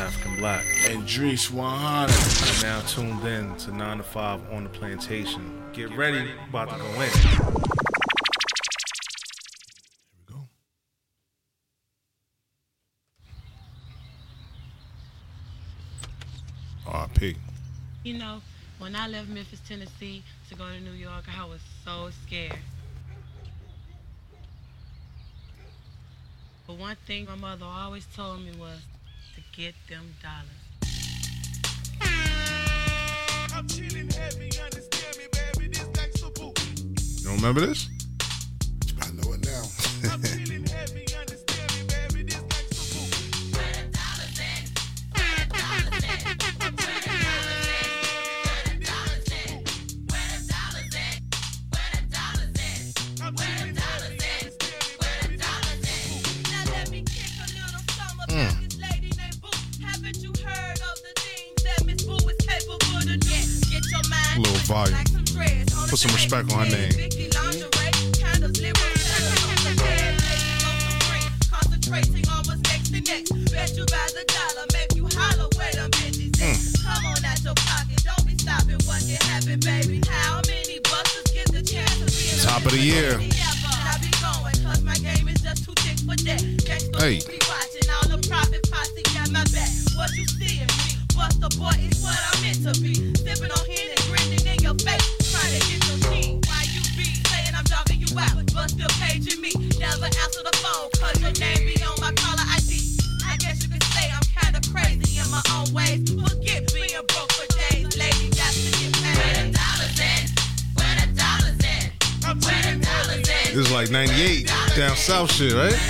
African Black. And Drees 100. You're now tuned in to 9 to 5 on the plantation. Get ready, about to go in. Here we go. R.I.P. You know, when I left Memphis, Tennessee to go to New York, I was so scared. But one thing my mother always told me was to get them dollars. You don't remember this? Respect on her name. South shit, right?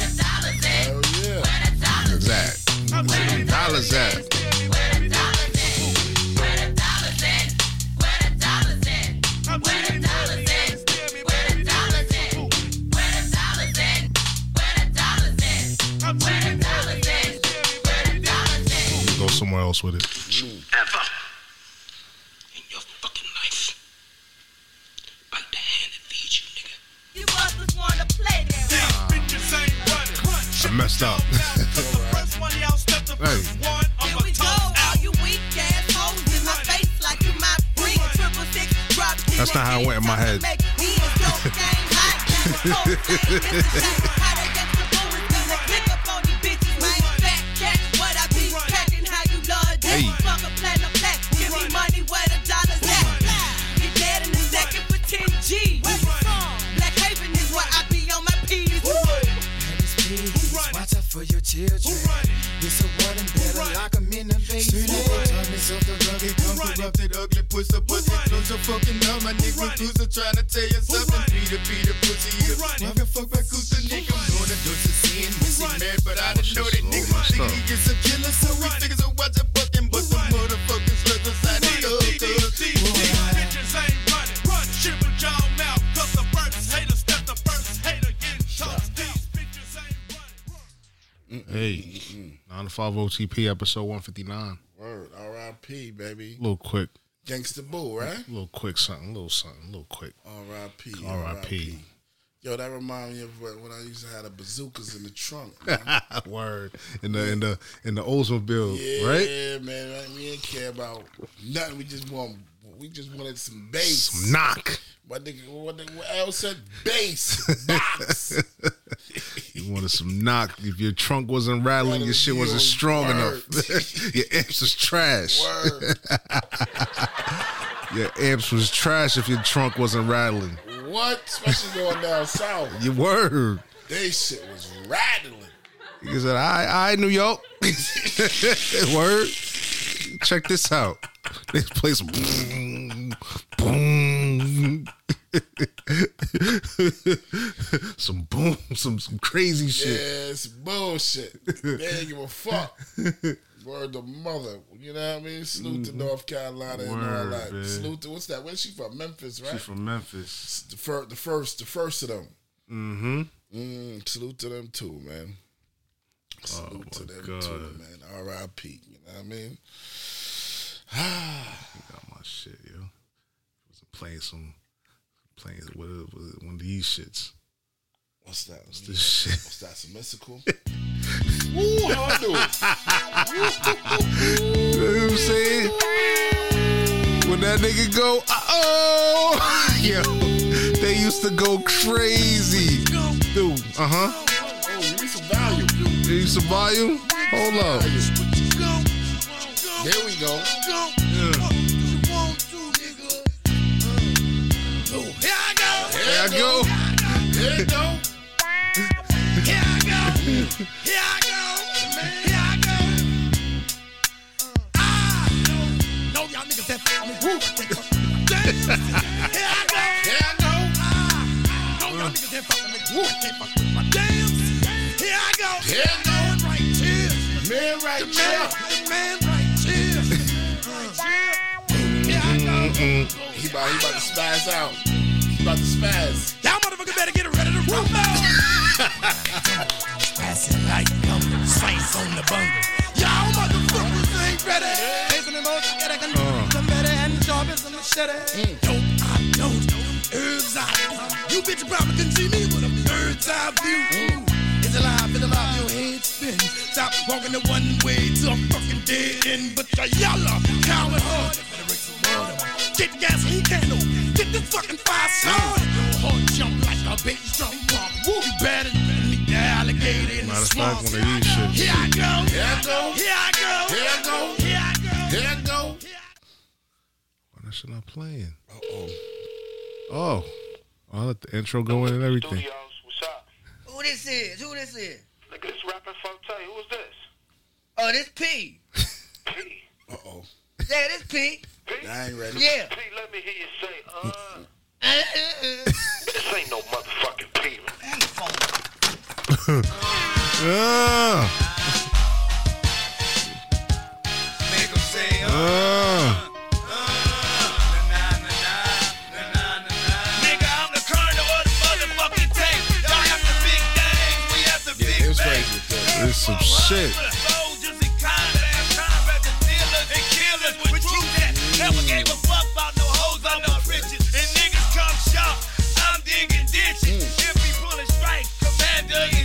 9 to 5 OTP episode 159. Word. R.I.P. baby. A little quick. Gangsta Boo, right? A little quick something. A little something. A little quick. R.I.P. R.I.P. Yo, that reminds me of when when I used to have the bazookas in the trunk. Word. In the in the in the Oldsmobile, Yeah, right? Yeah, man. We didn't care about nothing. We just want we just wanted some bass. Some knock. What nigga what, nigga, what else said bass box. You wanted some knock. If your trunk wasn't rattling, your shit wasn't strong Word. enough. your amps was trash. Your amps was trash if your trunk wasn't rattling. what? Especially going down south. Your word. They shit was rattling. He said, I, I, New York. Word. Check this out. This place, boom, boom. some boom, some some crazy shit. Yeah, it's bullshit. they ain't give a fuck. Word to mother. You know what I mean? Salute to North Carolina and all Mm-hmm. That. man. Salute to what's that? Where's she from? Memphis, right? She's from Memphis. the first, the first, the first of them. Mm-hmm. Mm, salute to them too, man. Salute Oh, to them God. too, man. R.I.P. You know what I mean? Got my shit, yo. Was playing some, playing what is, what is, one of these shits. What's that? What's this shit? What's that? Some Mystikal? Ooh, how I do it. you know what I'm saying? When that nigga go, uh oh, yo, they used to go crazy, dude. Uh huh. Oh, you need some volume, dude. You need some volume? Hold up. There we go. I go. There you go. Here I go. Here I go. Here I go. Ah, no, y'all niggas that fuck me. Woo. Here I go. There I go. Ah, no, y'all niggas that fuck me. Woo. Can't fuck with my dams. Here I go. Here I go. Man right here. Man right here. man, right here. Here I go. He about, he about to spaz out. He about to spaz. Y'all motherfuckers better get ready to rumble. Passing like come saints on the bungle. Y'all motherfuckers ain't ready. Facing the most get a gun. Some better and sharp as a machete. Dope, I don't. Herbs I You bitch probably can see me with a bird's eye view. Mm. It's alive, it's alive, your head spin. Stop walking the one way to a fucking dead end. But you're yellow, coward hard. Better break some water. Get the gasoline candle. Get the fucking fire started. Heart jump like a bass drum. Woo, you better meet the alligator in the Matter of swamp. fact, one of these shits. Here I go. Here I go. Here I go. Here I go. Here I go. Here I go. Why that shit not playing? Uh-oh. Oh, I'll let the intro go in and everything. Studios, what's up? Who this is? Who this is? Nigga, this rapping Forte. Who is this? Oh, this P. P. Uh-oh. Yeah, this P. P. I ain't ready. Yeah. P, let me hear you say, uh. Uh, uh, uh. This ain't no motherfucking P. Ah, Make 'em say, ah. Nigga, I'm the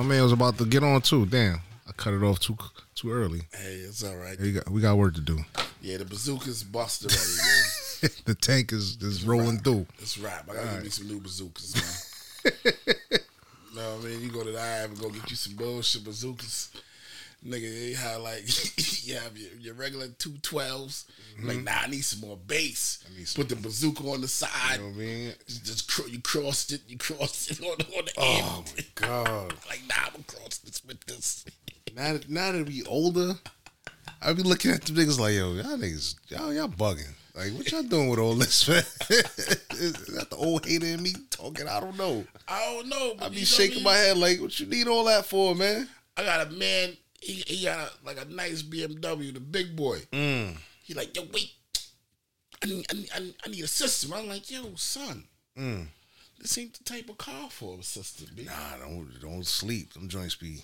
my man was about to get on too. Damn, I cut it off too too early. Hey, it's all right. We got we got work to do. Yeah, the bazookas busted already, man. the tank is is rolling through. It's right. I gotta give me some new bazookas, man. no, I mean, you go to the IAV and go get you some bullshit bazookas. Nigga, they have like you have your, your regular two twelves. Mm-hmm. Like, nah, I need some more bass. need some- Put the bazooka on the side. You know what I mean? Just, cro- you crossed it. You crossed it on, the- on the Oh end. my god! Like, nah, I'm gonna cross this with this. Now that now that we older, I be looking at the niggas like, yo, y'all niggas, y'all y'all bugging. Like, what y'all doing with all this, man? is that the old hater in me talking? I don't know. I don't know. I be you shaking my head like, what you need all that for, man? I got a man. He, he got a, like a nice BMW, the big boy. Mm. He like, yo, wait. I need, I need, I need- a system. I'm like, yo, son, Mm. this ain't the type of car for a system, B. Nah, don't don't sleep. Them joints be,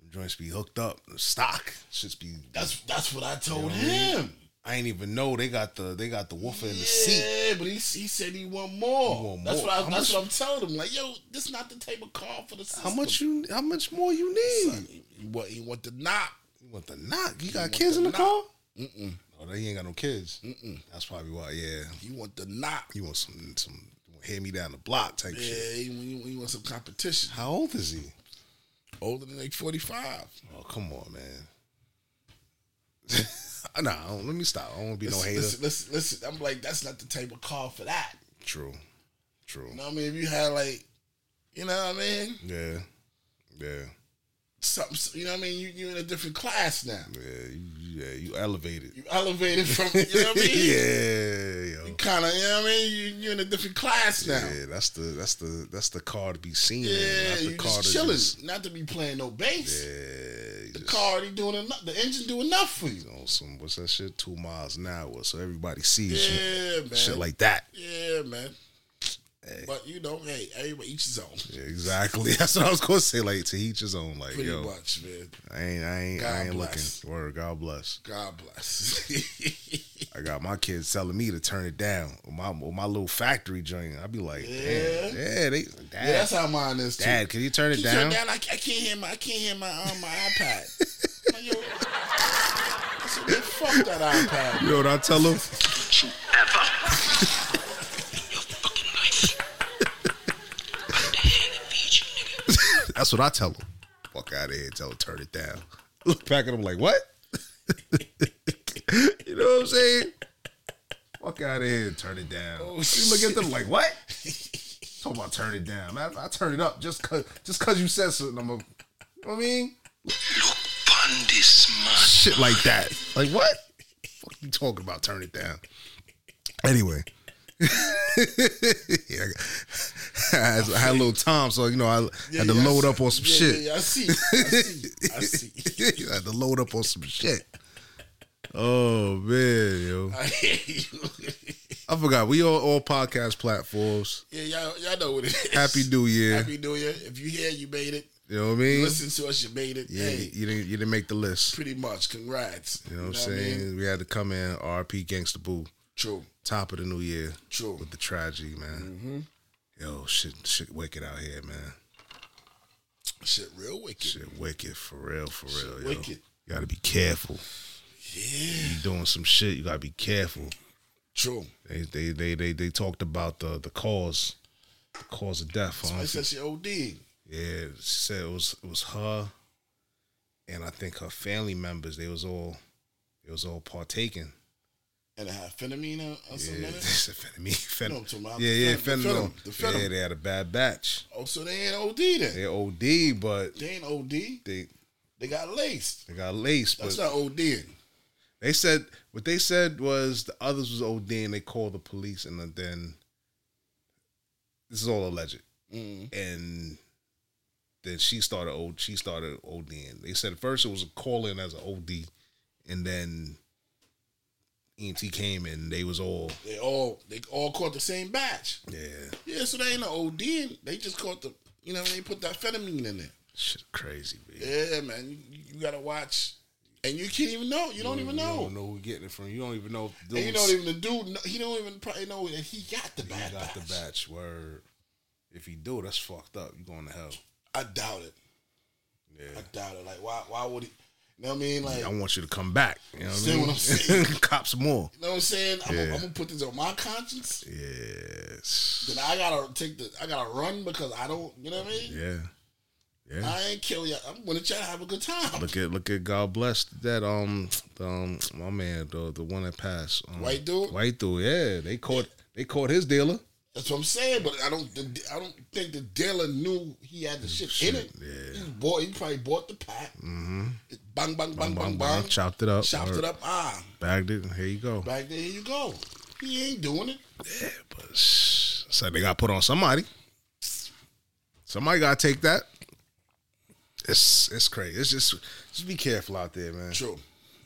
them joints be hooked up. Stock should be. That's that's what I told You know what I mean? I ain't even know they got the they got the woofer in the seat. Yeah, but he, he said he want more. He want That's more. what I, How that's much- what I'm telling him. Like, yo, this not the type of car for the system. How much you? How much more you need? Son, he, he want he want the knock. You want the knock? You got kids the in the knock. car? Mm-mm. Oh, they ain't got no kids. Mm-mm. That's probably why. Yeah, you want the knock. you want some some hand me down the block type Yeah, shit. he, he, he want some competition. How old is he? Older than like 45. Oh, come on, man. don't- let me stop. I don't want to be no listen, hater. listen, listen, listen. I'm like, that's not the type of car for that. True, true. You know what I mean? If you had like, you know what I mean? Yeah, yeah, Something, you know what I mean? You, you're in a different class now. yeah. You, yeah, you elevated. You elevated from, you know what I mean? yeah, yo. You kind of, you know what I mean? You, you're in a different class now. Yeah, that's the that's the that's the car to be seen in, Yeah, not the you car just to chilling, just not to be playing no bass. yeah, you The just car already doing enough. The engine do enough for you. on some what's that shit? Two miles an hour, so everybody sees you. Yeah, man. Shit like that. Yeah, man. But you know, hey, everybody each his own. Yeah, exactly. That's what I was gonna say. Like to each his own. Like Pretty yo, much, man. I ain't I ain't God I ain't bless. looking. Word, God bless. God bless. I got my kids telling me to turn it down. With my with my little factory joint. I'd be like, Yeah. yeah, yeah, they, dad, yeah, that's how mine is too. dad, can you turn it Can you turn down? down? I, I can't hear my I can't hear my um, my iPad. I'm like, yo, I said, man, fuck that iPad. You know what I tell them? That's what I tell them. Fuck out of here. Tell them turn it down. Look back at them like, what? you know what I'm saying? Fuck out of here. Turn it down. Oh, you look at them like, what? Talk about turn it down. Man, I turn it up just cause just cause you said something. I'm a, you know what I mean? Look upon this man. Shit like that. Like what? Fuck you talking about? Turn it down. Anyway. Yeah, I had, I had a little time, so you know I had to yeah, load up on some yeah, shit. Yeah, yeah, I see. I see. I see. I had to load up on some shit. Oh man, yo. I. I forgot. We on all podcast platforms. Yeah, y'all, y'all know what it is. Happy New Year. Happy New Year. If you here, you made it. You know what I mean? listen to us, you made it. yeah, hey, you didn't you didn't make the list. pretty much. Congrats. You know what I'm I saying? mean? We had to come in RP Gangsta Boo. True. Top of the new year. True. With the tragedy, man. Mm-hmm. Yo, shit shit wicked out here, man. Shit, real wicked. Shit wicked for real, for real, yo. wicked. You gotta be careful. Yeah. You doing some shit, you gotta be careful. True. They they they they, they talked about the the cause, the cause of death. Somebody said she OD. Yeah, she said it was it was her, and I think her family members. They was all, it was all partaking. And it had phenamine or Yeah, something in they it. said fentanyl. Fent- No, I'm talking about yeah, yeah, the fentanyl. the phenom. Yeah, they had a bad batch. Oh, so they ain't OD then. They OD, but They ain't OD. they They got laced. they got laced. That's but not ODing. they said what they said was the others was OD, and they called the police, and then this is all alleged. Mm. and then she started old. She started ODing. They said at first it was a call in as an OD, and then EMT came and they was all They all they all caught the same batch. yeah Yeah, so they ain't no OD. They just caught the you know they put that phenamine in there. shit crazy. Man. Yeah, man. You, you gotta watch, and you can't even know. You don't even know. You don't know who getting it from. You don't even know. If And you don't even the dude. He don't even probably know that he got the he bad got batch. the batch. Word. If he do, that's fucked up. You going to hell. I doubt it. Yeah. I doubt it. Like why? Why would he? You know what I mean? Like I want you to come back. You know what I See mean? what I'm saying? Cops more. you know what I'm saying? I'm, Yeah. gonna, I'm gonna put this on my conscience. Yes. Then I gotta take the. I gotta run because I don't. You know what I mean? Yeah. Yeah. I ain't kill you. I'm gonna try to have a good time. Look at look at God bless that um the, um my man the the one that passed um, White dude? white dude yeah they caught they caught his dealer That's what I'm saying. But I don't. I don't think the dealer knew he had the shit, in it. yeah. He bought. He probably bought the pack. Mm-hmm. Bang bang bang bang bang. chopped it up Chopped it up. Ah, bagged it here you go Bagged it. Here you go. He ain't doing it. yeah but shh, so they got put on somebody somebody got to take that it's it's crazy it's just just be careful out there man True.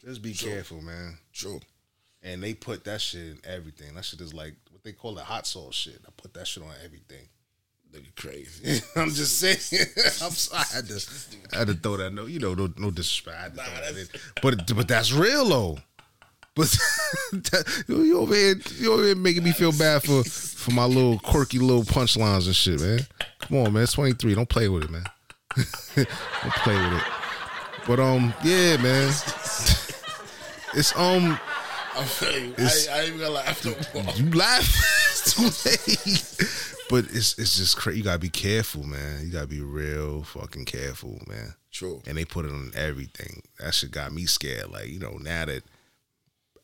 just be careful man True. and they put that shit in everything that shit is like they call it hot sauce shit I put that shit on everything. Nigga crazy. I'm just saying. I'm sorry. I had to, I had to throw that. No, you know, no, no disrespect. That. But but that's real though. But you over here, you over here making me feel bad for for my little quirky little punchlines and shit, man. Come on, man. It's 23. Don't play with it, man. Don't play with it. But um, yeah, man. It's um, I feel you. It's- I, I ain't even gonna laugh no more. you laugh. it's too late. But it's it's just crazy. You gotta be careful, man. You gotta be real fucking careful, man. True. And they put it on everything. That shit got me scared. Like you know, now that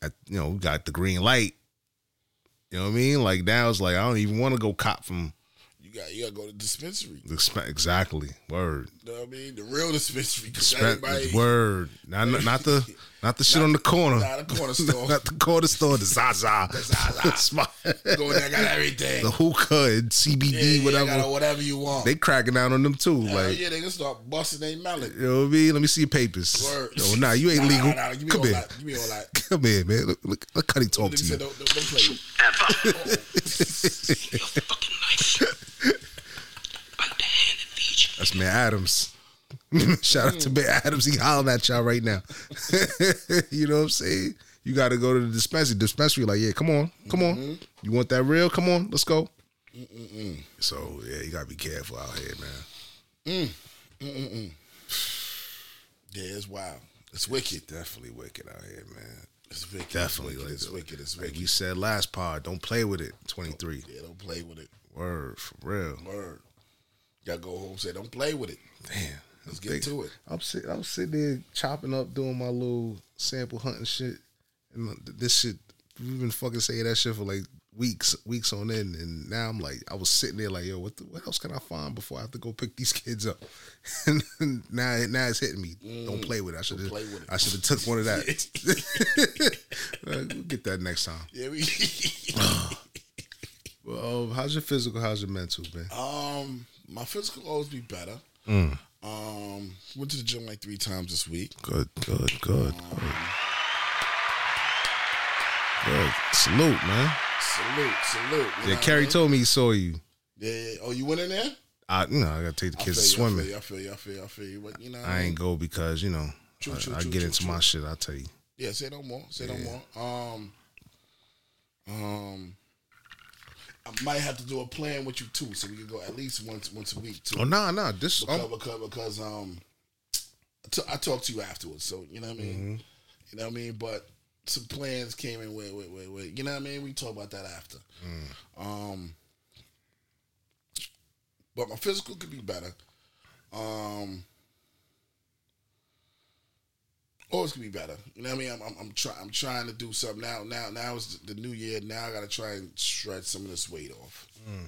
I, you know we got the green light. You know what I mean? Like now it's like I don't even want to go cop from You got you gotta go to dispensary. the spe- exactly word. You know what I mean? The real dispensary. Spe- everybody word. Not not the not the shit on the corner. Not the corner store. not the corner store. The Zaza. Zaza. Go in there, got everything. the hookah and CBD, yeah, yeah, whatever. got whatever you want. They cracking down on them too. Hell like yeah, they gonna start busting their mallet. you know what I mean? Let me see your papers. Word. Oh, nah, you ain't Nah, legal. nah, nah, give me Come all here. Give me all that. Come here, man. Look, look, look how he talk to you. don't, don't, don't play with Your fucking knife. Bite the hand that feeds you. That's man Adams. Shout out to man Adams. He hollering at y'all right now. you know what I'm saying? You got to go to the dispensary. Dispensary, like, yeah, come on, come on. Mm-hmm. You want that real? Come on, let's go. So yeah, you gotta be careful out here, man. Yeah, it's wild. It's wicked. Definitely wicked out here, man. It's wicked. Definitely, It's like, wicked. It's wicked. It's Like wicked. you said last pod, don't play with it. Twenty three. Yeah, don't play with it. Word for real. Word. Gotta go home. Say, don't play with it. Damn. Let's get to it. I'm sit, I'm sitting there chopping up, doing my little sample hunting shit, and this shit. We've been fucking saying that shit for like weeks, weeks on end, and now I'm like, I was sitting there like, yo, what, the, what else can I find before I have to go pick these kids up? and now, now it's hitting me. Don't play with it. I should have, Mm. play with it. I should have took one of that. We'll get that next time. Yeah, we. Well, um, how's your physical? How's your mental, man? um, my physical always be better. Mm. Um, went to the gym like three times this week. Good, good, good, good. Good. Salute, man. Salute, salute. Yeah, I Carrie mean? told me he saw you. Yeah, yeah. Oh, you went in there? I, you know, I gotta take the I kids you, swimming. I feel you. I feel you. I feel you. But you know, what I ain't go because you know True, I, true, I get true, into my shit. I'll tell you. Yeah, say no more. Say no more. Um, um, I might have to do a plan with you too, so we can go at least once once a week too. Oh nah, nah. This because, um, because because um, I t- I talked to you afterwards, so you know what I mean. Mm-hmm. You know what I mean, but some plans came in with wait, wait, wait. you know what I mean. We talk about that after. Mm. Um, but my physical could be better. Um. Always could be better. You know what I mean? I'm, I'm, I'm trying. I'm trying to do something now. Now, now is the new year. Now I got to try and stretch some of this weight off. Mm.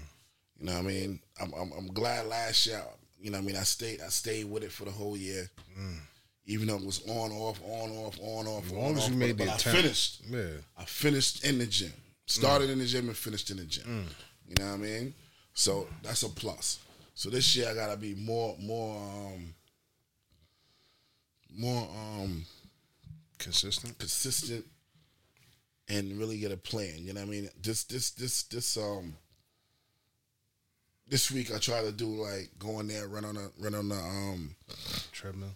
You know what I mean? I'm, I'm I'm glad last year. You know what I mean? I stayed I stayed with it for the whole year. Mm. Even though it was on off on off on off. As on, long as off, you made but, the but attempt. I finished. Yeah. I finished in the gym. Started mm. in the gym and finished in the gym. You know what I mean? So that's a plus. So this year I gotta be more more um more um consistent. consistent and really get a plan. You know what I mean? This this this this um this week I try to do like go in there, run on a run on the um Treadmill.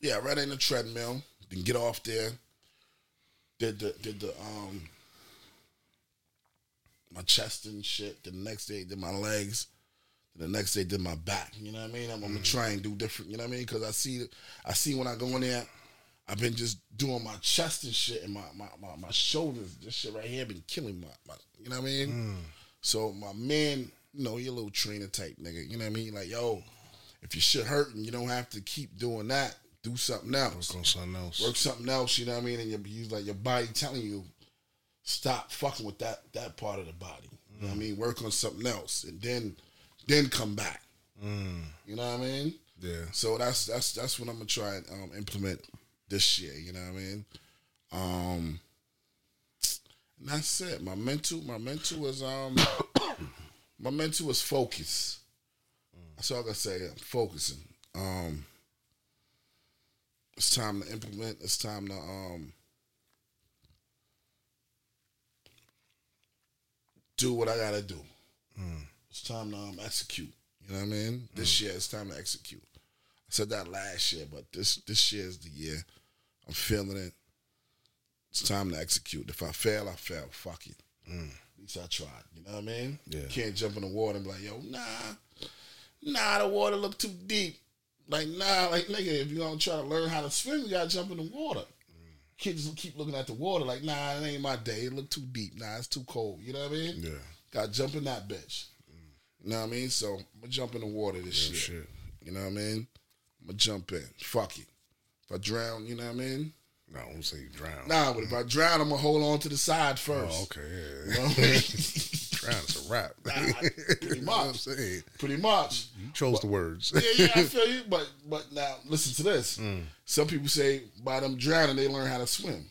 yeah, right in the treadmill, then get off there. Did the did the um my chest and shit. The next day did my legs. The next day did my back. You know what I mean? I'm, I'm gonna try and do different. You know what I mean? Because I see I see when I go in there, I've been just doing my chest and shit and my my, my, my shoulders. This shit right here been killing my, my you know what I mean? Mm. So my man, you know, you're a little trainer type nigga. You know what I mean? Like, yo, if your shit hurting, you don't have to keep doing that. Do something else. Work on something else. Work something else. You know what I mean? And you like your body telling you, stop fucking with that that part of the body. You know what I mm. mean? Work on something else, and then then come back. You know what I mean? Yeah. So that's that's that's what I'm gonna try and um, implement this year. You know what I mean? Um, and that's it. My mental, my mental was um, my mental was focus. That's all I gotta say. I'm focusing. Um, it's time to implement. It's time to um, do what I gotta do. It's time to um, execute. You know what I mean? This mm. year it's time to execute. I said that last year, but this this year is the year. I'm feeling it. It's time to execute. If I fail, I fail. Fuck it. Mm. At least I tried. You know what I mean? Yeah. Can't jump in the water and be like, yo, nah, nah, the water look too deep. Like, nah, like nigga, if you don't try to learn how to swim, you gotta jump in the water. Mm. Kids will keep looking at the water like, nah, it ain't my day. It look too deep. Nah, it's too cold. You know what I mean? Yeah. Got to jump in that bitch. You know what I mean? So I'm gonna jump in the water this year. shit. You know what I mean? I'm gonna jump in. Fuck it. If I drown, you know what I mean? No, I won't say you drown. Nah, but if I drown, I'm gonna hold on to the side first. Oh, okay. You Yeah. know what I mean? drown is a rap. Nah, pretty You know what I'm much. saying? Pretty much. You chose the words. Yeah, yeah, I feel you. But but now listen to this. Mm. Some people say by them drowning they learn how to swim.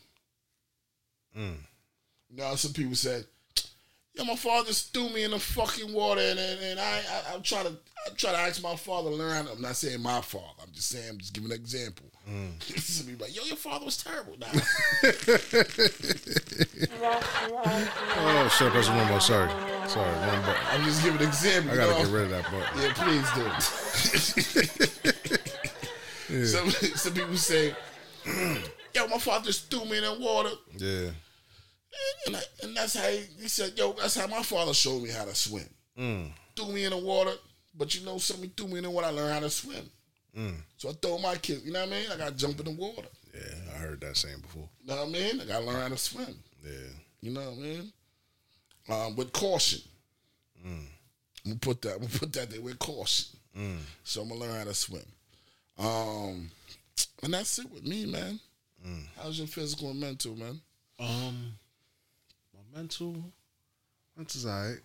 Mm. Now some people said, "Yo, my father just threw me in the fucking water, and and, and I, I I'm trying to I try to ask my father to learn. I'm not saying my father. I'm just saying I'm just giving an example. Mm. Some people like, "Yo, your father was terrible." Nah, Oh shit! Press one more. Sorry, sorry. One button. I'm just giving an example. I gotta you know? get rid of that button. Yeah, please do. Some some people say, "Yo, my father just threw me in the water." Yeah. And, I, and that's how he, he said, yo, that's how my father showed me how to swim. Mm. Threw me in the water, but you know, something, threw me in the water, I learned how to swim. Mm. So I throw my kids, you know what I mean? I got to jump in the water. Yeah, I heard that saying before. You know what I mean? I got to learn how to swim. Yeah. You know what I mean? Um, with caution. Mm. I'm gonna put that. I'm gonna put that there with caution. Mm. So I'm gonna learn how to swim. Um, and that's it with me, man. Mm. How's your physical and mental, man? Um, my mental, mental's alright.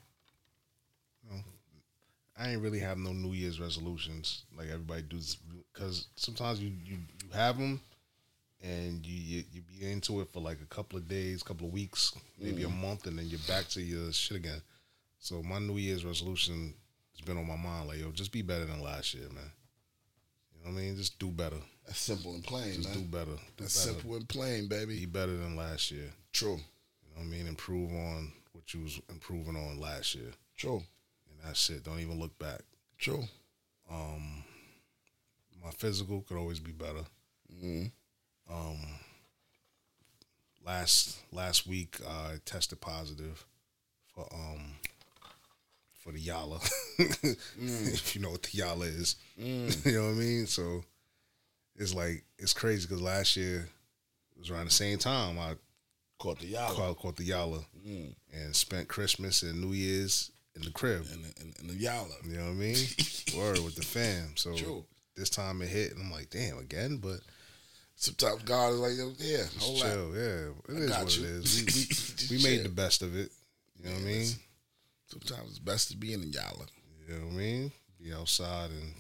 You know, I ain't really have no New Year's resolutions like everybody does, because sometimes you, you you have them, and you, you you be into it for like a couple of days, couple of weeks, maybe a mm. month, and then you're back to your shit again. So my New Year's resolution has been on my mind, like yo, just be better than last year, man. You know what I mean? Just do better. That's simple and plain, Just man. do better. Do That's better. simple and plain, baby. Be better than last year. True. You know what I mean? Improve on what you was improving on last year. True. And that's it. Don't even look back. True. Um my physical could always be better. Mhm. Um last last week I tested positive for um for the Yala. if you know what the Yala is. Mm. you know what I mean? So it's like it's crazy because last year it was around the same time I Caught the Yala. caught, caught the Yala Mm. and spent Christmas and New Year's in the crib. And the, and, and the Yala. You know what I mean? Word with the fam. So True. this time it hit, and I'm like, damn, again. But Sometimes God is like, yeah, hold chill. Yeah, it is what you. it is. We, we, we made the best of it. You know what I mean? Sometimes it's best to be in the Yala. You know what I mean? Be outside and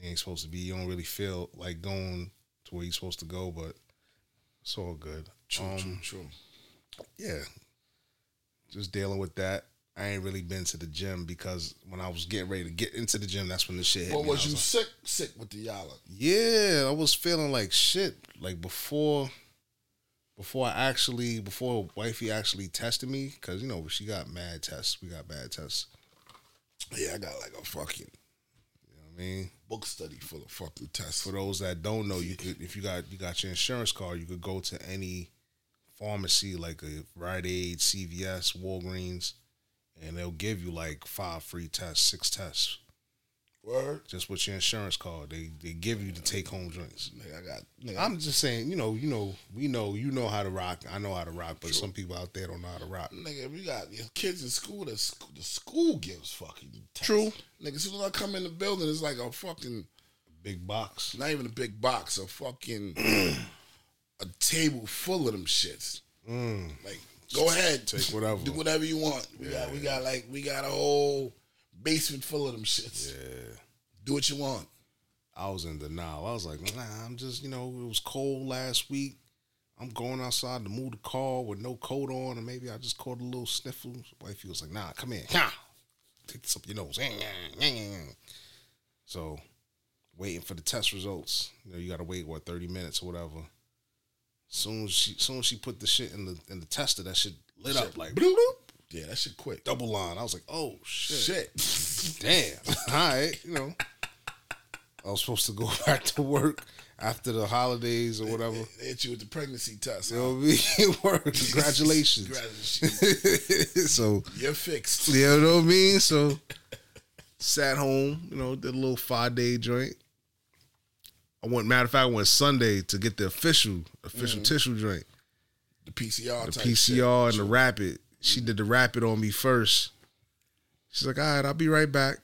you ain't supposed to be. You don't really feel like going to where you're supposed to go, but it's all good. True, Um, true, true. yeah, just dealing with that. I ain't really been to the gym because when I was getting ready to get into the gym, that's when the shit hit What me. Was you like, sick? Sick with the Yala? Yeah, I was feeling like shit. Like before, before I actually, before wifey actually tested me, because you know she got mad tests. We got bad tests. Yeah, I got like a fucking You know what I mean? book study full of fucking tests. For those that don't know, you could if you got you got your insurance card, you could go to any pharmacy like a Rite Aid, CVS, Walgreens, and they'll give you like five free tests, six tests, Word. just with your insurance card. They they give you the take home drinks. Nigga, I got. Nigga, I'm just saying, you know, you know, we know, you know how to rock. I know how to rock, but some people out there don't know how to rock. Nigga, we got your kids in school. The school, the school gives fucking tests. True. Nigga, as soon as I come in the building, it's like a fucking Big box. not even a big box, a fucking a table full of them shits. Mm. Like, go ahead, Take whatever. do whatever you want. We got, we got like, we got a whole basement full of them shits. Yeah. Do what you want. I was in denial. I was like, nah, I'm just, you know, it was cold last week. I'm going outside to move the car with no coat on, and maybe I just caught a little sniffle. Wifey was like, nah, come in. Take this up your nose. So, waiting for the test results. You know, you gotta wait what thirty minutes or whatever. Soon as she, soon as she put the shit in the in the tester, that shit lit up like bloop, bloop, Yeah, that shit quick. double line. I was like, oh shit, Shit. damn. All right, you know. I was supposed to go back to work after the holidays or whatever. They hit you with the pregnancy test. You know what I mean? Work. Congratulations. Congratulations. so You're fixed. you know what I mean? So sat home, you know, did a little five day joint. I went matter of fact, I went Sunday to get the official official mm-hmm. tissue drink. The PCR The PCR shit. and the rapid. She did the rapid on me first. She's like, all right, I'll be right back.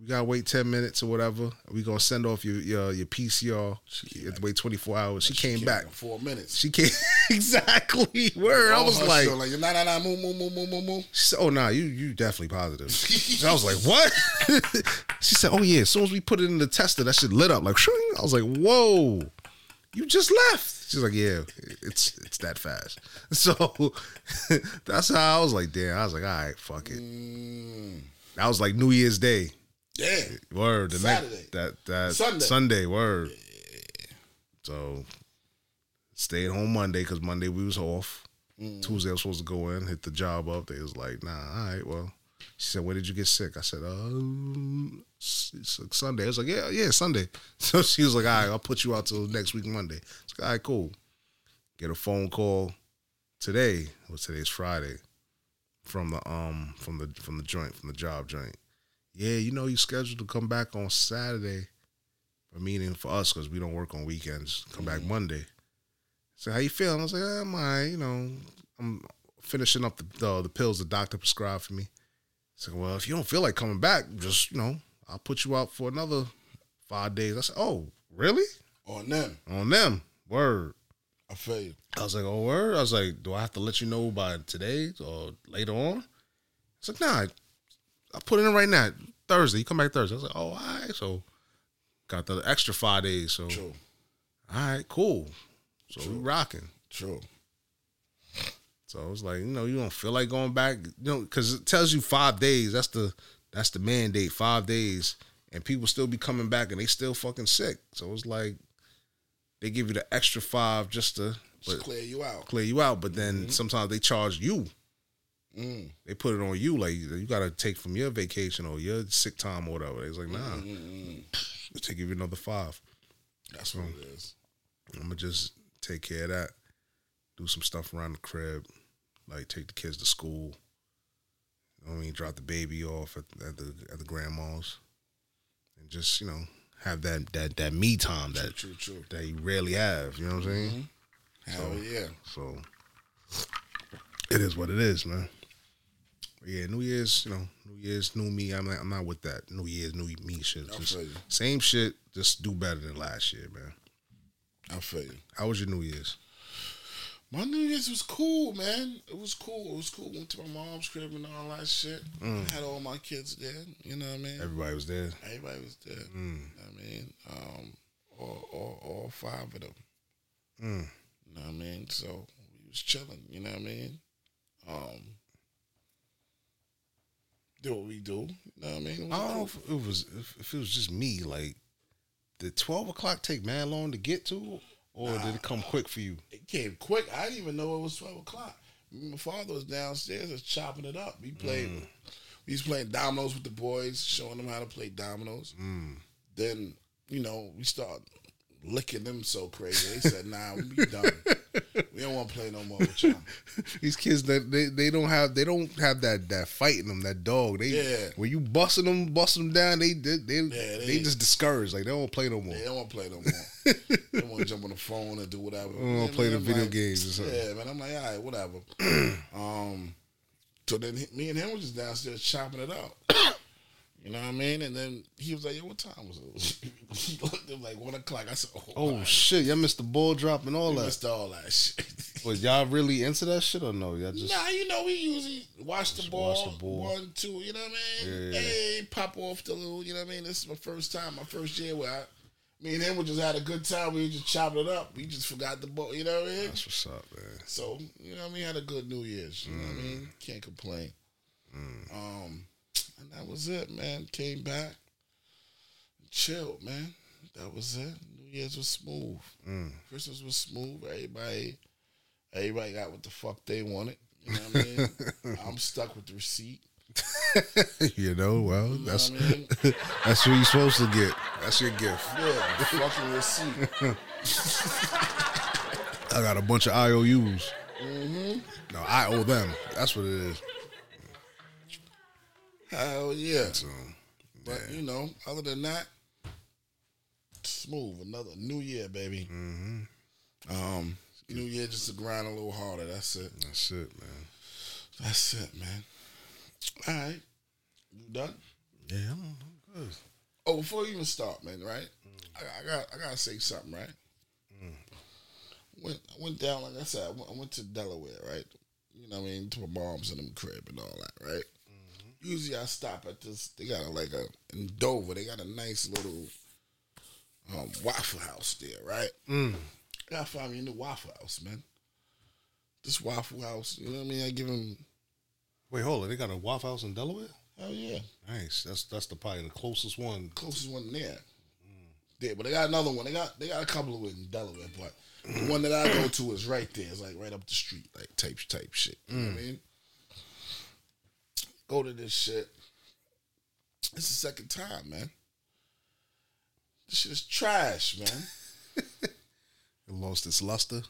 We gotta wait ten minutes or whatever. We gonna send off your your, your PCR. You have to wait twenty four hours. She, came Came back. in four minutes. She came exactly. Word. I was like, like nah, nah, nah, move, move, move, move, move. she said, "Oh nah, you you definitely positive." I was like, "What?" she said, "Oh yeah." As soon as we put it in the tester, that shit lit up like. Shing. I was like, "Whoa, you just left." She's like, "Yeah, it's it's that fast." So that's how I was like, "Damn." I was like, "All right, fuck it." Mm, That was like New Year's Day. yeah. Word. The Saturday. next that that Sunday. Sunday. Word. So stayed home Monday because Monday we was off. Mm. Tuesday I was supposed to go in, hit the job up. They was like, nah, all right, well. She said, when did you get sick? I said, um, s- Sunday. I was like, yeah, yeah, Sunday. So she was like, all right, I'll put you out till next week Monday. It's like, all right, cool. Get a phone call today. Well, today's Friday from the um from the from the joint from the job joint. Yeah, you know you scheduled to come back on Saturday. A meeting for us because we don't work on weekends. Come back Monday. So how you feeling? I was like, eh, I'm all right. You know, I'm finishing up the the, the pills the doctor prescribed for me. So well, if you don't feel like coming back, just you know, I'll put you out for another five days. I said, oh, really? On them. On them? Word. I feel you. I was like, oh, word. I was like, do I have to let you know by today or later on? It's like, nah, I put it in right now. Thursday. You come back Thursday. I was like, oh, all right. So got the extra five days. So True. all right, cool. So we rocking. True. So I was like, you know, you don't feel like going back, you know, because it tells you five days. That's the that's the mandate, five days, and people still be coming back and they still fucking sick. So it's like they give you the extra five just to Just but clear you out. clear you out. But then sometimes they charge you. Mm. They put it on you, like you got to take from your vacation or your sick time or whatever. It's like, nah, Mm-hmm. take you another five. That's what it is. I'm gonna just take care of that. Do some stuff around the crib, like take the kids to school. You know what I mean, drop the baby off at, at the at the grandma's, and just you know have that that that me time that True, true. that you rarely have. You know what I'm saying? Mm-hmm. Hell yeah. So it is what it is, man. But yeah, New Year's, you know, New Year's, new me. I'm not, I'm not with that New Year's, new me shit. Just same shit, just do better than last year, man. I feel you. How was your New Year's? My New Year's was cool, man. It was cool. It was cool. Went to my mom's crib and all that shit. Had all my kids there. You know what I mean? Everybody was there. Everybody was there. Mm. I mean, um, all, all, all five of them. Mm. You know what I mean? So we was chilling. You know what I mean? Um, do what we do. You know what I mean? I don't know if it was if, if it was just me. Like, did twelve o'clock take man long to get to, or did it come quick for you? It came quick. I didn't even know it was twelve o'clock. My father was downstairs just chopping it up. We played. Mm. We was playing dominoes with the boys, showing them how to play dominoes. Mm. Then you know we start licking them so crazy. They said, "Nah, we done. we don't want to play no more with y'all." These kids that they, they don't have they don't have that that fight in them that dog. They Yeah. when you busting them busting them down, they they they, Yeah, they, they- just discouraged. Like they don't play no more. They don't want to play no more. they want to jump on the phone and do whatever. They don't play the I'm video like, games or something. Yeah, man. I'm like, all right, whatever. um, so then me and him was just downstairs chopping it up. You know what I mean? And then he was like, "Yo, what time was it?" he looked at like one o'clock. I said, "Oh, Oh shit! Y'all missed the ball drop and all We that. missed all that shit." Was y'all really into that shit or no? Y'all just nah, you know, we usually watch the ball, watch the ball. one, two. You know what I mean? Yeah. Hey, pop off the little. You know what I mean? This is my first time, my first year where I, me and him we just had a good time. We just chopping it up. We just forgot the ball. You know what I mean? that's what's up, man. So, you know what I mean? Had a good New Year's. You know what I mean? Mm. Can't complain. Um, and that was it, man. Came back, chilled, man. That was it. New Year's was smooth. Mm. Christmas was smooth. Everybody, everybody got what the fuck they wanted. You know what I mean? I'm stuck with the receipt. you know, well, that's I mean? that's what you're supposed to get. That's your gift. Yeah, fucking receipt. I got a bunch of IOUs. Mm-hmm. No, I owe them. That's what it is. Hell yeah. So, But you know, other than that, smooth. Another new year, baby. Mm-hmm. Um, new year just to grind a little harder. That's it. that's it, man. That's it, man. All right, you done? Yeah, I'm, I'm good. Oh, before you even start, man, right? I, I got I gotta say something, right? Went I went down, like I said, I went, I went to Delaware, right? You know what I mean, to my mom's and them crib and all that, right? Usually I stop at this. They got a, like a in Dover. They got a nice little um, Waffle House there, right? Mm. I gotta find me a new Waffle House, man. This Waffle House, you know what I mean? I give them, Wait, hold on. They got a Waffle House in Delaware. hell yeah, Nice. That's that's the probably the closest one. closest one there. There, but they got another one. They got they got a couple of in Delaware, but the one that I go to is right there. It's like right up the street, like type type shit. You know what I mean? Go to this shit. It's the second time, man. This shit is trash, man. It lost its luster.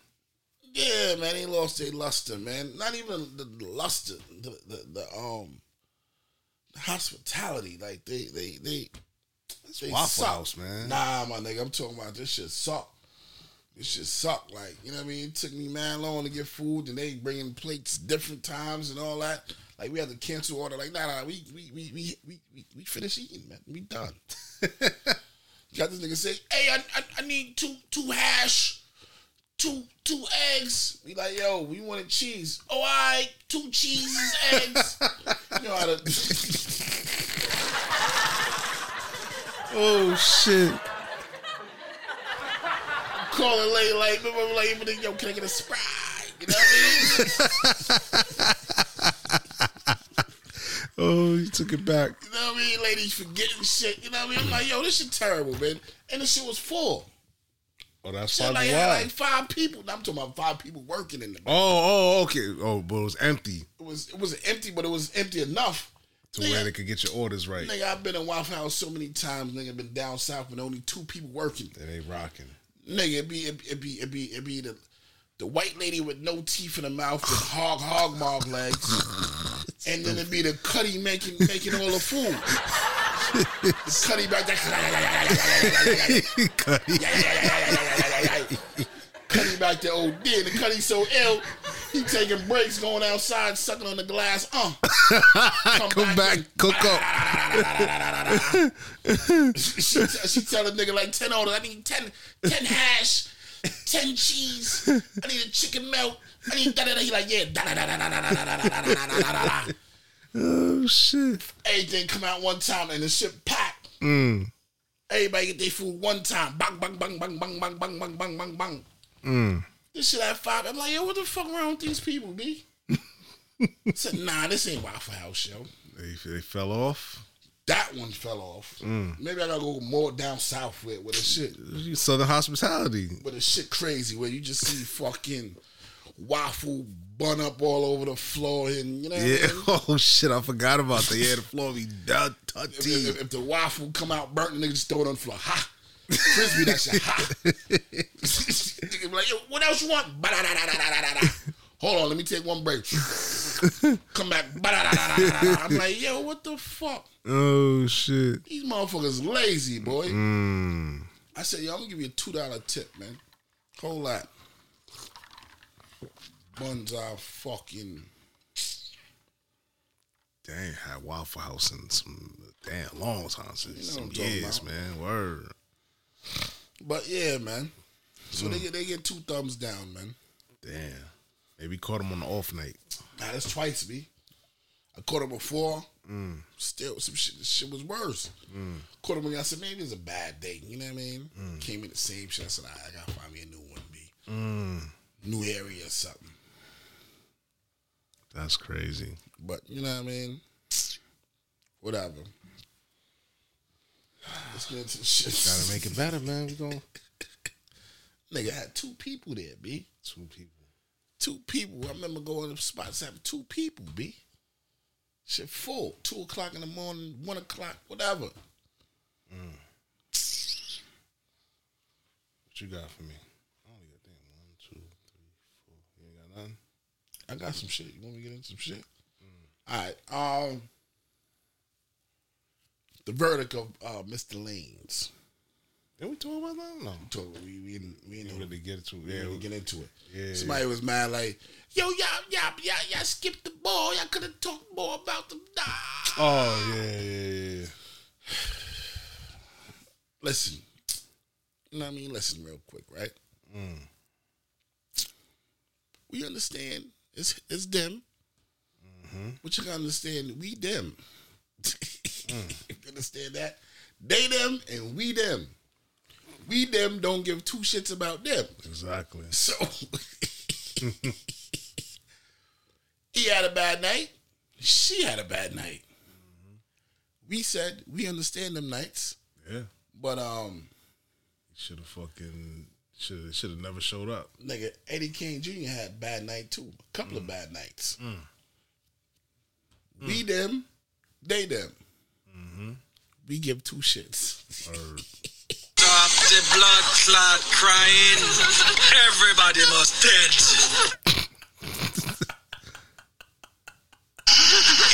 Yeah, man, they lost their luster, man. Not even the, the luster, the, the the um the hospitality. Like they they they, they Waffle suck. House, man. Nah, my nigga, I'm talking about this shit suck. This shit suck. Like you know what I mean? It took me man long to get food, and they bringing plates different times and all that. Like we had to cancel order. Like nah, nah, we we we we we we, we finished eating, man. We done. Got this nigga say, "Hey, I, I I need two two hash." two two eggs. We like, yo, we wanted cheese. Oh, I two cheeses, eggs. you know how to Oh shit! call it late, like, remember, like, yo, can I get a sprite? You know what I mean? Oh, you took it back. You know what I mean? Ladies forgetting shit. You know what I mean? I'm like, yo, this shit terrible, man. And the shit was full. Oh, that's Shit probably like had like five people. I'm talking about five people working in the. Oh, oh, okay. Oh, but it was empty It was it was empty, but it was empty enough. to Nigga, where they could get your orders right. Nigga, I've been in Waffle House so many times. Nigga, been down south with only two people working. And they rocking. Nigga, it be it, it be it be it be the the white lady with no teeth in her mouth with hog hog mog legs, and then it'd be the cutty making making all the food. the cutty back there. Cutty cutty back there, OD. And the cutty so ill, he taking breaks, going outside, sucking on the glass. Uh, Come back, in. cook up. she, she, she tell a nigga like 10 orders, I need 10, 10 hash, 10 cheese, I need a chicken melt, I need da da da. He like, yeah, da da da da da da da da da da da da da da. Oh shit! Everything come out one time and the shit packed. Mm. Everybody get their food one time. Bang, bang, bang, bang, bang, bang, bang, bang, bang, bang, bang. Mm. This shit at five. I'm like, yo, what the fuck wrong with these people, B? I said, nah, this ain't Waffle House, yo. They, they fell off. That one fell off. Mm. Maybe I gotta go more down south with with the shit. Southern hospitality. But the shit crazy where you just see fucking waffle bun up all over the floor and you know what Yeah. I mean? Oh shit! I forgot about that. Yeah, the floor be done. If, if, if the waffle come out burnt, the nigga just throw it on the floor. Ha! Frisbee that shit. Ha! Nigga be like, yo, what else you want? Hold on, let me take one break. Come back. I'm like, yo, what the fuck? Oh shit! These motherfuckers lazy, boy. Mm. I said, yo, I'm gonna give you a two dollar tip, man. Whole lot. Buns are fucking Damn, had Waffle House in some damn long time since You know some years, about. man. Word. But yeah, man. So they get they get two thumbs down, man. Damn. Maybe caught him on the off night. Nah, that's twice, B. I caught him before. Mm. Still, some shit. Shit was worse. Mm. Caught him again. I said, maybe it's a bad day. You know what I mean? Mm. Came in the same shit. I said, "All right, I gotta find me a new one, B. Mm. New area or something. That's crazy. But you know what I mean? Whatever. Let's get into the shit. Gotta make it better, man. We going Nigga had two people there, B. two people. Two people. I remember going to spots having two people, B. Shit full. Two o'clock in the morning, one o'clock, whatever. What you got for me? I only got damn one, two, three, four. You ain't got nothing. I got some shit. You want me to get into some shit? All right. Um, the verdict of uh, Mr. Lanez. Did we talk about that? No. Talk, we we didn't, we We didn't really get to we yeah. didn't get into it. Yeah. Somebody was mad like, yo, y'all, y'all, y'all, y'all skipped the ball. Y'all could have talked more about the. Oh yeah, yeah, yeah. Listen, you know what I mean? Listen real quick, right? Mm. We understand it's it's them, mm-hmm. but you gotta understand we them. Mm. you understand that? They them and we them. We them don't give two shits about them. Exactly. So he had a bad night. She had a bad night. We said we understand them nights, Yeah. but um, Should have fucking should should have never showed up. nigga, Eddie King Jr. had bad night too. A couple of mm. bad nights. Mm. We them, they them. Mm-hmm. We give two shits. Or Stop the blood clot crying. Everybody must dead.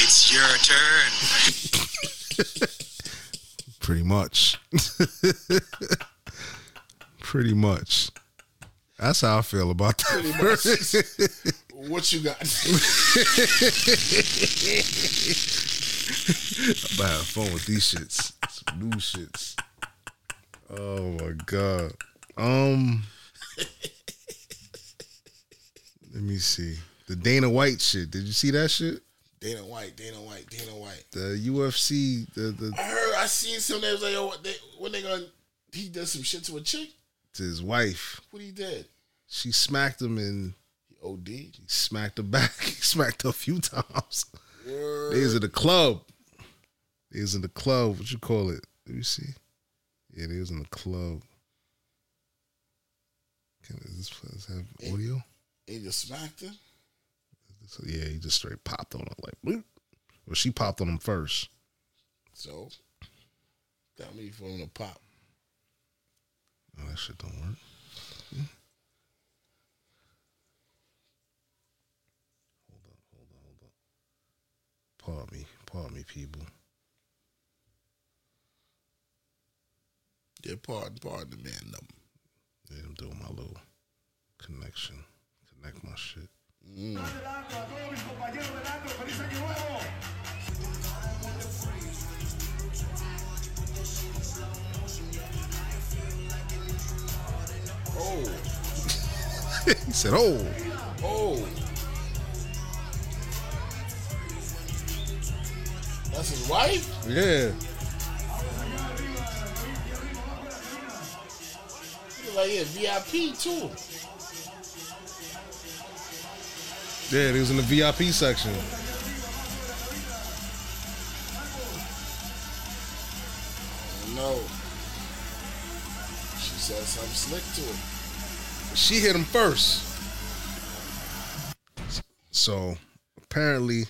it's your turn. pretty much. pretty much. That's how I feel about that. What you got? I'm about to have fun with these shits. Some new shits. Oh my god. Um Let me see. The Dana White shit. Did you see that shit? Dana White, Dana White, Dana White. The UFC, the the I heard, I seen some that was like, yo, what they, when they gonna, he does some shit to a chick. to his wife. What he did? She smacked him and He OD. he smacked her back. He smacked her a few times. Word. They was in the club. Was in the club. What you call it? Let me see. They was in the club. Can does this place have audio? He just smacked her. So, yeah, he just straight popped on her like. Bloop. Well, she popped on him first. So that me for him to pop. Oh, that shit don't work. Hold up, hold up, hold up. Pardon me, pardon me, people. Yeah, pardon, pardon the man. No. Yeah, I'm doing my little connection. Connect my shit. Mm. Oh, he said, "Oh, oh. That's his wife. yeah." Like yeah, VIP too. Yeah, they was in the VIP section. No. She said something slick to him. She hit him first. So apparently,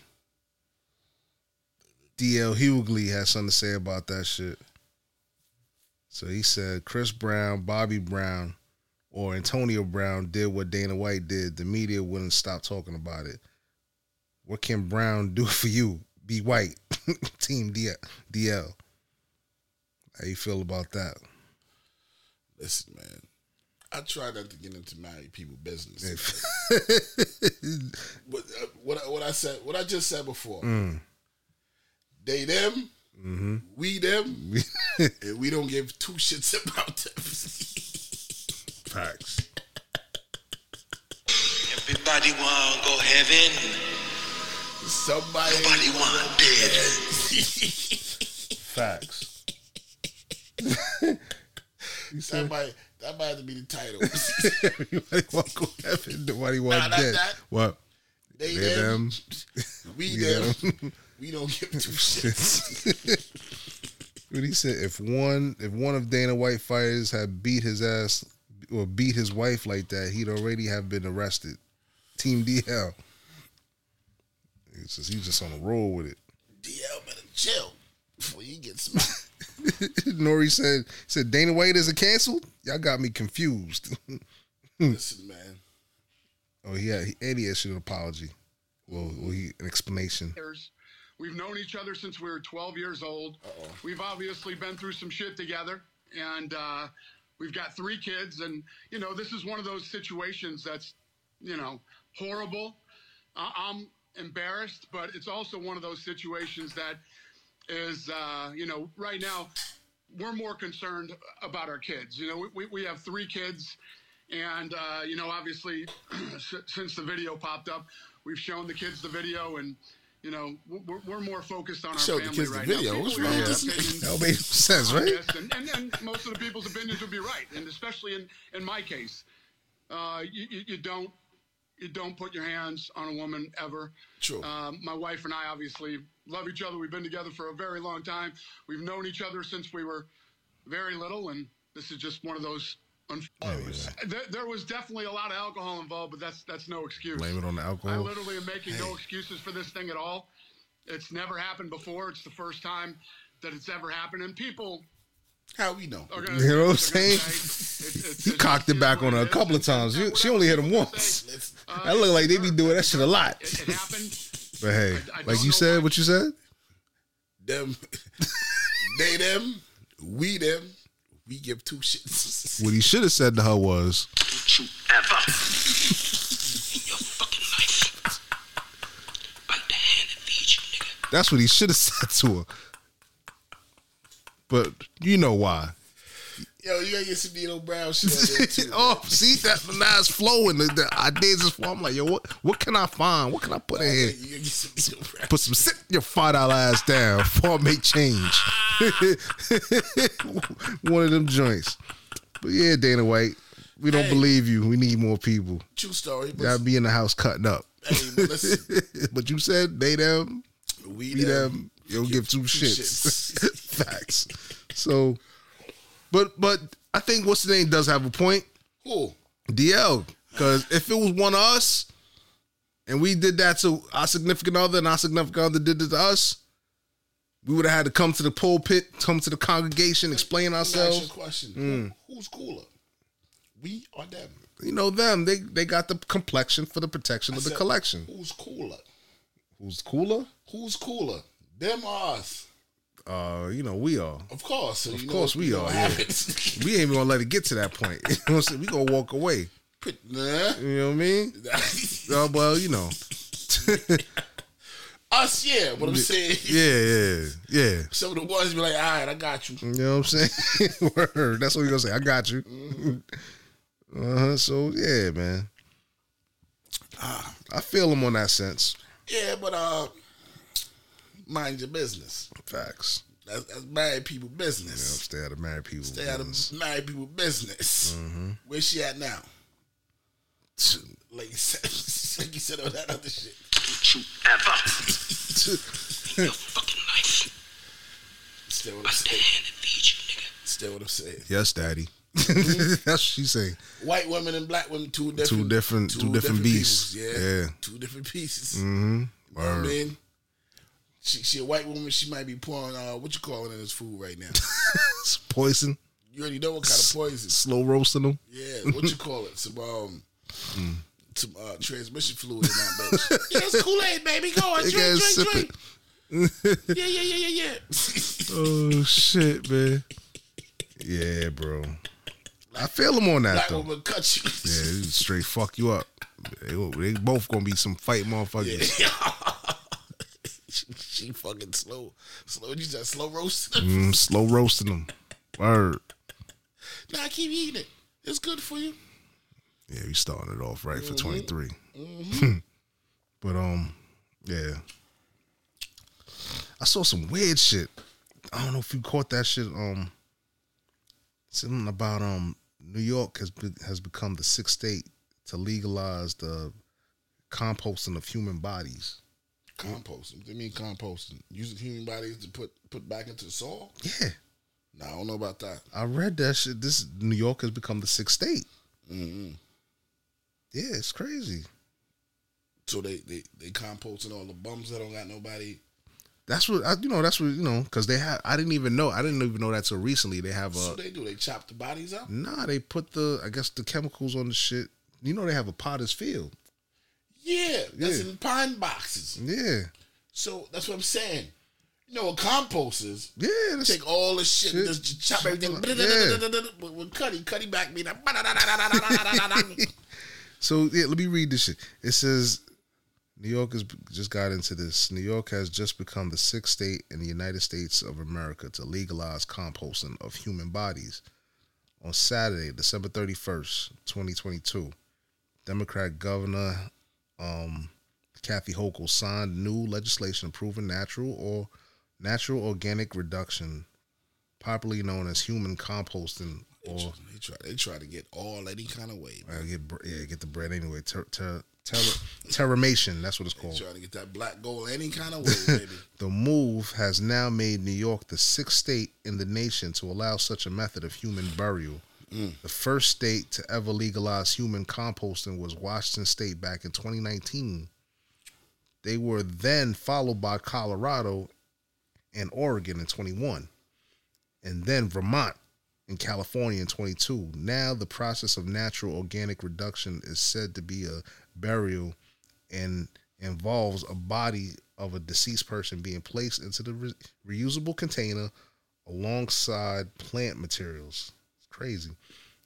DL Hughley has something to say about that shit. So he said Chris Brown, Bobby Brown, or Antonio Brown did what Dana White did. The media wouldn't stop talking about it. What can Brown do for you? Be white. Team DL. How you feel about that? Listen, man. I try not to get into married people business. But uh, what I- what I said, what I just said before, Mm. they them, Mm-hmm. we them, and we don't give two shits about them. Facts. Everybody want go heaven. Somebody, Nobody want dead. Facts. that might that might have to be the title. Everybody want to go heaven. Nobody want Nah, not dead. that. What? They They them, them. we We them. them. We don't give two shits. What he said? If one, if one of Dana White fighters had beat his ass or beat his wife like that, he'd already have been arrested. Team DL. He says he's just on a roll with it. DL, chill before you get smacked. Nori said said Dana White isn't canceled. Y'all got me confused. Listen, man. oh yeah, he, and he issued an apology. Well, well he, an explanation. years. We've known each other since we were 12 years old. We've obviously been through some shit together, and uh, we've got three kids. And you know, this is one of those situations that's, you know, horrible. Uh, I'm embarrassed, but it's also one of those situations that is, uh, you know, right now we're more concerned about our kids. You know, we, we, we have three kids, and uh, you know, obviously, since the video popped up, we've shown the kids the video, and you know, we're, we're more focused on our the family kids the right video? now. What's wrong with this That made sense, right? and, and, and most of the people's opinions would be right, and especially in, in my case, uh, you, you, you don't you don't put your hands on a woman ever. True. Um, my wife and I obviously love each other. We've been together for a very long time. We've known each other since we were very little, and this is just one of those. Un- there, there was definitely a lot of alcohol involved, but that's that's no excuse. Blame it on the alcohol. I literally am making no excuses for this thing at all. It's never happened before. It's the first time that it's ever happened, and people How we know? gonna. You know what I'm saying? say it's- it's- He it's cocked it back on her a couple of times. You- she only hit him once. uh, That look like they be doing that shit a lot. It, it happened. But hey, I- I like you said, why- what you said. Them, they them, we them. We give two shits. What he should have said to her was, Don't you ever in your fucking life bite the hand that feeds you, nigga. That's what he should have said to her. But you know why. Yo, you gotta get some Nino Brown shit too. oh, see that it's flowing. The, the ideas is flowing. I'm like, yo, what what can I find? What can I put in here? You some Nino Brown. Put some sit your five dollar ass down before I make change. One of them joints. But yeah, Dana White, we don't Hey. believe you. We need more people. True story. But, Gotta be in the house cutting up. hey, but listen, but you said they them, we we them. them. You'll give two two shits. Facts. So, but but I think what's the name does have a point. Who? DL, because if it was one of us, and we did that to our significant other, and our significant other did it to us, we would have had to come to the pulpit, come to the congregation, explain Let me ask you a ourselves. question. Mm. Who's cooler? We or them? You know them. They they got the complexion for the protection I of the said, collection. Who's cooler? Who's cooler? Who's cooler? Them or us? Uh, you know we are. Of course. So Of know- course we are. Yeah. we ain't even gonna let it get to that point. You know what I'm saying? We gonna walk away. Nah. You know what I mean? Uh, well, you know. Us, yeah. What I'm saying. Yeah, yeah, yeah. Some of the ones be like, all right, I got you. You know what I'm saying? Word. That's what we gonna say. I got you. Uh huh. So yeah, man. I feel him on that sense. Yeah, but uh, mind your business. Facts. That's, that's married people Yeah, business. stay out of married people. Stay out of married people business. Mm-hmm. Where's she at now? Like you said, like you said all that other shit. Don't you ever in your fucking life Still what I'm saying. hand that you, nigga. Still what I'm saying. Yes, daddy. Mm-hmm. That's what she's saying. White women and black women, two different, Two different- two different beasts. Yeah. Yeah. two different pieces. Mm-hmm. You know what I mean? She, she a white woman. She might be pouring uh, what you calling in this food right now. It's poison. You already know what kind of poison. Slow roasting them. Yeah, what you call it? Some um, some uh, transmission fluid in that bitch. yeah, it's Kool Aid, baby. Go on, They drink, gotta drink, sip drink. it. Yeah, yeah, yeah, yeah, yeah. Oh shit, man. Yeah, bro. I feel him on that Black though. woman cut you. Yeah, they straight fuck you up. They, they both gonna be some fight motherfuckers. She, she fucking slow, slow. You just slow roast. Mm, slow roasting them. Word. Nah, keep eating it. It's good for you. Yeah, we starting it off right for Mhm. 23. Mhm. But um, yeah. I saw some weird shit. I don't know if you caught that shit. Um, something about um New York has be, has become the sixth state to legalize the composting of human bodies. Composting. What do you mean composting? Using human bodies to put put back into the soil? Yeah, Nah, I don't know about that. I read that shit. This New York has become the sixth state. mm Yeah, it's crazy. So they, they they composting all the bums that don't got nobody. That's what I, you know. That's what you know because they have. I didn't even know. I didn't even know that till recently. They have a. So they do. They chop the bodies up. nah. They put the I guess the chemicals on the shit. You know they have a potter's field. Yeah, that's Yeah. in pine boxes. Yeah, So that's what I'm saying. You know what compost is? yeah. That's, Take all the shit, and Shit. just chop everything. Yeah. With, with Cuddy, Cuddy back me. So yeah, let me read this shit. It says New York has just got into this. New York has just become the sixth state in the United States of America to legalize composting of human bodies. On Saturday, December thirty first, twenty twenty two, Democrat Governor um, Kathy Hochul signed new legislation approving natural or natural organic reduction, popularly known as human composting or They try, they try to get all any kind of way. Man. Get yeah, get the bread anyway. Ter- ter- ter- terramation, that's what it's called. Trying to get that black gold any kind of way, baby. The move has now made New York the sixth state in the nation to allow such a method of human burial. Mm. The first state to ever legalize human composting was Washington State back in 2019. They were then followed by Colorado and Oregon in 21, and then Vermont in California in 22. Now the process of natural organic reduction is said to be a burial and involves a body of a deceased person being placed into the re- reusable container alongside plant materials. Crazy.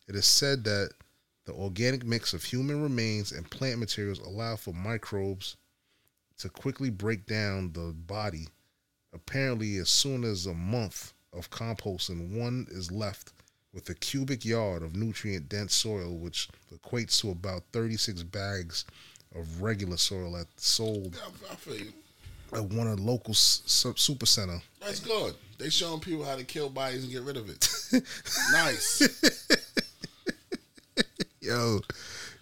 It is said that the organic mix of human remains and plant materials allow for microbes to quickly break down the body. Apparently, as soon as a month of composting, one is left with a cubic yard of nutrient dense soil, which equates to about 36 bags of regular soil at sold I, I feel you. at one of the local s- super center. That's good. They showing people how to kill bodies and get rid of it. nice. Yo,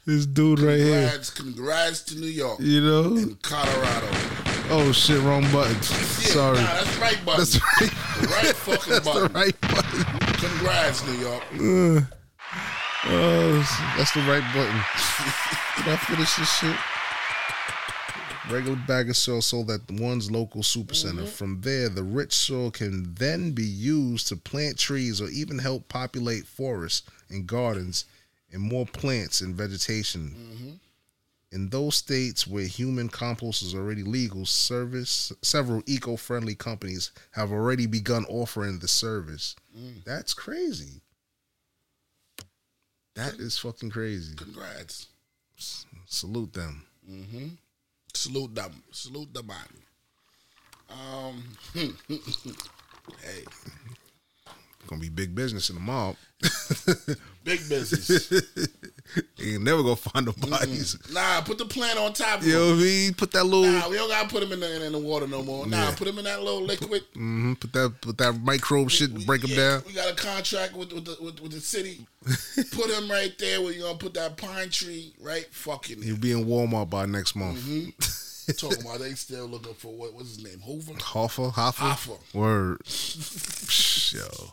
this dude right here, Congrats, congrats to New York you know? and Colorado. Oh shit, wrong button. Yeah, Sorry. Nah, that's right button. That's right. The right fucking That's button. the right button. Congrats, New York. Uh, oh, that's the right button. Did I finish this shit? Regular bag of soil sold at one's local super center. Mm-hmm. From there, the rich soil can then be used to plant trees or even help populate forests and gardens and more plants and vegetation. Mm-hmm. In those states where human compost is already legal, service several eco-friendly companies have already begun offering the service. Mm. That's crazy. That is fucking crazy. Congrats. Salute them. Mm-hmm. Salute them. Salute the man. Um, hey, Gonna be big business in the mob. big business. you never gonna find the bodies. Nah, put the plant on top You know what I mean? Put that little Nah, we don't gotta put them in the, in the water no more. Nah, Yeah. put them in that little liquid. Mm-hmm. put that put that microbe shit and break them down. We got a contract with with the, with, with the city. put them right there where you gonna put that pine tree right fucking You'll be in Walmart by next month. Talking about they still looking for what what's his name? Hoover? Hoffa, Hoffa, Hoffa. Word. Yo,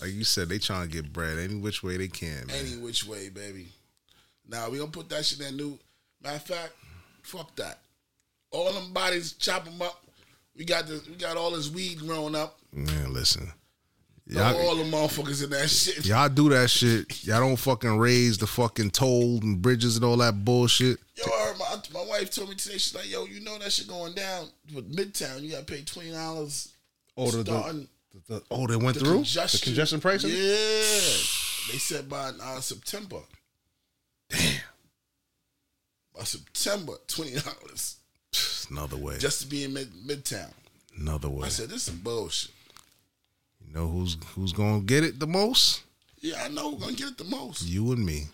like you said, they trying to get bread any which way they can. Man. Any which way, baby. Now we gonna put that shit in that new matter of fact, fuck that. All them bodies, chop them up. We got the we got all this weed growing up. Man, listen, y'all, all the motherfuckers in that shit. y'all do that shit. Y'all don't fucking raise the fucking toll and bridges and all that bullshit. Yo, my, my wife told me today, she's like, yo, you know that shit going down with Midtown. You gotta pay twenty dollars. Oh, the, starting the- oh, they went the through congestion. the congestion pricing. Yeah. They said by uh, September. Damn. By September, twenty dollars. Another way. Just to be in mid midtown. Another way. I said, this is some bullshit. You know who's who's gonna get it the most? Yeah, I know we're gonna get it the most. You and me.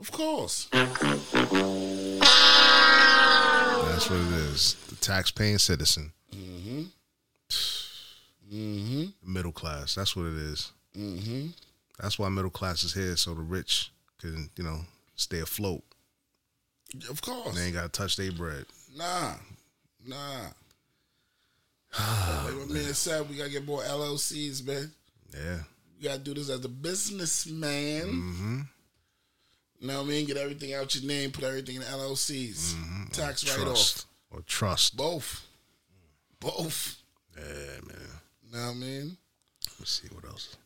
Of course. That's what it is. The tax-paying citizen, Mm-hmm. Mm-hmm. middle class. That's what it is. Mm-hmm. That's why middle class is here, so the rich can, you know, stay afloat. Of course. They ain't gotta touch their bread. Nah. Nah. like my man said, we gotta get more LLCs, man. Yeah. You gotta do this as a businessman. Mm-hmm. You know what I mean? Get everything out your name, put everything in LLCs. Tax write off. Or trust. Both. Both. Yeah, man. You know what I mean? Let me see what else.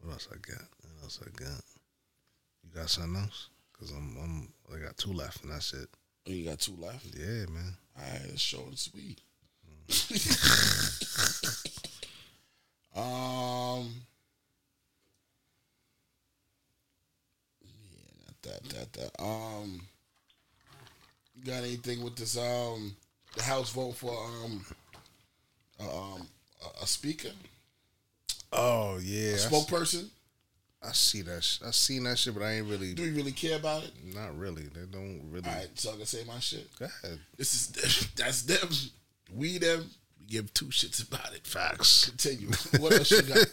What else I got? What else I got? You got something else? Cause I'm, I'm, I got two left, and that's it. Oh, you got two left. Yeah, man. All right, it's short and sweet. um, yeah, not that, that, that. Um, you got anything with this? Um, the House vote for um, uh, um, a, a speaker, Oh yeah, a spokesperson. I see that. Sh- I seen that shit, but I ain't really. Do you really care about it? Not really. They don't really. All right, so I can say my shit. Go ahead. This is that's them. We them. We give two shits about it. Facts. Continue. What else you got?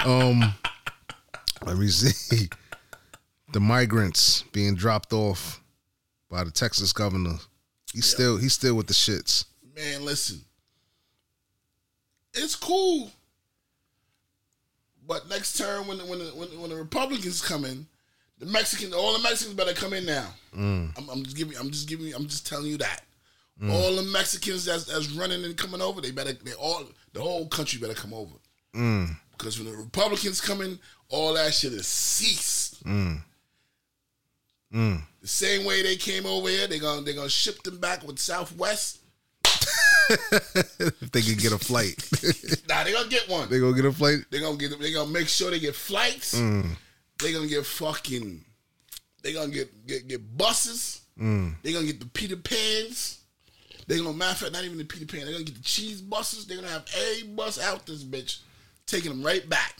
Um, let me see. The migrants being dropped off by the Texas governor. He's still he's still with the shits. Man, listen. It's cool. But next term, when the, when the, when, the- when the Republicans come in, the Mexicans, all the Mexicans better come in now. Mm. I'm, I'm just giving, I'm just giving, I'm just telling you that. Mm. All the Mexicans that's, that's running and coming over, they better, they all, the whole country better come over. Mm. Because when the Republicans come in, all that shit is cease. Mm. Mm. The same way they came over here, they gonna they gonna ship them back with Southwest. If they can get a flight, Nah, they gonna get one. they gonna get a flight. They gonna get. They gonna make sure they get flights. Mm. They gonna get fucking. They gonna get get, get buses. Mm. They gonna get the Peter Pans. They gonna matter of fact, not even the Peter Pan. They gonna get the cheese buses. They gonna have a bus out this bitch, taking them right back.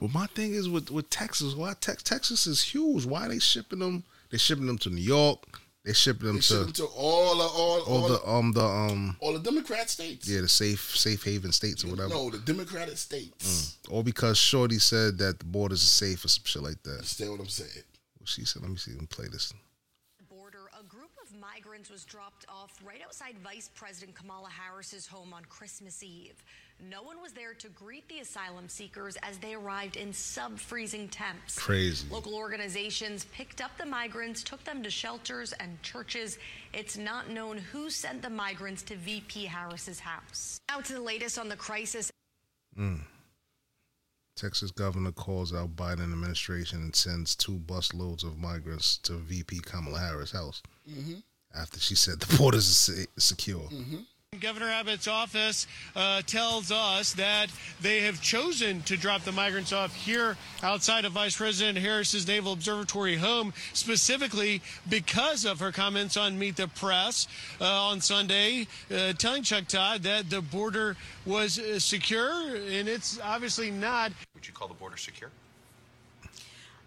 But my thing is with with Texas. Why Tex Texas is huge? Why are they shipping them? They shipping them to New York. They shipping them They ship to them to all the all, all all, the um the um all the Democrat states. yeah the safe safe haven states or whatever. No, the Democratic states. All because Shorty said that the borders are safe or some shit like that. Understand what I'm saying? What she said. Let me see. Let me play this. border, a group of migrants was dropped off right outside Vice President Kamala Harris's home on Christmas Eve. No one was there to greet the asylum seekers as they arrived in sub-freezing temps. Crazy. Local organizations picked up the migrants, took them to shelters and churches. It's not known who sent the migrants to VP Harris's house. Now to the latest on the crisis Mm. Texas governor calls out Biden administration and sends two busloads of migrants to VP Kamala Harris' house Mm-hmm. after she said the borders are se- secure. Governor Abbott's office uh, tells us that they have chosen to drop the migrants off here outside of Vice President Harris's Naval Observatory home, specifically because of her comments on Meet the Press uh, on Sunday, uh, telling Chuck Todd that the border was uh, secure, and it's obviously not. Would you call the border secure?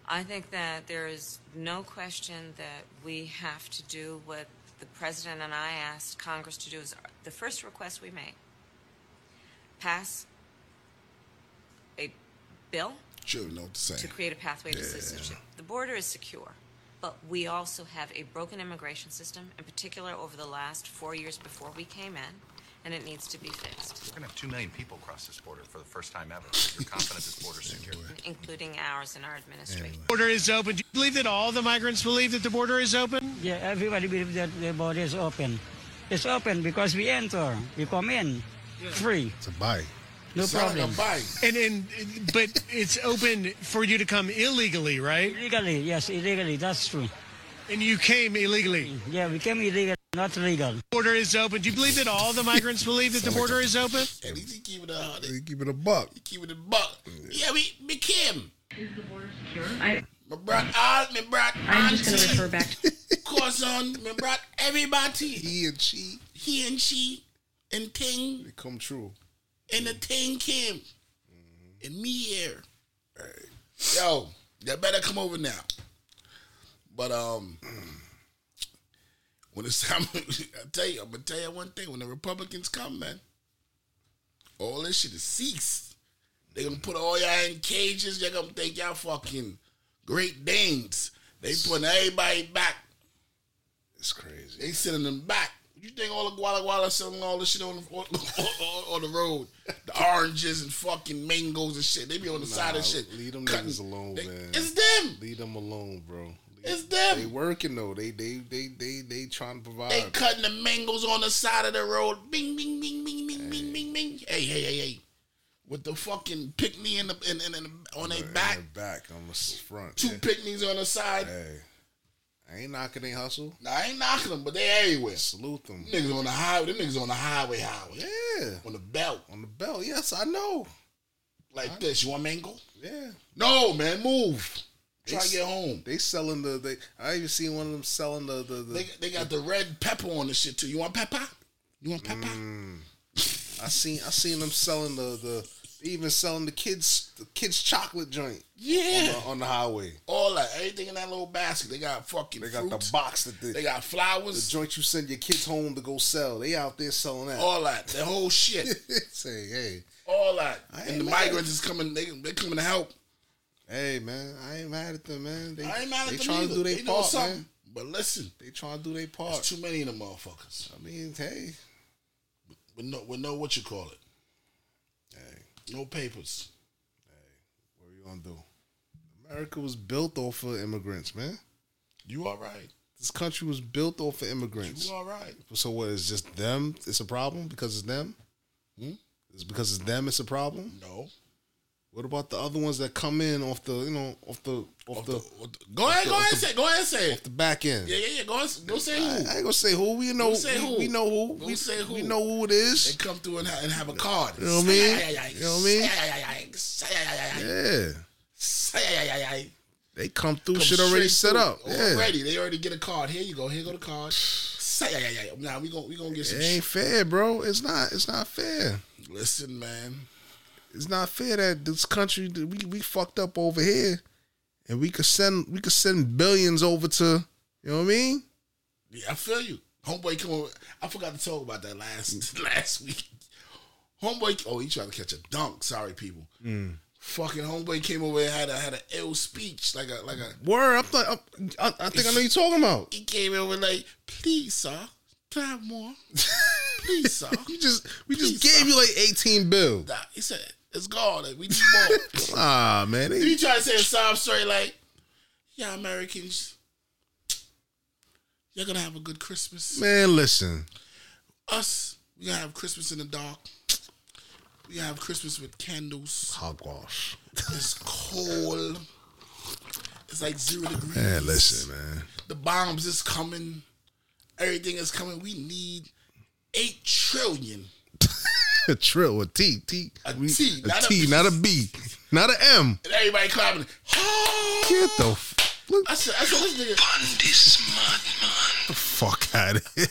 I think that there is no question that we have to do what the president and I asked Congress to do. Is the first request we made pass a bill Sure, know what to say. to create a pathway to citizenship. The border is secure, but we also have a broken immigration system, in particular over the last four years before we came in, and it needs to be fixed, We're going to have 2 million people cross this border for the first time ever. You're confident this border's secure? including ours and our administration. Border is open. Do you believe that all the migrants believe that the border is open? Yeah, everybody believes that the border is open. It's open because we enter, we come in, free. It's a buy. No problem. Like a buy. And, and but it's open for you to come illegally, right? Illegally, yes, illegally. That's true. And you came illegally. Yeah, we came illegal, not legal. Border is open. Do you believe that all the migrants believe that the border is open? And he keep it a hundred. He keep it a buck. He keep it a buck. Yeah, we we Kim. Is the border secure? I, My brat aunt, my brat I'm just going to refer back to cousin, my brat everybody. He and she. He and she and Ting It come true. and the Ting Kim. And me here. Yo, you better come over now. But um when it's time I tell you, I'm gonna tell you one thing, when the Republicans come, man, all this shit is ceased. They gonna put all y'all in cages, they're gonna think y'all fucking Great Danes. They putting everybody back. It's crazy. They sending them back. You think all the Guala Guala selling all this shit on the, on, on, on the road? The oranges and fucking mangoes and shit. They be on the side of shit. Leave them cutting- niggas alone, they- man. It's them. Leave them alone, bro. It's them. They working though. They they they they they trying to provide. They cutting the mangoes on the side of the road. Bing, bing, bing, bing, bing, bing, bing, bing. Hey, hey, hey, hey. With the fucking pickney in the in, in, in, on their back. back on the front. Two yeah. pickneys on the side. Hey, I ain't knocking they hustle. Nah, I ain't knocking them, but they everywhere. Salute them. Niggas on the highway. Them niggas on the highway, highway. Yeah, On the belt. on the belt. Yes, I know. Like this. You want mango? Yeah, No, man. Move. Try to get home. they selling the. They I even seen one of them selling the the. the They, they got the red pepper on the shit too. You want pepper? You want pepper? Mm. I seen I seen them selling the the. They even selling the kids the kids chocolate joint. Yeah. on the, on the highway. All that. Everything in that little basket. They got fucking They got fruits. the box that the, They got flowers. the joint you send your kids home to go sell. They out there selling that. all that. The whole shit. Say, hey, all that. I And the mad. migrants is coming. They they coming to help. hey, man, I ain't mad at them, man. They, I ain't mad at they them trying either. to do their They doing part, something. man. But listen, They trying to do their there's part. too many of them motherfuckers. I mean, hey, With no, with no what you call it. No papers. Hey, what are you gonna do? America was built off of immigrants, man. You all right? This country was built off of immigrants. You all right? So what is just them? It's a problem because it's them. Hmm? It's because it's them. It's a problem. No. What about the other ones that come in off the, you know, off the, off, Off the, the- off go ahead, the- go ahead, the- say, go ahead, say it. the back end? Yeah, yeah, yeah. Go, ahead, go say who. I, I ain't gonna say who. We know. Say we, who. we know who. Don't we, say who. We know who it They come through and, ha- and have a card. You know what I mean? You know what I mean? Yeah, say, they come through. Come shit already set through. up. Yeah, Already, they already get a card. Here you go. Here go the card. Say, yeah. Yeah, yeah. Now we gonna we gonna get some. it ain't fair, bro. It's not. It's not fair. Listen, man. It's not fair that this country we we fucked up over here, and we could send we could send billions over to. You know what I mean? Yeah, I feel you. Homeboy come over. I forgot to talk about that last last week. Homeboy, oh, he tried to catch a dunk. Sorry, people. Mm. Fucking homeboy came over and had a had an ill speech, like a like a. Word. I'm I'm- I, I think I know you're talking about. He came over like, please, sir, can I have more? please, sir. We just we just Please, gave you like 18 bill. Nah, he said it's gone. Like, we need more. Ah man, they, he tried to say a sob story like, yeah, Americans, you're gonna have a good Christmas. man. Listen, Us, we gonna have Christmas in the dark. We gonna have Christmas with candles. hogwash. It's cold. It's like zero degrees. Man, listen, man. The bombs is coming. Everything is coming. We need eight trillion. A trill, a T, T, A we- T, a not a T, B. not a B, not a M. And everybody clapping. Get the, f- look I said, I said, this nigga, the fuck out of here.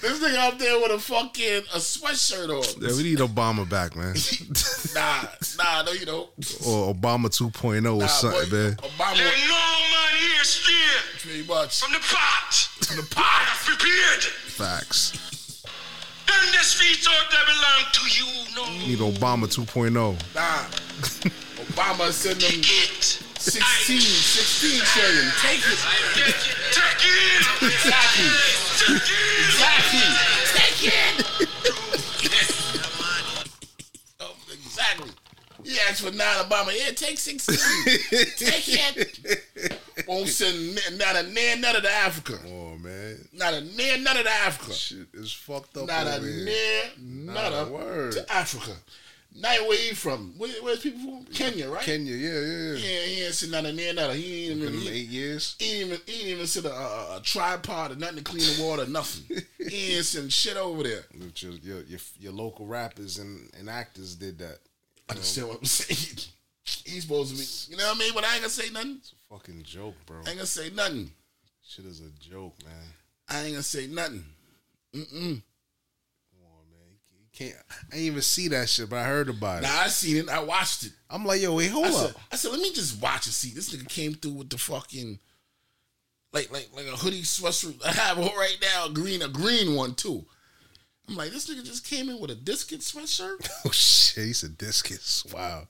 this nigga up there with a fucking a sweatshirt on. yeah, we need Obama back, man, Nah, nah, no, you don't. or Obama 2.0 or something, boy, man. Obama, There's no money here still pretty much. from the pot. From the pot. I've Prepared. Facts. And the streets out there belong to you. No. We need Obama oh. 2.0. Nah. Obama sent them It. 16, 16 trillion. Take it. Take it. Take it. Exactly. Take it. Exactly. Take it. He asked for nine Obama. Yeah, take 16. take it. Won't send not a near none of the Africa. Oh man, Not a near none of the Africa. shit is fucked up Not a here. near none to Africa. Not where you from. Where, where's people from? Kenya, right? Kenya, yeah, yeah, yeah. Yeah, he ain't none of near none. He ain't even. He, eight years. he ain't even, he ain't even seen a, a, a tripod or nothing to clean the water, nothing. he ain't seen shit over there. Your, your, your, your local rappers and, and actors did that. I understand what I'm saying? He's supposed to be, you know what I mean? But I ain't gonna say nothing. It's a fucking joke, bro. I ain't gonna say nothing. Shit is a joke, man. I ain't gonna say nothing. Mm-mm. Come on, man. You can't. I didn't even see that shit, but I heard about it. Now I seen it. I watched it. I'm like, yo, wait, hold I up. said, I said, let me just watch and see. This nigga came through with the fucking like like like a hoodie sweatshirt. I have one right now, green, a green one too. I'm like, this nigga just came in with a discus sweatshirt oh shit, he's a discus. Wow.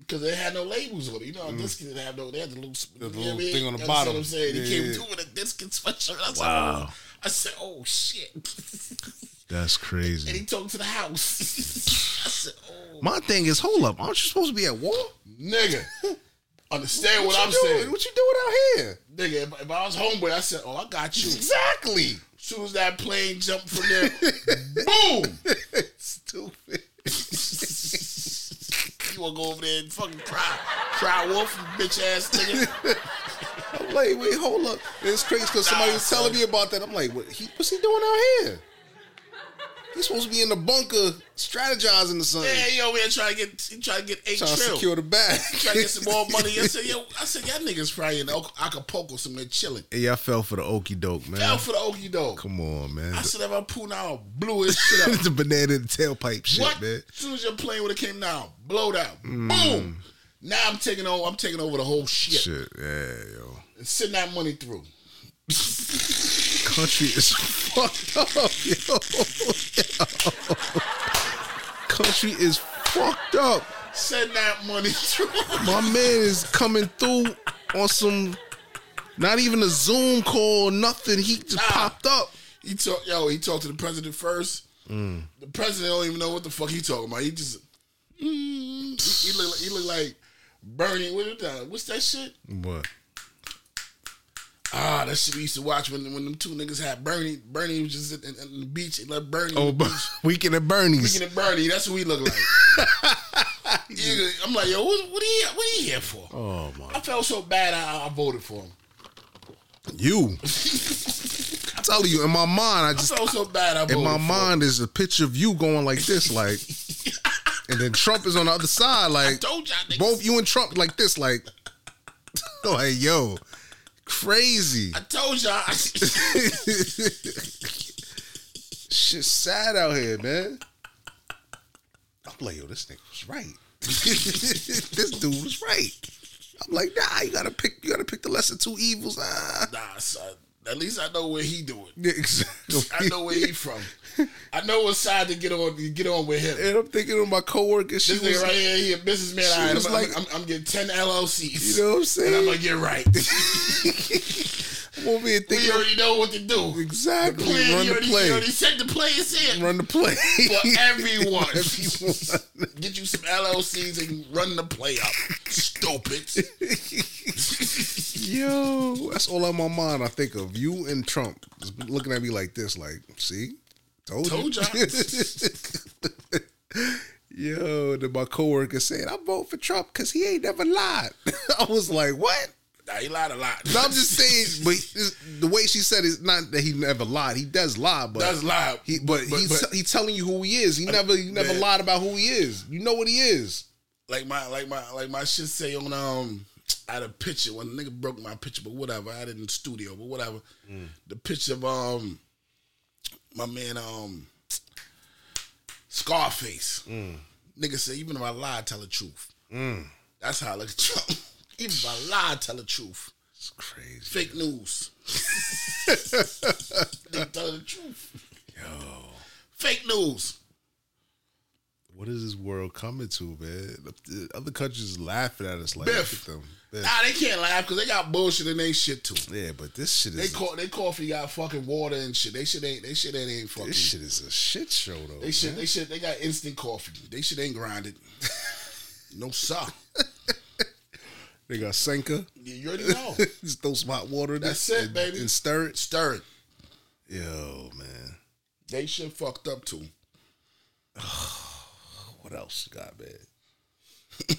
because they had no labels on it. You know, a mm. discus didn't have no. They had the little, The you know little I mean? thing on the You understand bottom. What I'm saying Yeah, he came yeah. through with a discus sweatshirt. I said, Wow. oh. I said, oh shit. That's crazy. and he talked to the house. I said, oh My thing is, hold up. Aren't you supposed to be at war? nigga. Understand what, What I'm you doing? saying? What you doing out here? Nigga, if, if I was homeboy, I said, "Oh, I got you." Exactly. As soon as that plane jumped from there, boom. Stupid. you wanna go over there and fucking cry, cry wolf, bitch ass nigga? I'm like, wait, hold up. It's crazy because somebody was telling me about that. I'm like, what? He, what's he doing out here? He's supposed to be in the bunker strategizing the something. Yeah, yo, over here trying to get, he trying to get eight Trying to trill. secure the bag. Trying to get some more money. I said, yo, I said, y'all niggas probably in Ac- Acapulco somewhere chilling. Hey, I fell for the okey doke, man. Fell for the okey doke. Come on, man. I said, if I pull now, blew his shit up. the banana in the tailpipe shit, what? man. As soon as your plane would have came down, blowed out, Mm. boom. Now I'm taking over. I'm taking over the whole shit Shit, yeah, yo. and send that money through. Country is fucked up, yo. Country is fucked up. Send that money through. My man is coming through on some, not even a Zoom call, nothing. He just popped up. He talk, yo. He talked to the president first. Mm. The president don't even know what the fuck he talking about. He just mm, he, he look like, he look like Bernie. What is that? What's that shit? What? Ah, that shit we used to watch when when them two niggas had Bernie. Bernie was just in, the beach. He let Bernie. Oh, on the but beach. Weekend at Bernie's. Speaking of Bernie, that's what he look like. Yeah, I'm like, yo, what, what you what he here for? Oh my! I felt so bad. I, I voted for him. You. I'm telling you, in my mind, I I just felt so bad. I voted in my for him. mind is a picture of you going like this, like, and then Trump is on the other side, like both you and Trump like this, like, like yo, crazy. I told y'all. Shit sad out here, man. I'm like, yo, this nigga was right. this dude was right. I'm like, nah, you gotta pick, you gotta pick the lesser two evils. Ah. Nah, son. At least I know where he doing. Exactly. I know where he from. I know what side to get on. To get on with him. And I'm thinking of my coworker. She This was nigga right here, he a businessman. she All right, was I'm, like- I'm, I'm, I'm getting ten LLCs. You know what I'm saying? And I'm gonna get right. I'm over here thinking. we already know what to do. Exactly. The plan, Run the already, play. He already said the play is here. Run the play for everyone. Everyone. Get you some LLCs and run the play up. Stupid. Yo, that's all on my mind. I think of you and Trump looking at me like this, like, see, told, Told you. Yo, then my coworker said, "I vote for Trump because he ain't never lied." I was like, "What?" Nah, he lied a lot. No, I'm just saying, but the way she said it's not that he never lied. He does lie, but Does lie. He, but, But- he's but- he telling you who he is. He never he never man. lied about who he is. You know what he is. like my like my like my shit say on um I had a picture when the nigga broke my picture, but whatever. I had it in the studio, but whatever. The picture of um my man um Scarface. Nigga said, even if I lie, I tell the truth. That's how I look at Trump. even if I lie, I tell the truth. It's crazy. Fake news. Nigga tell the truth. Yo, Fake news. what is this world coming to, man? The other countries laughing at us like, Biff. look at them. Biff. Nah, they can't laugh because they got bullshit in they shit too. Yeah, but this shit They is—they coffee got fucking water and shit. They shit ain't they shit ain't, ain't fucking. this shit is a shit show though. they shit man. they shit they got instant coffee. They shit ain't grinded. no sir. They got Sanka. You you already know. Just throw some hot water in That's it it, and- baby. and stir it. Stir it. Yo, man. They shit fucked up too. What else you got, man?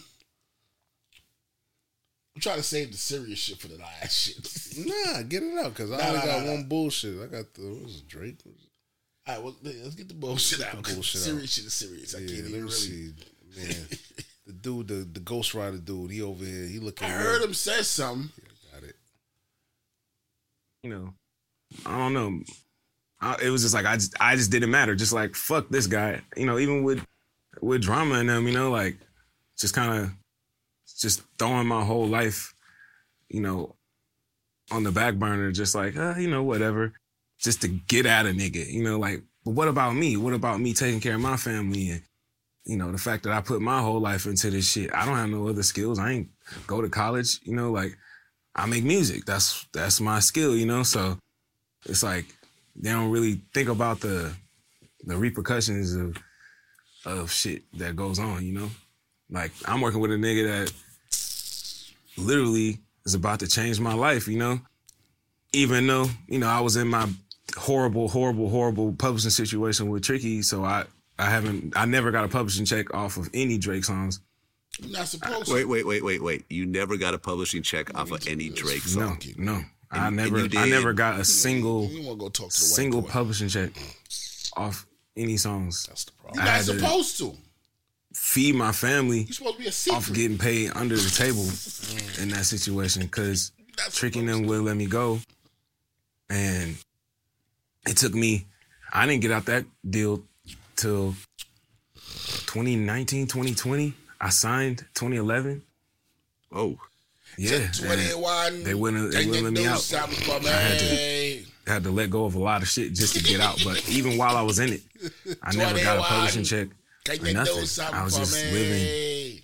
I'm trying to save the serious shit for the last shit. Nah, get it out because I Nah, only nah, got nah, one nah. bullshit. I got the what was it, Drake. All right, well, let's get the bullshit Get out. the 'cause bullshit out. serious shit is serious. I Yeah, can't let even me really. see, man. the dude, the the Ghost Rider dude, he over here. He looking. At me. I real- heard him say something. Got it. you know, I don't know. I, it was just like I just I just didn't matter. Just like fuck this guy. You know, even with with drama and them, you know, like just kind of just throwing my whole life, you know, on the back burner. Just like uh, you know, whatever, just to get at a nigga. You know, like, but what about me? What about me taking care of my family and you know the fact that I put my whole life into this shit. I don't have no other skills. I ain't go to college. You know, like I make music. That's that's my skill, you know. So it's like they don't really think about the the repercussions of of shit that goes on, you know. Like I'm working with a nigga that literally is about to change my life, you know? Even though, you know, I was in my horrible, horrible, horrible publishing situation with Tricky, so I I haven't I never got a publishing check off of any Drake songs. You're not supposed to. Wait, wait, wait, wait, wait. You never got a publishing check off of any Drake song. No, no. I And- and never I never got a single go talk to the single boy. publishing check mm. off any songs. That's the problem. You're not supposed to. Feed my family You're supposed to be a off getting paid under the table in that situation because tricking them would let me go. And it took me, I didn't get out that deal till 2019, 2020. I signed 2011. Oh. Yeah. 21. They wouldn't, they wouldn't let me out. I had to, had to let go of a lot of shit just to get out. But even while I was in it, I never got a publishing check Take or that nothing. something I was for just me. living,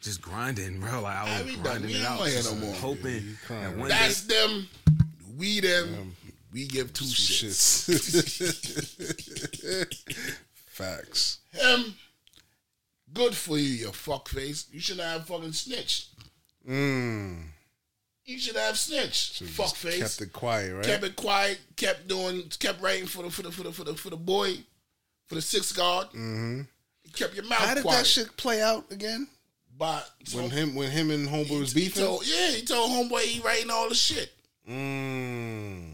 just grinding, bro. Like I was we grinding We it out, just no more. hoping that one That's day. them. We them. We give two shits. Facts. Him. Good for you, you fuckface. You should have fucking snitched. Mm. You should have snitched. Fuckface. Kept it quiet, right? Kept it quiet. Kept doing. Kept writing for the for the for the for the for the boy, for the 6 God. Mm-hmm. Kept your mouth How did quiet. that shit play out again? But when him when him and homeboy was beefing. told, yeah, he told homeboy he writing all the shit. Mm.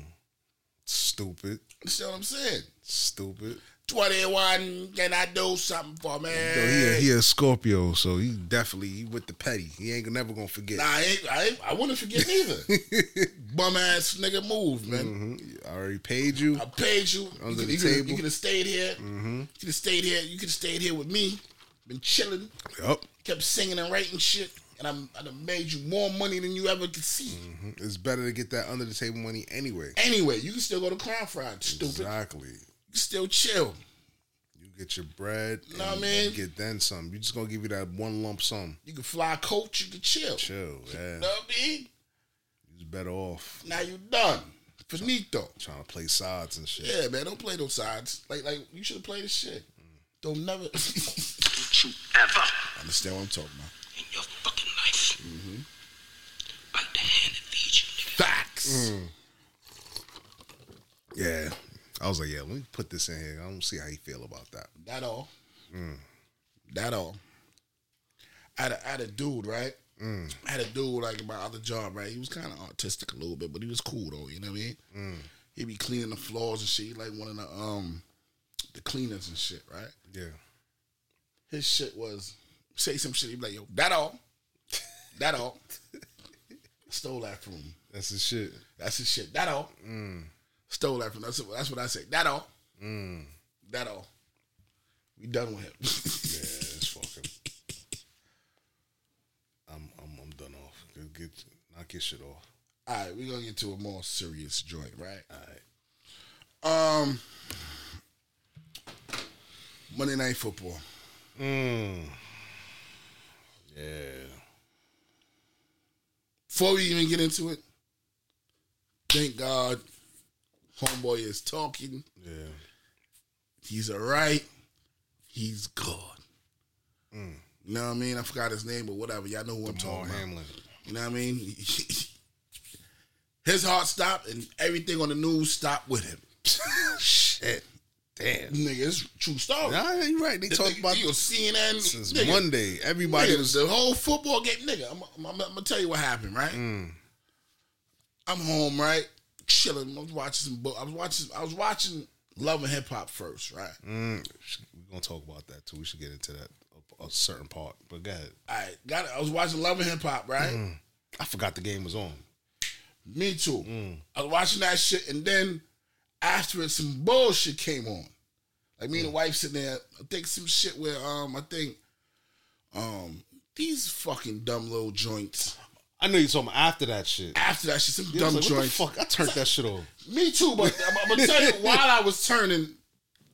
Stupid. You see what I'm saying? Stupid. 21, can I do something for me? Yo, he a, he a Scorpio, so he definitely he with the petty. He ain't never gonna forget. Nah, I, ain't, I, ain't, I wouldn't forget neither. Bum ass nigga move, man. Mhm. I already paid you. I paid you. Under you the could, you table. You could have stayed here. Mm-hmm. You could have stayed here. You could have stayed here with me. Been chilling. Yup. Kept singing and writing shit. And I'm, I done made you more money than you ever could see. Mm-hmm. It's better to get that under the table money anyway. Anyway, you can still go to Crown Fried, stupid. Exactly. You still chill. You get your bread. Know what I mean? you Get then some. You just gonna give you that one lump sum. You can fly coach. You can chill. Chill. Yeah. You know what I mean? You's better off. Now you done. Finito. Trying to play sides and shit. Yeah, man, don't play those sides. Like, like you should have played this shit. Don't never. Don't you ever Understand what I'm talking about? in your fucking life Mm-hmm. bite the hand that feeds you, nigga. Facts. Mm. Yeah. I was like, yeah, let me put this in here. I don't see how you feel about that. That all. Mm. That all. I had a, I had a dude, right? Mm. I had a dude like my other job, right? He was kind of artistic a little bit, but he was cool though. You know what I mean? Mm. He'd be cleaning the floors and shit. He like one of the um the cleaners and shit, right? Yeah. His shit was say some shit. He'd be like, "Yo, that all, that all." Stole that from him. That's his shit. That's his shit. That all. Mm. Stole that from. That's that's what I say. That all. Mm. That all. We done with him. Yeah, it's fucking. I'm I'm I'm done off. Get, get knock your shit off. All right, we're gonna get to a more serious joint, right? All right. Um, Monday Night Football. Mm. Yeah. Before we even get into it, thank God, homeboy is talking. Yeah. He's all right. He's good. Mm. You know what I mean? I forgot his name, but whatever. Y'all know who I'm talking about. Hamlin. You know what I mean? His heart stopped, and everything on the news stopped with him. Shit. Damn. Nigga, it's a true story. Nah, you right. They talk about you CNN since nigga. Monday. Everybody Nigga, was the whole football game. Nigga, I'm, I'm, I'm gonna tell you what happened, right? Mm. I'm home, right? Chilling. I was watching some. book. I was watching. I was watching Love and Hip Hop first, right? Mm. We're gonna talk about that too. We should get into that a, a certain part. But go ahead. Right, got it. I was watching Love and Hip Hop, right? Mm. I forgot the game was on. Me too. Mm. I was watching that shit, and then after it, some bullshit came on. Like me and the wife sitting there, I think some shit where um I think um these fucking dumb little joints. I know you talking about after that shit. After that shit, some Yeah, dumb like, joints. fuck? I turned that shit off. Me too, but I'm, I'm gonna tell you while I was turning,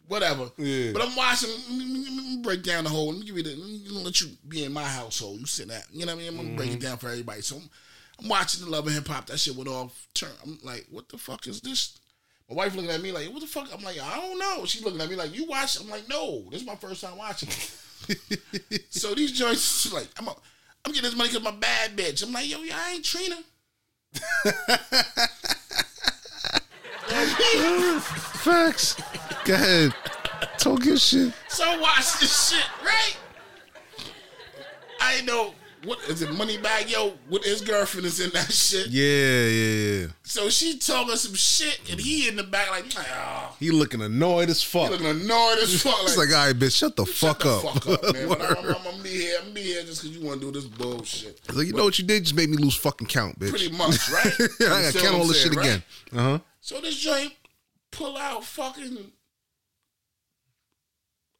whatever. Yeah. But I'm watching. Let me, let me break down the whole. Let me give you the. Let let you be in my household. You sitting at. You know what I mean? I'm gonna break Mm-hmm. it down for everybody. So I'm, I'm watching the Love and Hip Hop. That shit went off. Turn. I'm like, what the fuck is this? My wife looking at me like, what the fuck? I'm like, I don't know. She's looking at me like, you watch? I'm like, no. This is my first time watching so these joints, like, I'm, a, I'm getting this money because my bad bitch. I'm like, yo, yeah, I ain't Trina. Facts. Go ahead. Talk your shit. So watch this shit, right? I ain't know what is it money bag, yo, with his girlfriend is in that shit. Yeah, yeah, yeah. So she talking some shit and he in the back like, oh, He looking annoyed as fuck. he looking annoyed as fuck. It's like, all right, bitch, shut the fuck up. fuck up, man. But I'm, I'm, I'm gonna be here. I'm gonna be here just because you want to do this bullshit. Like, you know what you did? Just made me lose fucking count, bitch. Pretty much, right? I gotta count all this shit right? again. Uh huh. So this joint pull out fucking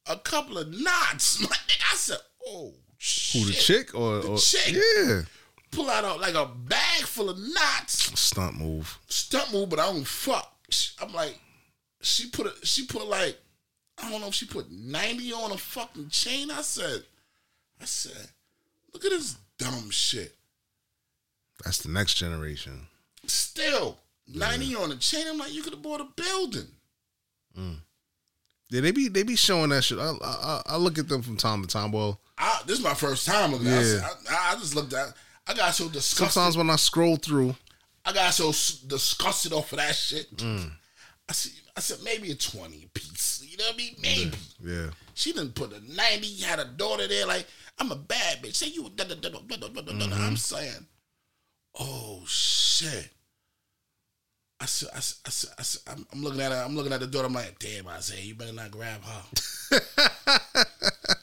a couple of knots. My nigga, I said, oh. Who the chick or, The or chick. yeah? Pull out a, like a bag full of knots. Stunt move. Stunt move, but I don't fuck. I'm like, she put a, she put like, I don't know if she put 90 on a fucking chain. I said, I said, look at this dumb shit. That's the next generation. Still, 90 on a chain. I'm like, you could have bought a building. Mm. Yeah, they be they be showing that shit. I, I I look at them from time to time. Well, I, this is my first time looking. Yeah. I, I, just looked at. I got so disgusted. Sometimes when I scroll through, I got so disgusted off of that shit. Mm. I see. I said maybe a twenty piece. You know what I mean? Maybe. Yeah. yeah. She didn't put a ninety. Had a daughter there. Like I'm a bad bitch. Say you. I'm saying, oh shit. I said, I said, I said, I said, I'm, I'm looking at her. I'm looking at the daughter. I'm like, damn. I say you better not grab her.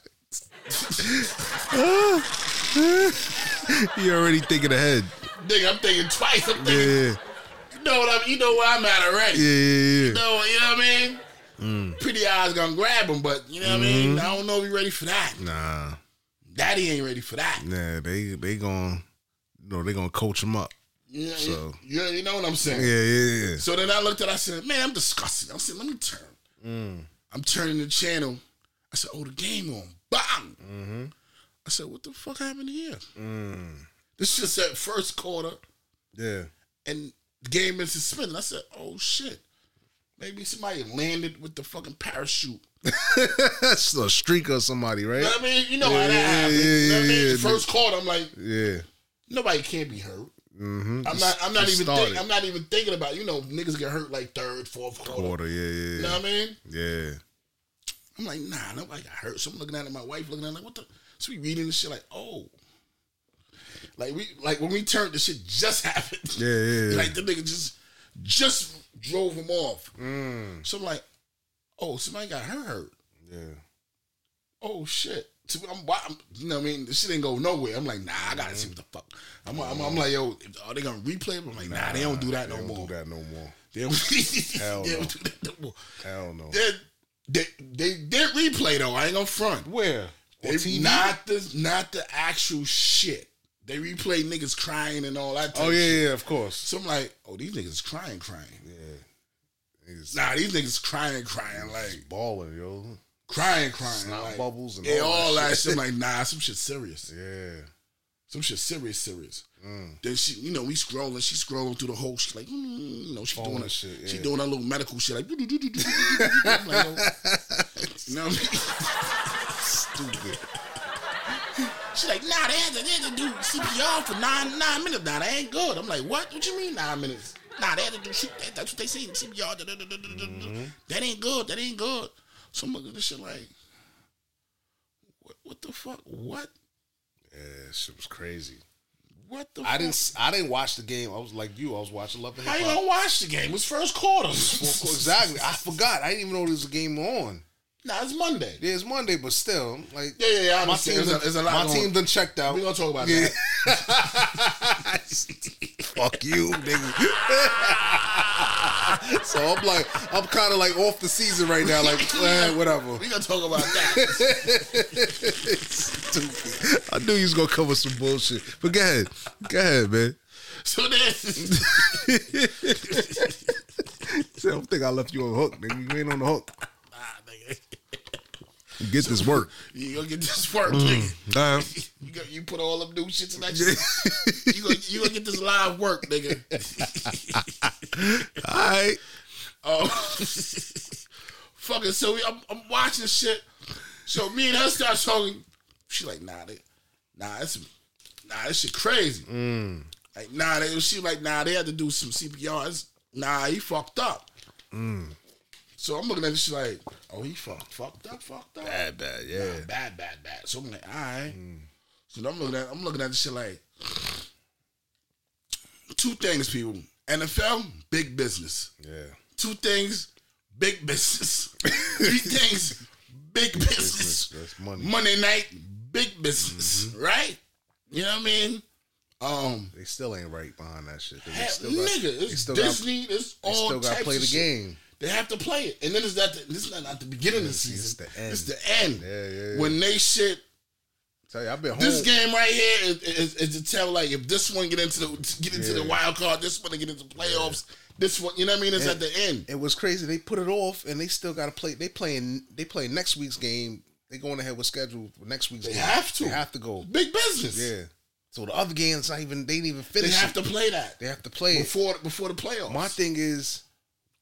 you already thinking ahead. Nigga, I'm thinking twice. I'm Yeah, thinking, yeah, you know what I'm, you know where I'm at already. yeah, yeah. You know, you know what I mean? Mm. Pretty eyes gonna grab him, but you know what I mean? I don't know if he ready for that. Nah, Daddy ain't ready for that. nah, they they gon' you know they gonna coach him up. You know, So- you, you know what I'm saying? Yeah, yeah, yeah. So then I looked at it, I said, man, I'm disgusted. I said, let me turn. Mm. I'm turning the channel. I said, oh, the game on. Bang! Mm-hmm. I said, what the fuck happened here? Mm. This just said first quarter Yeah. and the game is suspended. I said, oh shit. Maybe somebody landed with the fucking parachute. That's a streak or somebody, right? You know what I mean? You know yeah, how that yeah, happens. Yeah, you know what I mean? yeah. First quarter, I'm like, Yeah. nobody can't be hurt. Mm-hmm. I'm not. I'm not even. Think, I'm not even thinking about. You know, niggas get hurt like third, fourth quarter. quarter. Yeah, yeah, yeah. You know what I mean? Yeah. I'm like, nah, nobody got hurt. So I'm looking at it, my wife looking at it, like, what the? So we reading the shit like, oh. Like we like when we turned the shit just happened. Yeah, yeah, yeah. Like the nigga just just drove him off. Mm. So I'm like, oh, somebody got her hurt. Yeah. Oh shit. So I'm, I'm- you know what I mean? This shit ain't go nowhere. I'm like, nah, I gotta see what the fuck. I'm, I'm, I'm like, yo, are they gonna replay it? I'm like, nah, they don't do that no more. do that no more. They don't, Hell they no. don't do that no more. Hell no. They, they did replay though. I ain't gonna front. Where? They TV? not the not the actual shit. They replay niggas crying and all that. Oh yeah, shit. yeah, of course. So I'm like, oh, these niggas crying, crying. Yeah. Niggas Nah, these niggas crying, crying, like balling, yo. crying, crying, Snot like, bubbles and yeah, all that all that shit. shit. I'm like, nah, some shit serious. Yeah. Some shit serious, serious. Mm. Then she, you know, we scrolling. She scrolling through the whole. She's like, mm, you know, she Phone doing a, shit, She doing that little medical shit, like, yo. you know what I mean? Stupid. She's like, nah, they had, to, they had to do CPR for nine nine minutes. Nah, that ain't good. I'm like, what? What you mean nine minutes? Nah, they had to do C- that- that's what they say CPR. da, da, da, da, da. Mm-hmm. That ain't good. That ain't good. So I'm looking at this shit like, what, what the fuck? What? Yeah, shit was crazy. What the? I fuck? didn't. I didn't watch the game. I was like you. I was watching Love and How Hip you Hop. gonna watch the game? It was first quarter. exactly. I forgot. I didn't even know there was a game on. Nah, it's Monday. Yeah, it's Monday, but still, like, Yeah, yeah, yeah. I my team, There's a- there's a lot my going- team done checked out. We gonna talk about Yeah. that. Fuck you, nigga. so I'm like, I'm kind of like off the season right now. Like, eh, whatever. We gonna talk about that. Stupid. I knew you was gonna cover some bullshit. But go ahead, go ahead, man. so then, I don't think I left you on the hook, nigga. You ain't on the hook. Get this work. you gonna get this work, Mm. nigga. Right. You got you put all them new shits in that shit. you gonna you gonna get this live work, nigga. All right. Oh, fucking. So we, I'm, I'm watching shit. So me and her start talking. She like, nah, they, nah, it's Nah, this shit crazy. Mm. Like, nah, they she like, nah, they had to do some CPR. It's- nah, he fucked up. Mm. So I'm looking at this shit like, oh, he fucked, fucked up, fucked up. Bad, bad, yeah. Nah, bad, bad, bad. So I'm like, all right. So I'm looking at, I'm looking at this shit like, two things, people. NFL, big business. Yeah. Two things, big business. Three things, big business. That's money. Monday night, big business, right? You know what I mean? Um, They still ain't right behind that shit. they still got- nigga, they it's still got- Disney. it's they all still got to play the game. They have to play it, and then it's that. This is not, not the beginning of the season. It's the end. It's the end. Yeah, yeah, yeah. When they shit. Tell you, I've been home. This game right here is, is, is to tell like if this one get into the get into the wild card, this one to get into playoffs. This one, you know what I mean? It's And at the end. It was crazy. They put it off, and they still got to play. They playing. They play next week's game. They going ahead with schedule for next week's They game. have to. They have to go. Big business. Yeah. So the other games not even. They didn't even finish. They have it. to play that They have to play it. before before the playoffs. My thing is,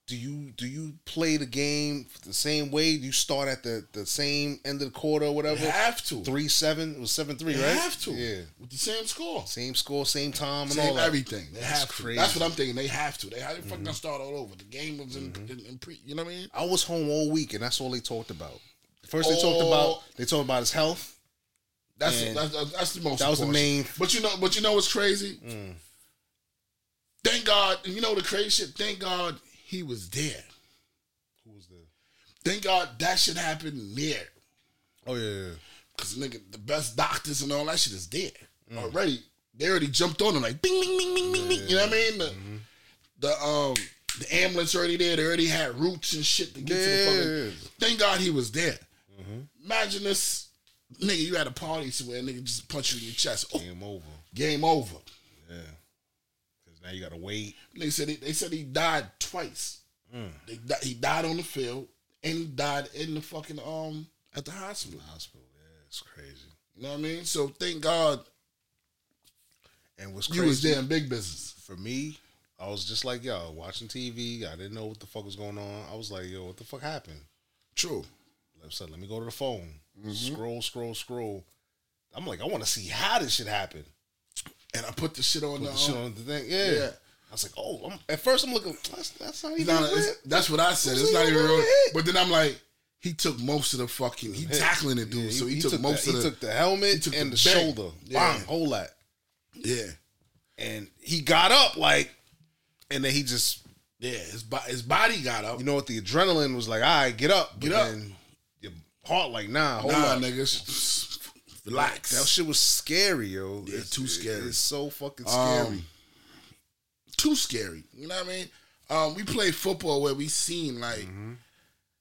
do you do you play the game the same way? Do you start at the, the same end of the quarter or whatever? They have to. Three seven. It was seven three, They right? have to. Yeah. with the same score, Same score, same time, and same all that. everything. They That's have to. crazy. That's what I'm thinking. They have to. They have to fucking Mhm. start all over. The game was in, in, in pre. You know what I mean? I was home all week, and that's all they talked about. First, they talked Oh. about they talked about his health. That's And that's, that's, that's the most. that was the main- But you know, but you know what's crazy? Mm. Thank God. You know the crazy shit. Thank God he was there. Who was there? Thank God that shit happened there. Oh yeah, yeah. Cause nigga, the best doctors and all that shit is there Mm. already. They already jumped on him like bing, bing, bing, bing, bing, bing. You know what I mean? The, Mm-hmm. the um the ambulance already there. They already had roots and shit to get to the Yeah. fucking. Thank God he was there. Mm-hmm. Imagine this nigga. You at a party somewhere, nigga just punch you in your chest. Oh, Game over. game over. Yeah. Now you gotta wait. They said he, they said he died twice. Mm. They, he died on the field and he died in the fucking um at the hospital. Hospital. Yeah, it's crazy. You know what I mean? So thank God And what's you crazy was there in big business. for me, I was just like y'all watching TV. I didn't know what the fuck was going on. I was like, yo, what the fuck happened? True. So let me go to the phone. Mm-hmm. Scroll, scroll, scroll. I'm like, I want to see how this shit happened. And I put the shit on the, the shit um, on the thing. Yeah. yeah. I was like, oh. I'm, at first, I'm looking. That's, that's not even. real. that's what I said. It's It's not even real. hit. But then I'm like, he took most of the fucking. He Hit. tackling the dude, Yeah, so he, took, most the, of the. He took the helmet he took and the the, shoulder. Yeah. Bang, whole lot. Yeah, And he got up like, and then he just, yeah. His bo- his body got up. you know what? The adrenaline was like, all right, get up, Get up. Your heart like, nah, hold nah, up. niggas, relax. That shit was scary, yo. Yeah, It's- too scary. It's so fucking scary. Um, too scary. You know what I mean? Um, we play football where we seen like Mm-hmm.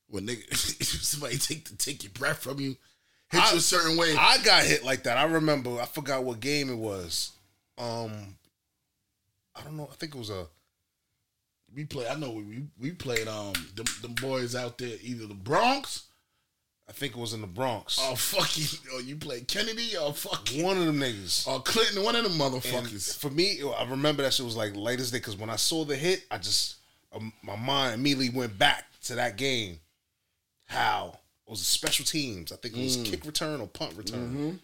when nigga somebody take the take your breath from you, hit you a certain way. I got hit like that. I remember. I forgot what game it was. Um, I don't know. I think it was a. we play. I know we we played um them, them boys out there either the Bronx. I think it was in the Bronx. or fucking or you played Kennedy or fucking One of them niggas. or Clinton. One of them And motherfuckers. for me, I remember that shit was like light as day because when I saw the hit, I just um, my mind immediately went back to that game. How it was a special teams. I think it was Mm. kick return or punt return. Mhm.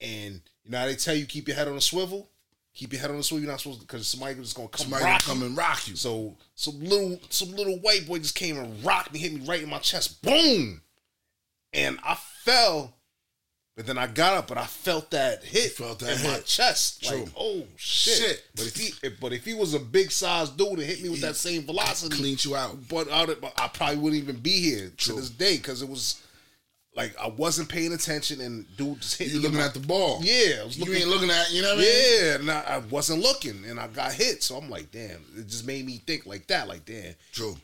And you know how they tell you keep your head on a swivel. Keep your head on a swivel. You're not supposed to because somebody just gonna come Somebody rock gonna come and rock you. So some little some little white boy just came and rocked me, hit me right in my chest. Boom. And I fell, but then I got up, but I felt that hit felt that in my chest. True. Like, oh shit. Shit. But if he if, but if he was a big size dude and hit me with that same velocity, Cleaned you out. but I, I probably wouldn't even be here True. to this day because it was like I wasn't paying attention and dude just hit You me. looking my- at the ball. Yeah, I was You looking. ain't looking at. You know what I mean? Yeah, and I, I wasn't looking, and I got hit. So I'm like, damn. It just made me think like that, like damn. True.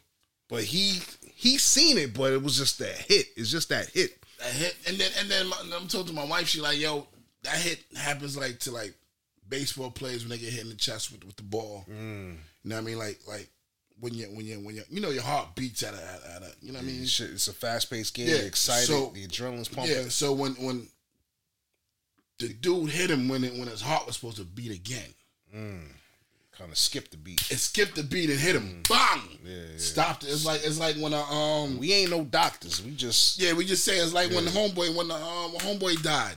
But he he seen it, but it was just that hit. It's just that hit. That hit, and then and then my, I'm talking to my wife. She like, yo, that hit happens like to like baseball players when they get hit in the chest with, with the ball. Mm. You know what I mean? Like like when you when you when you you know your heart beats at a at a you know what I mean? Shit, it's a fast paced game. Yeah, You're excited. so- the adrenaline's pumping. Yeah. So when when the dude hit him when it, when his heart was supposed to beat again, Mm. Kind of skipped the beat. it skipped the beat and hit him. Bang! Yeah, yeah. Stopped it. It's like it's like when a um We ain't no doctors. We just yeah we just say it's like when the homeboy when the um homeboy died.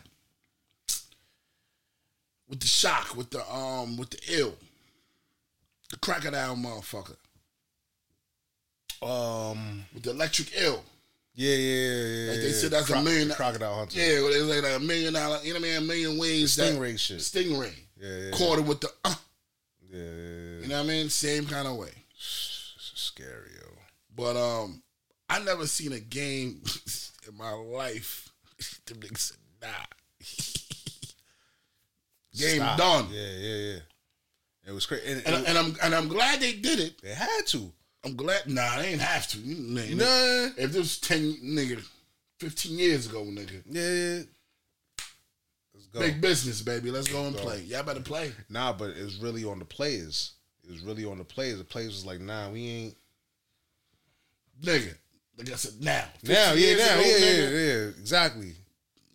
with the shock, with the um, with the ill, the crocodile motherfucker, Um. with the electric ill. Yeah, yeah, yeah. yeah Like they yeah. said, that's Cro- a million crocodile hunter. Yeah, well, it's like a million dollar. You know what I mean? A million wings. that- Stingray shit. Stingray. Yeah, yeah. Caught it with the. Uh, Yeah, you know what I mean? Same kind of way. It's scary, yo. But um, I never seen a game in my life. the nigga said, nah. game Stop. done. Yeah, yeah, yeah. It was crazy. And, And, and I'm and I'm glad they did it. they had to. I'm glad. Nah, they ain't have to. Nigga, Nah. If this was ten nigga, fifteen years ago, nigga. Yeah, yeah. Let's go. Big business, baby. Let's go and Go. play. Y'all better play. Nah, but it was really on the players. It was really on the players. The players was like, nah, we ain't. Nigga. Like I said, now. Now, yeah, now, ago, yeah, nigga, yeah, yeah, exactly.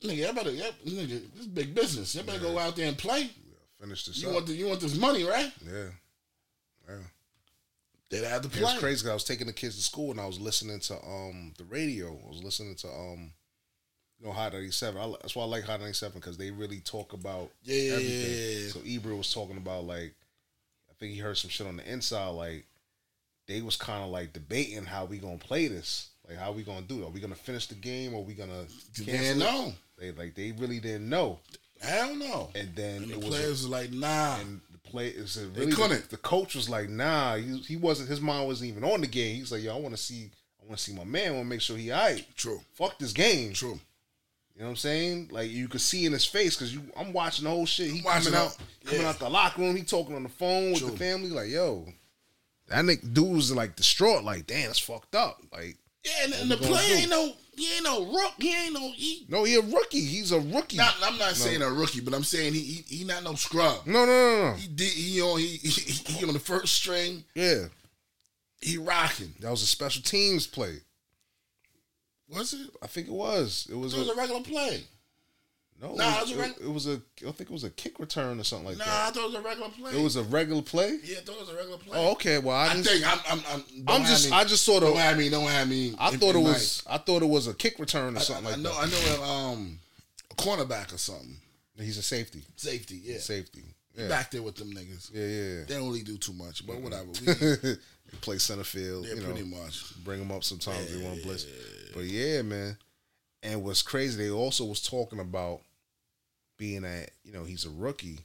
Nigga, y'all better, y'all, nigga, this is big business. Y'all better go out there and play. Finish this You up. want the, you want this money, right? yeah. Yeah. They'd have to play. crazy 'cause I was taking the kids to school and I was listening to um the radio. I was listening to um you know Hot 97. I, that's why I like Hot 97 because they really talk about Yeah, everything. yeah, yeah. So Ebro was talking about like I think he heard some shit on the inside like they was kind of like debating how we gonna play this. Like how we gonna do it? Are we gonna finish the game? Or are we gonna They didn't know. They like they really didn't know. Hell no. And then And it the was players was like, nah. and the play is They really the, couldn't. the coach was like, nah, he, he wasn't. His mind wasn't even on the game. He's like, yo, I want to see, I want to see my man. I want to make sure he alright. True. Fuck this game. True. You know what I'm saying? Like you could see in his face because you, I'm watching the whole shit. He coming out, it. coming out the locker room. He talking on the phone with True. the family. Like, yo, that nigga dude was like distraught. Like, damn, that's fucked up. Like, Yeah, and, and the player ain't no, he ain't no rook. He ain't no, he. no, he a rookie. He's a rookie. Not, I'm not No. saying a rookie, but I'm saying he, he, he not no scrub. No, no, no, no. He did, he on, he, he, he on the first string. Yeah, He rocking. that was a special teams play. Was it? I think it was. It was It was a, a regular play. No, Nah, it, was, it was a it, it was a. I think it was a kick return or something like that. Nah, I thought it was a regular play. It was a regular play. Yeah, I thought it was a regular play. Oh, okay. Well, I, I didn't, think I'm, I'm, I'm, I'm just, me- I just sort of. Don't have me, don't have me. I thought it was. I thought it was a kick return or I, something I, like know, that. I know, a, um, a cornerback or something. He's a safety. Safety, yeah. Safety. Yeah. Back there with them niggas. Yeah, yeah. They don't really do too much, but whatever. We, play center field. yeah, you know, pretty much. bring them up sometimes. they want to blitz. But yeah, man. And what's crazy, they also was talking about being that you know he's a rookie,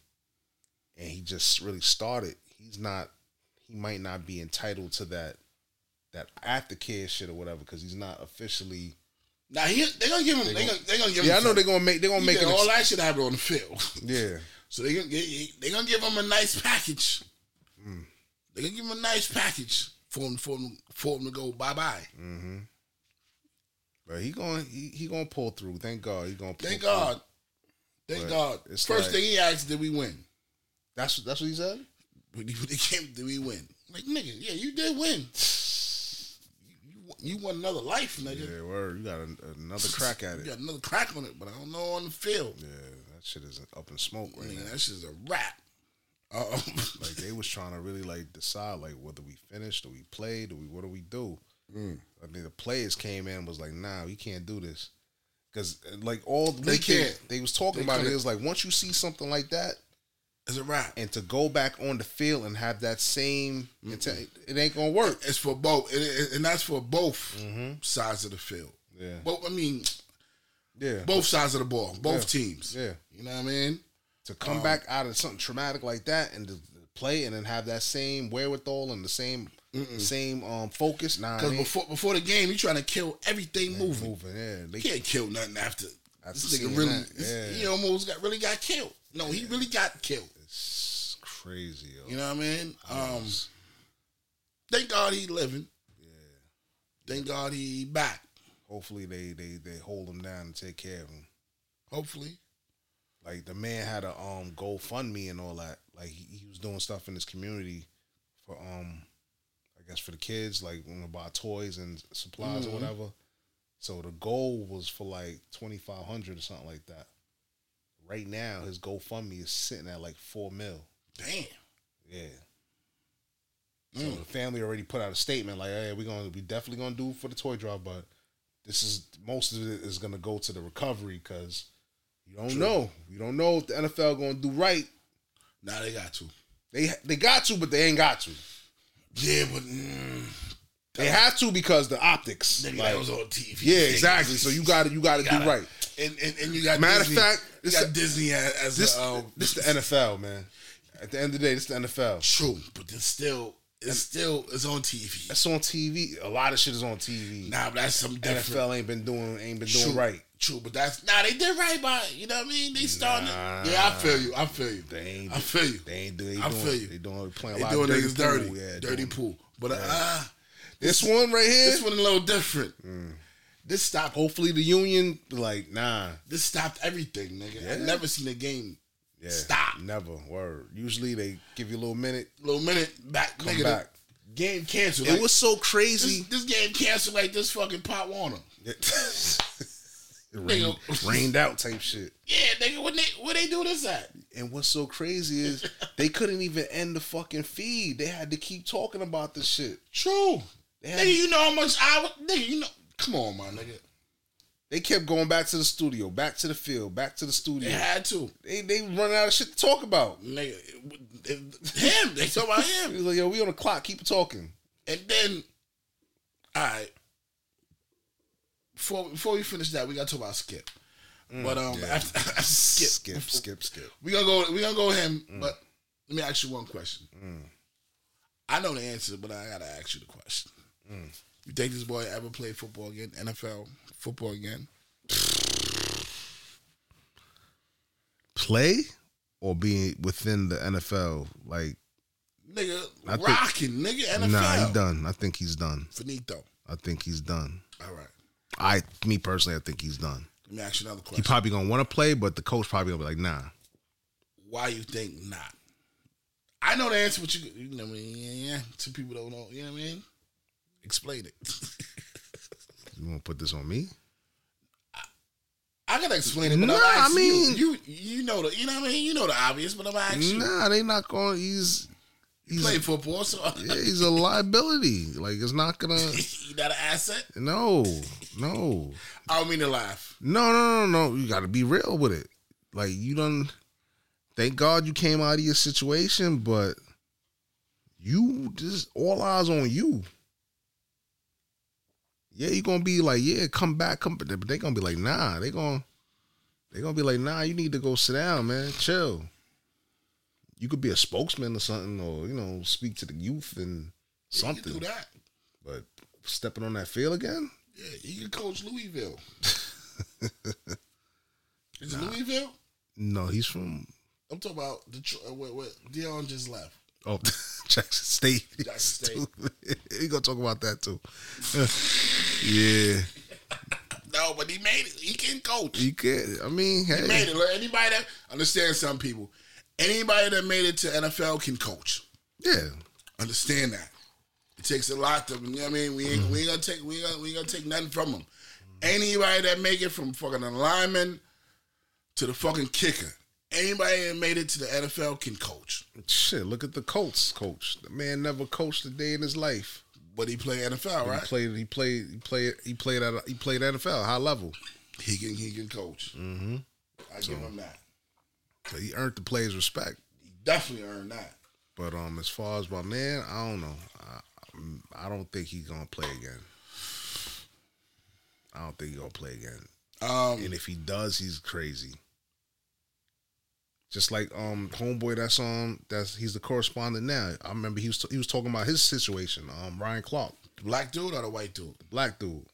and he just really started. He's not. He might not be entitled to that that aftercare shit or whatever because he's not officially. Now he, they gonna give him. They They gonna- they gonna give him. Yeah, I know they're gonna make. They're gonna make it. all ex- that shit happen on the field. Yeah. So they gonna they gonna give him a nice package. Mm. They gonna give him a nice package for him for him for him to go bye bye. Mm-hmm. But he going he, he gonna pull through. Thank God he gonna. Pull Thank. God. Thank But God. First like- thing he asked, did we win? That's that's what he said. When he, when he came, did we win? Like nigga, yeah, you did win. You, you, won another life, nigga. Yeah, word. You got an, another crack at it. You got another crack on it, but I don't know on the field. Yeah, that shit is up in smoke right Nigga, now. that shit's a wrap. Um, like they was trying to really like decide like whether we finished or we played or we what do we do. Mm. I mean the players came in and was like, nah, we can't do this because like all They they, can't. they was talking They about it. couldn't. It was like once you see something like that, it's a wrap. and to go back on the field and have that same intent, it ain't gonna work. It's for both, and, it- and that's for both sides of the field. Yeah, Both, I mean, yeah, both sides of the ball, both Yeah. teams. yeah. You know what I mean? To come Um, back out of something traumatic like that and to play and then have that same wherewithal and the same same um focus. Nah, Because before before the game, you trying to kill everything moving. moving, yeah. They can't kill nothing after. After this nigga really, yeah. he almost got really got killed. No, he really got killed. It's crazy, yo. You know what I mean? Um, thank God he living. Yeah. Thank God he back. Hopefully they they they hold him down and take care of him. Hopefully. Like the man had a um GoFundMe and all that. Like he, he was doing stuff in his community for um I guess for the kids, like you know, buy toys and supplies Mhm. or whatever. So the goal was for like twenty five hundred or something like that. Right now, his GoFundMe is sitting at like four mil. Damn. Yeah. So Mm. the family already put out a statement like, "Hey, we're gonna we definitely gonna do for the toy drive, but this is most of it is gonna go to the recovery because you don't True. know, you don't know if the NFL gonna do right Nah, they got to. They they got to, but they ain't got to. Yeah, but mm, They have to because the optics. nigga, like- that was on TV. Yeah, exactly. So you got to you got to do right. And, and and you got Matter Disney, of fact, this got Disney as, this the, um, this the NFL, man. At the end of the day, this the NFL. True, but it's still it's still it's on TV. That's on TV. A lot of shit is on TV. Nah, but that's different. NFL ain't been doing ain't been doing True, right. True, but that's nah. They did right by it, you know what I mean. They starting. Nah. it. Yeah, I feel you. I feel you. They ain't. I feel you. They ain't. They I doing, feel you. They doing playing a They lot doing of niggas dirty. dirty, pool. Yeah, dirty doing- pool. But Yeah. uh, This one right here. this one a little different. This stopped. Hopefully the union like nah. This stopped everything, nigga. I never seen a game Yeah, stop. Never. Word. Usually they give you a little minute. Little minute back, Come nigga. back. Game canceled. It Like, was so crazy. This, this game canceled like this fucking Pop Warner. Rained, out type shit. Yeah, nigga. What they where they do this at? And what's so crazy is they couldn't even end the fucking feed. They had to keep talking about this shit. True. Nigga, you know how much I nigga, you know. Come on, my nigga. they kept going back to the studio, back to the field, back to the studio. They had to. They they run out of shit to talk about. Nigga, him. They talk about him. He was like, yo, we on the clock, keep talking. And then, all right. Before before we finish that, we gotta talk about Skip. but um, Mm, yeah. after, after Skip, Skip, skip, skip. we gonna go. We gonna go with him. Mm. But let me ask you one question. I know the answer, but I gotta ask you the question. Mm. You think this boy ever play football again? NFL football again? Play or be within the NFL? Like Nigga, I think- rocking, nigga, NFL. Nah, he done. I think he's done. Finito. I think he's done. All right. I, me personally, I think he's done. Let me ask you another question. He probably gonna want to play, but the coach probably gonna be like, nah. Why you think not? I know the answer, but you, you know what I mean? Yeah, yeah. Some people don't know. You know what I mean? Explain it. You want to put this on me? I gotta explain it, but Nah, I mean- you. you. You know the, you know what I mean? You know the obvious, but I'm asking. Nah, they not going. He's he's play football, so yeah, he's a liability. Like it's not gonna. you not an asset. No, no, I don't mean to laugh. no, no, no, no. You got to be real with it. Like you don't. Thank God you came out of your situation, but you just all eyes on you. Yeah, you're gonna be like, yeah, come back, come. But they gonna be like, nah. They gonna, they gonna be like, nah. You need to go sit down, man. Chill. You could be a spokesman or something, or you know, speak to the youth and Yeah, you something. can do that. But stepping on that field again? Yeah, you can coach Louisville. Is it Louisville? No, he's from I'm talking about Detroit. Uh, what, what Deion just left. oh Jackson State. Jackson State. we gonna talk about that too. yeah, No, but he made it. He can coach. he can. I mean, He made it. Look, Anybody that understand some people, anybody that made it to NFL can coach. yeah, Understand that. It takes a lot to. You know what I mean? We ain't, we ain't gonna take we ain't gonna, we ain't gonna take nothing from them. Anybody that make it from fucking a lineman to the fucking kicker, anybody that made it to the NFL can coach. shit. Look at the Colts coach. The man never coached a day in his life. But he played NFL, He right? played. He played. He played. He played at. He played NFL high level. He can he can coach. Mm-hmm. I give him that. So he earned the players' respect. He definitely earned that. But um, as far as my man, I don't know. I, I don't think he's gonna play again. I don't think he's gonna play again. Um, and if he does, he's crazy. Just like um homeboy that's on that's he's the correspondent now. I remember he was he was talking about his situation. Um Ryan Clark, The black dude or the white dude? black dude.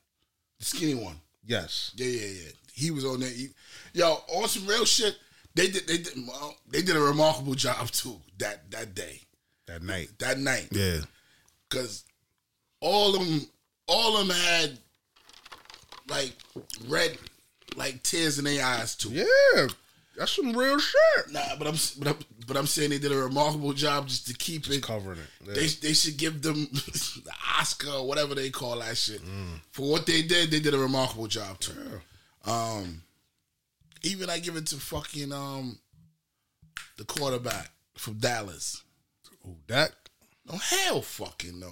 The skinny one. Yes. Yeah, yeah, yeah. He was on there. He- yo, on some real shit. They did. They did. well, They did a remarkable job too. That that day. That night. That night. Yeah. Cause all of them, all of them had like red, like tears in their eyes too. Yeah. That's some real shit. Nah, but I'm but I'm but I'm saying they did a remarkable job just to keep it covering it. Yeah. They they should give them the Oscar or whatever they call that shit Mm. for what they did. They did a remarkable job too. Um, even I give it to fucking um the quarterback from Dallas. Who that? No hell, fucking no.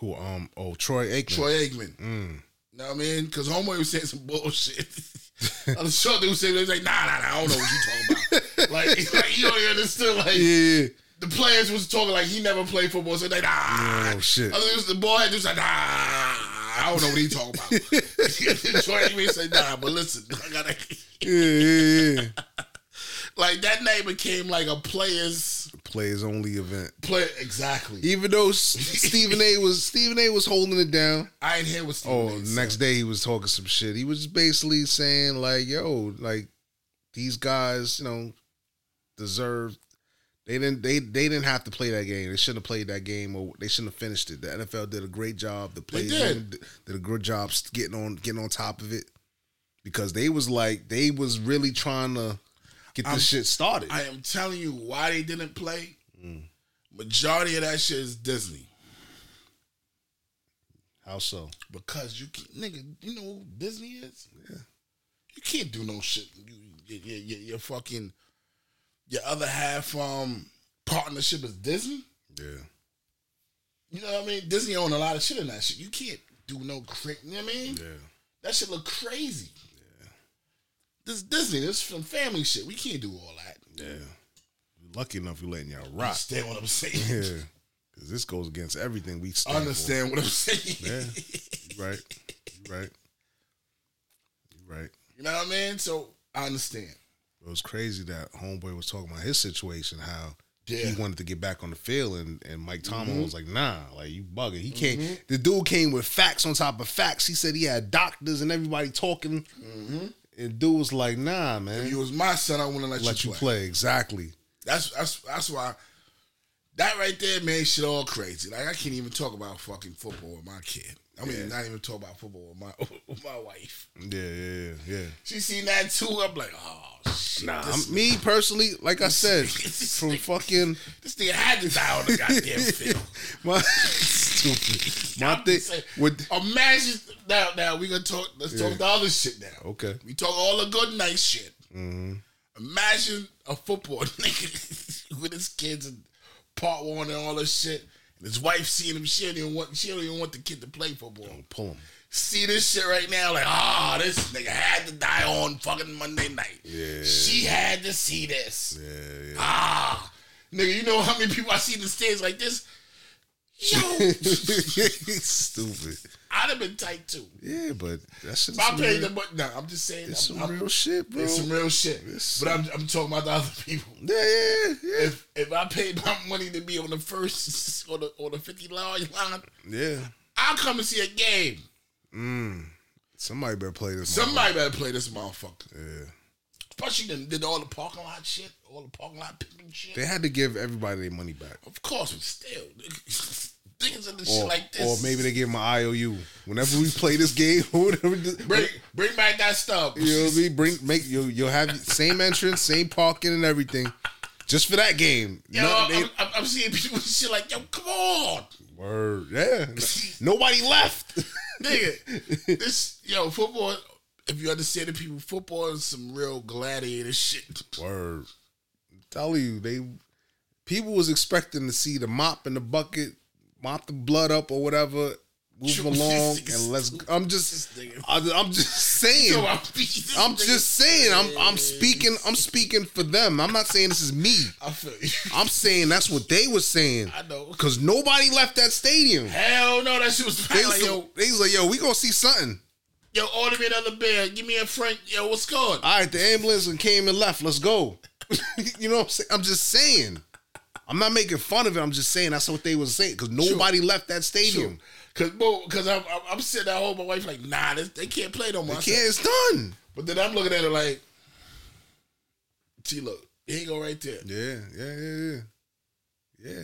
Who um oh Troy Aikman. Troy Aikman. Mm. know what I mean? Because homeboy was saying some bullshit. On the show, they was saying, they was like, nah, nah, nah, I don't know what you talking about. like, like you know, you understood. Like Yeah. the players was talking like he never played football, so they nah. Oh shit. I was the boy just like nah. I don't know what he talking about. Troy Aikman said nah, but listen, I gotta. Yeah, yeah, yeah. Like that night became like a players Players only event. play exactly. Even though Stephen A was Stephen A was holding it down. I ain't hear what Stephen Oh, A said. next day he was talking some shit. He was basically saying like, "Yo, like these guys, you know, deserve. They didn't. They they didn't have to play that game. They shouldn't have played that game, or they shouldn't have finished it. The NFL did a great job. The players did. did. did a good job getting on getting on top of it because they was like they was really trying to get this I'm- shit started. I am telling you why they didn't play. Mm. Majority of that shit is Disney. How so? Because you can nigga, you know who Disney is? Yeah. You can't do no shit. You, you, you, you, your fucking your other half um partnership is Disney. Yeah. You know what I mean? Disney own a lot of shit in that shit. You can't do no cra You know what I mean? Yeah. That shit look crazy. Yeah. This Disney, this some family shit. We can't do all that. Yeah. Lucky enough you're letting y'all rock. Understand what I'm saying? Yeah. Because this goes against everything we stand Understand for. what I'm saying? Yeah. You right. You right. You right. You know what I mean? So I understand. It was crazy that homeboy was talking about his situation, how Yeah. he wanted to get back on the field, and, and Mike Tomlin Mhm. was like, "Nah, like you bugging." He came. Mhm. The dude came with facts on top of facts. He said he had doctors and everybody talking, Mm-hmm. and dude was like, "Nah, man, If you was my son, I wouldn't let, let you you play. play." Exactly. That's that's that's why that right there made shit all crazy. Like I can't even talk about fucking football with my kid. I mean, Yeah. not even talk about football with my with my wife. Yeah, yeah, yeah. She seen that too. I'm like, oh shit. Nah, this, me personally, like I said, from fucking this nigga had to die on the goddamn field. my stupid. My thing with Imagine now. Now we gonna talk. Let's Yeah. talk the other shit now. okay. We talk all the good nice shit. hmm Imagine a football nigga with his kids and part one and all this shit. His wife seeing him, she don't even want she don't even want the kid to play football. Pull him. See this shit right now, like, ah, this nigga had to die on fucking Monday night. Yeah. She had to see this. Yeah, yeah. Ah. Nigga, you know how many people I see in the stands like this? Yo, Stupid. I'd have been tight too. Yeah, but that's If I paid real- the money. nah, I'm just saying It's I'm- some I'm- real shit, bro. It's some real shit. It's but I'm I'm talking about the other people. Yeah, yeah, yeah. If if I paid my money to be on the first or the or the fifty line line, Yeah. I'll come and see a game. Mm. Somebody better play this. Somebody better play this motherfucker. Yeah. Especially them did all the parking lot shit, all the parking lot pimping shit. They had to give everybody their money back. Of course, but still, in the Or, shit like this. or maybe they give them an IOU. Whenever we play this game, whatever, bring bring back that stuff. you know what I mean? Bring make you you'll have same entrance, same parking and everything, just for that game. Yo, Nothing- I'm, I'm, I'm seeing people shit like, yo, come on, Word, yeah. Nobody left. nigga. this yo football. If you understand the people, football is some real gladiator shit. Word. Tell you, they people was expecting to see the mop and the bucket, mop the blood up or whatever, move along, and let's. I'm just, I'm just saying. I'm this I'm nigga- just saying. I'm I'm speaking. I'm speaking for them. I'm not saying this is me. I feel you. I'm saying that's what they were saying. I know. Cause nobody left that stadium. Hell no, that shit was They like, was, yo, they was like, yo, we gonna see something. yo, order me another beer. Give me a Frank. Yo, what's good? All right, the ambulance and came and left. Let's go. you know what I'm saying? I'm just saying. I'm not making fun of it. I'm just saying that's what they was saying because nobody left that stadium. Cause, cause I'm, I'm, sitting at home. My wife like, nah, this, they can't play no more. They can't. It's done. But then I'm looking at it like, see, look, he ain't go right there. Yeah, yeah, yeah, yeah. Yeah.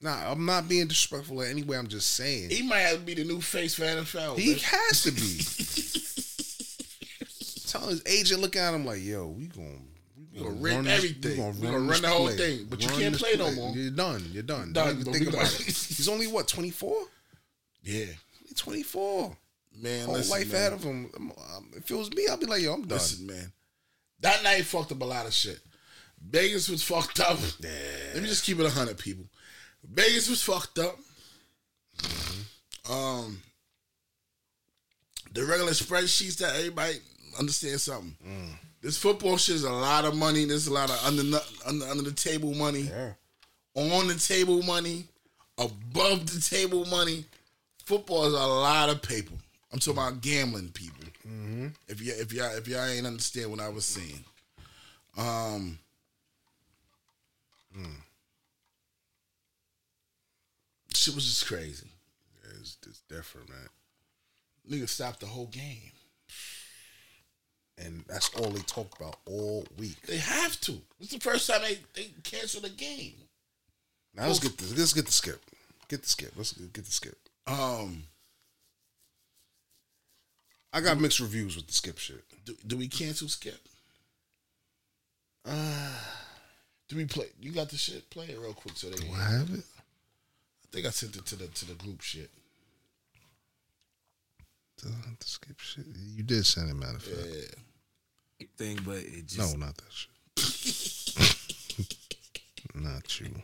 Nah, I'm not being disrespectful in any way. I'm just saying. He might have to be the new face for NFL. He man. has to be. Tell his agent, look at him like, yo, we gonna, we gonna rip run everything. We gonna run this the whole play. thing, but you can't this play no more. You're done. You're done. Done, Don't think about it. He's only what 24. Yeah, He's 24. man. Whole listen, life man. ahead of him. If it was me, I'd be like, yo, I'm done. Listen, man. That night fucked up a lot of shit. Vegas was fucked up. Let me just keep it a hundred people. Vegas was fucked up. Um, the regular spreadsheets that everybody understands something. This football shit is a lot of money. There's a lot of under under, under the table money, on the table money, above the table money. Football is a lot of paper. I'm talking about gambling people. If you if y'all if y'all ain't understand what I was saying, um, Hmm. shit was just crazy. Yeah, it's, it's different, man. Nigga stopped the whole game. And that's all they talk about all week. They have to. It's the first time they they canceled the game. Now let's get the let's get the skip. Get the skip. Let's get the skip. Um, I got mixed reviews with the skip shit. do, do we cancel Skip? Uh, Do we play? You got the shit? Play it real quick so they. do can- I have it? I think I sent it to the to the group shit. The, the skip shit. You did send it, matter of fact. Yeah. Thing, but it just No, not that shit. not you.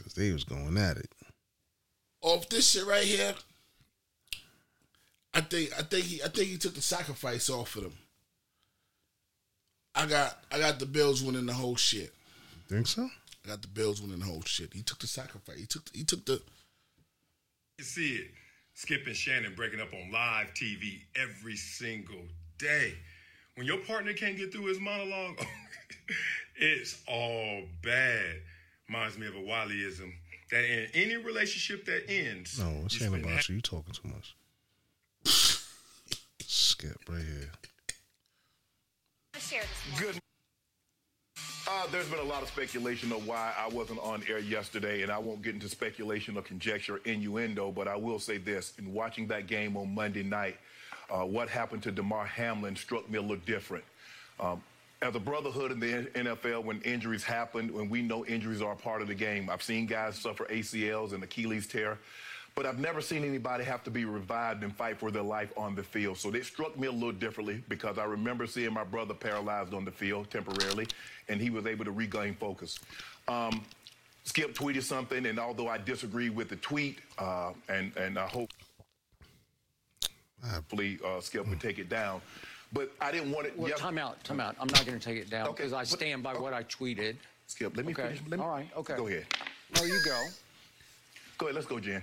Cause they was going at it. Off this shit right here. I think I think he I think he took the sacrifice off of them. I got I got the Bills winning the whole shit. Think so? I got the Bills winning the whole shit. He took the sacrifice. He took he took the You see it. Skip and Shannon breaking up on live TV every single day. When your partner can't get through his monologue, it's all bad. Reminds me of a Wileyism that in any relationship that ends, No, it's you ain't spend about you. You talking too much. Skip right here. Good. Uh, there's been a lot of speculation of why I wasn't on air yesterday, and I won't get into speculation or conjecture, innuendo, but I will say this. In watching that game on Monday night, uh, what happened to Damar Hamlin struck me a little different. Um, as a brotherhood in the NFL, when injuries happen, when we know injuries are part of the game, I've seen guys suffer ACLs and Achilles tear, but I've never seen anybody have to be revived and fight for their life on the field. So it struck me a little differently because I remember seeing my brother paralyzed on the field temporarily, and he was able to regain focus. Um, Skip tweeted something, and although I disagree with the tweet, uh, and and I hope hopefully uh, Skip would take it down, but I didn't want it. Well, time out, time out. I'm not going to take it down Okay, because I but- stand by what I tweeted. Skip, let me okay. finish. Let me- All right, okay. Go ahead. No, you go. Go ahead. Let's go, Jen.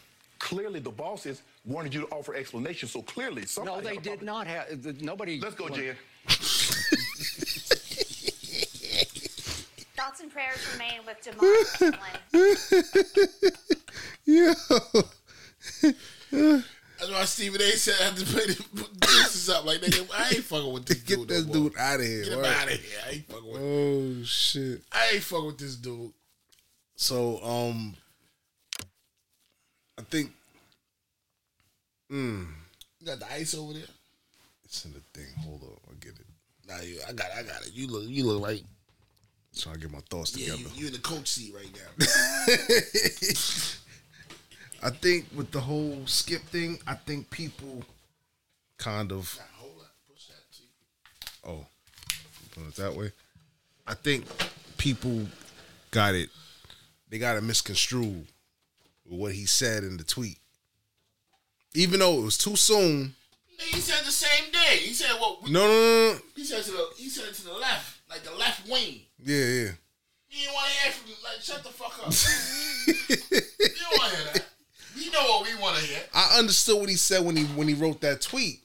Clearly, the bosses wanted you to offer explanation. So clearly, No, they did problem. not have. the- Nobody. Let's go, Jen. Thoughts and prayers remain with Damar Hamlin. Yo. That's why Stephen A. said I have to pay the put this up. Like nigga, I ain't fucking with this Get dude. Get this no more. dude out of here. Get him right? out of here. I ain't fucking with. Oh shit. I ain't fucking with this dude. So um I think mm, You got the ice over there. it's in the thing. Hold on, I get it. Nah, you, I got, it, I got it. You look, you look like Trying to get my thoughts yeah, together. you, you in the coach seat right now. I think with the whole skip thing, I think people kind of oh, put it that way. I think people got it. They got it misconstrued with what he said in the tweet. Even though it was too soon. he said the same day. He said what? No, no, no, no. He said to the, he said to the left, like the left wing. Yeah, yeah. You didn't want to hear from, like, shut the fuck up. you don't want to hear that. You know what we want to hear. I understood what he said when he when he wrote that tweet.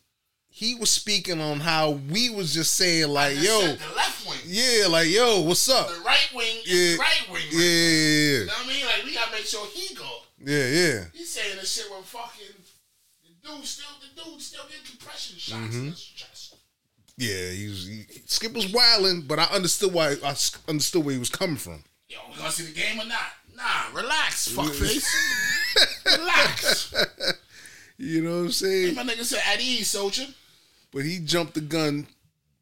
He was speaking on how we was just saying like, just yo, said the left wing. yeah, like yo, what's up? The right wing is Yeah, the right wing. yeah, yeah, You know what I mean? Like we gotta make sure he go. Yeah, yeah. He's saying this shit when fucking the dude still the dude still getting compression shots in Mhm. his chest. Yeah, he was. He, Skip was wilding, but I understood why. I understood where he was coming from. Yo, we gonna see the game or not? Nah, relax, fuckface. relax. You know what I'm saying? my nigga said at ease, soldier. but he jumped the gun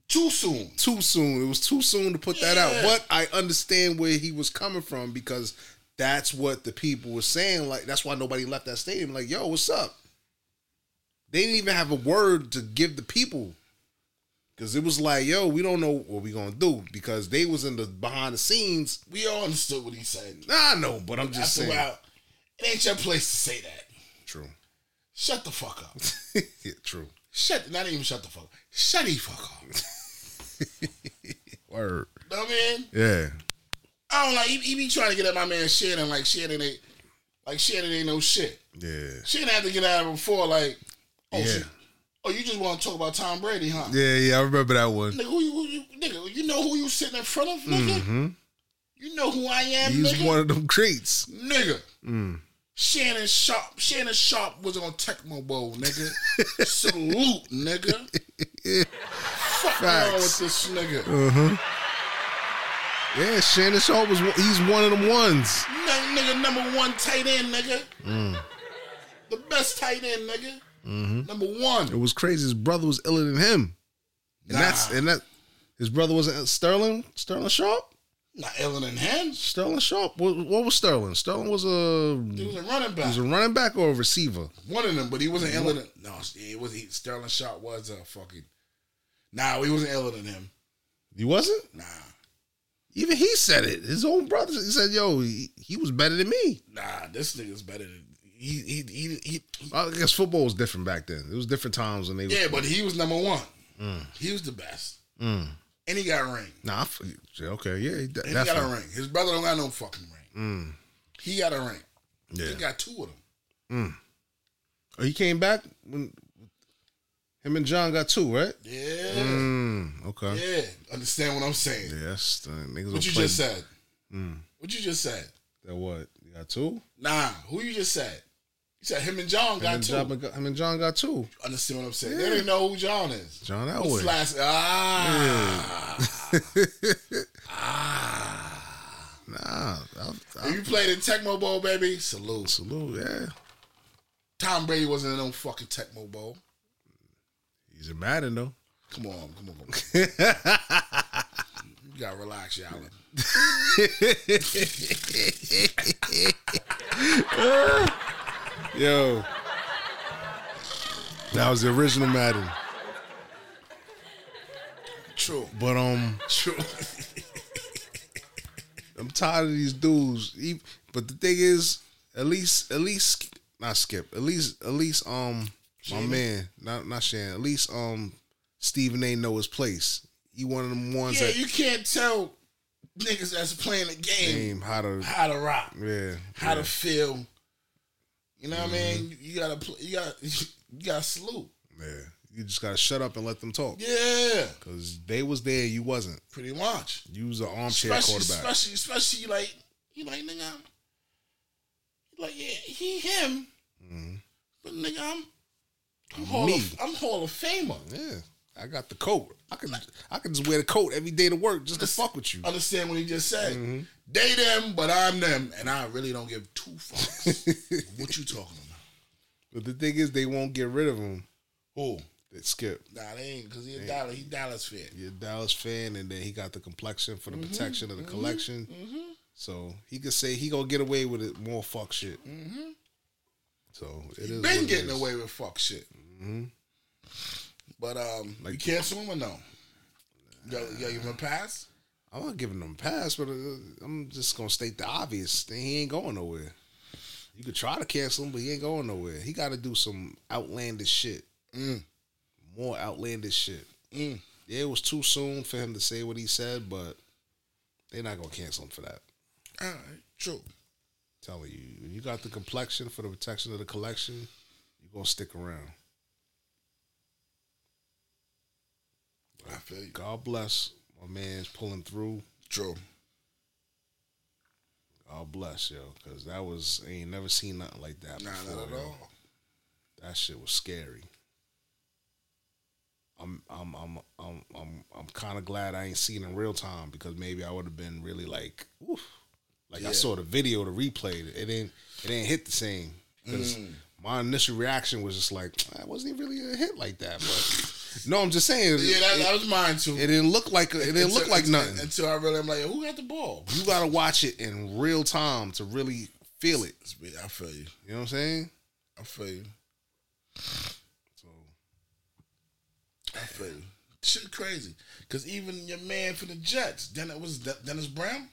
too soon. Too soon. It was too soon to put that out. But I understand where he was coming from because that's what the people were saying. Like that's why nobody left that stadium. Like, yo, what's up? They didn't even have a word to give the people. Cause it was like, yo, we don't know what we gonna do because they was in the behind the scenes. We all understood what he said. Nah, I know, but I'm just saying. while, it ain't your place to say that. True. Shut the fuck up. yeah, true. Shut. Not even shut the fuck. up. Shut the fuck up. Word. know what I mean? Yeah. I don't like. He, he be trying to get at my man Shannon like Shannon ain't like Shannon ain't no shit. Yeah. Shannon had to get at him before like, oh, Yeah. shit. oh, you just want to talk about Tom Brady, huh? Yeah, yeah, I remember that one. Nigga, who you, who you, nigga, you know who you sitting in front of, nigga? Mm-hmm. You know who I am, He was nigga? one of them greats. Nigga. Mm. Shannon Sharpe. Shannon Sharpe was on Tecmo Bowl, nigga. Salute, nigga. Fuck wrong with this nigga. Uh-huh. Yeah, Shannon Sharpe was one- he's one of them ones. N- nigga, number one tight end, nigga. Mm. The best tight end, nigga. hmm Number one. It was crazy. His brother was iller than him. And that's and that his brother wasn't Sterling Sterling Sharpe. Not iller than him. Sterling Sharpe. What, what was Sterling? Sterling was a He was a running back. he was a running back or a receiver. One of them, but he wasn't iller than. No, it was he, Sterling Sharpe was a fucking. Nah, he wasn't iller than him. He wasn't. Nah, Even he said it. His own brother. He said, "Yo, he, he was better than me." nah, this nigga's better than he. He he he. he I guess football was different back then. It was different times when they. yeah, but he was number one. Mm. He was the best, Mm. and he got a ring. Nah, okay, yeah, he, de- And he got a ring. His brother don't got no fucking ring. Mm. He got a ring. Yeah. He got two of them. Mm. Oh, he came back when him and John got two, right? Yeah. Mm, okay. Yeah. Understand what I'm saying? Yes, the niggas. What you play- just said? Mm. What you just said? That what? You got two? Nah. Who you just said? You said him and John Him got and, two. John, him and John got two. Understand what I'm saying? Yeah. They don't know who John is. John What's Elway. his last? Ah. Ah. Nah, I, If you played in Tecmo Bowl, baby, salute. Salute, yeah. Tom Brady wasn't in no fucking Tecmo Bowl. He's a Madden though. Come on, come on, you gotta relax, y'all. Yo, that was the original Madden. True. But um, True. I'm tired of these dudes. But the thing is, at least, at least, not Skip. At least, at least, um, my man, not not Shan. At least, um, Stephen A. know his place. He one of them ones Yeah, that you can't tell niggas that's playing the game game how to how to rock, yeah how yeah. to feel. You know what I Mm-hmm. mean? You, you gotta, play, you gotta, you gotta salute. yeah. You just gotta shut up and let them talk. Yeah, Cause they was there, you wasn't. pretty much. You was an armchair Especially, quarterback. especially, especially like you like nigga. I'm, like yeah, he him, Mhm. but nigga, I'm, I'm Hall me. of, I'm Hall of Famer. Yeah, I got the coat. I can I can just wear the coat every day to work just to fuck with you. Understand what he just said? Mm-hmm. They them, but I'm them, and I really don't give two fucks. what you talking about? But the thing is, they won't get rid of him. Who? That Skip. Nah, they ain't because he a. Dallas. He Dallas fan. You're a Dallas fan, and then he got the complexion for the Mhm, protection of the mhm, collection. mhm. So he could say he gonna get away with it more fuck shit. Mm-hmm. So it He is. been getting is. away with fuck shit. Mhm. But um, Like- you can't sue him or no? Yo, yo, you want to pass? I'm not giving him a pass, but uh, I'm just gonna state the obvious. He ain't going nowhere. You could try to cancel him, but he ain't going nowhere. He got to do some outlandish shit. Mm. More outlandish shit. Mm. Yeah, it was too soon for him to say what he said, but they're not gonna cancel him for that. All right, true. telling you, you got the complexion for the protection of the collection. You're gonna stick around. I feel you. God bless my man's pulling through. True. God bless yo, because that was I ain't never seen nothing like that Nah, before. not at yo. all. That shit was scary. I'm I'm I'm I'm I'm I'm kind of glad I ain't seen it in real time because maybe I would have been really like, oof. Like I saw the video, the replay, it didn't it didn't hit the same Mm. My initial reaction was just like, "Ah, it wasn't even really a hit like that, but No, I'm just saying. Yeah, that, it, that was mine too. it didn't look like it didn't look Until- like nothing. until I really am like, who got the ball? You gotta watch it in real time to really feel it. I feel you. You know what I'm saying? I feel you. So I feel you. Shit crazy. Cause even your man for the Jets, Dennis was Dennis Brown.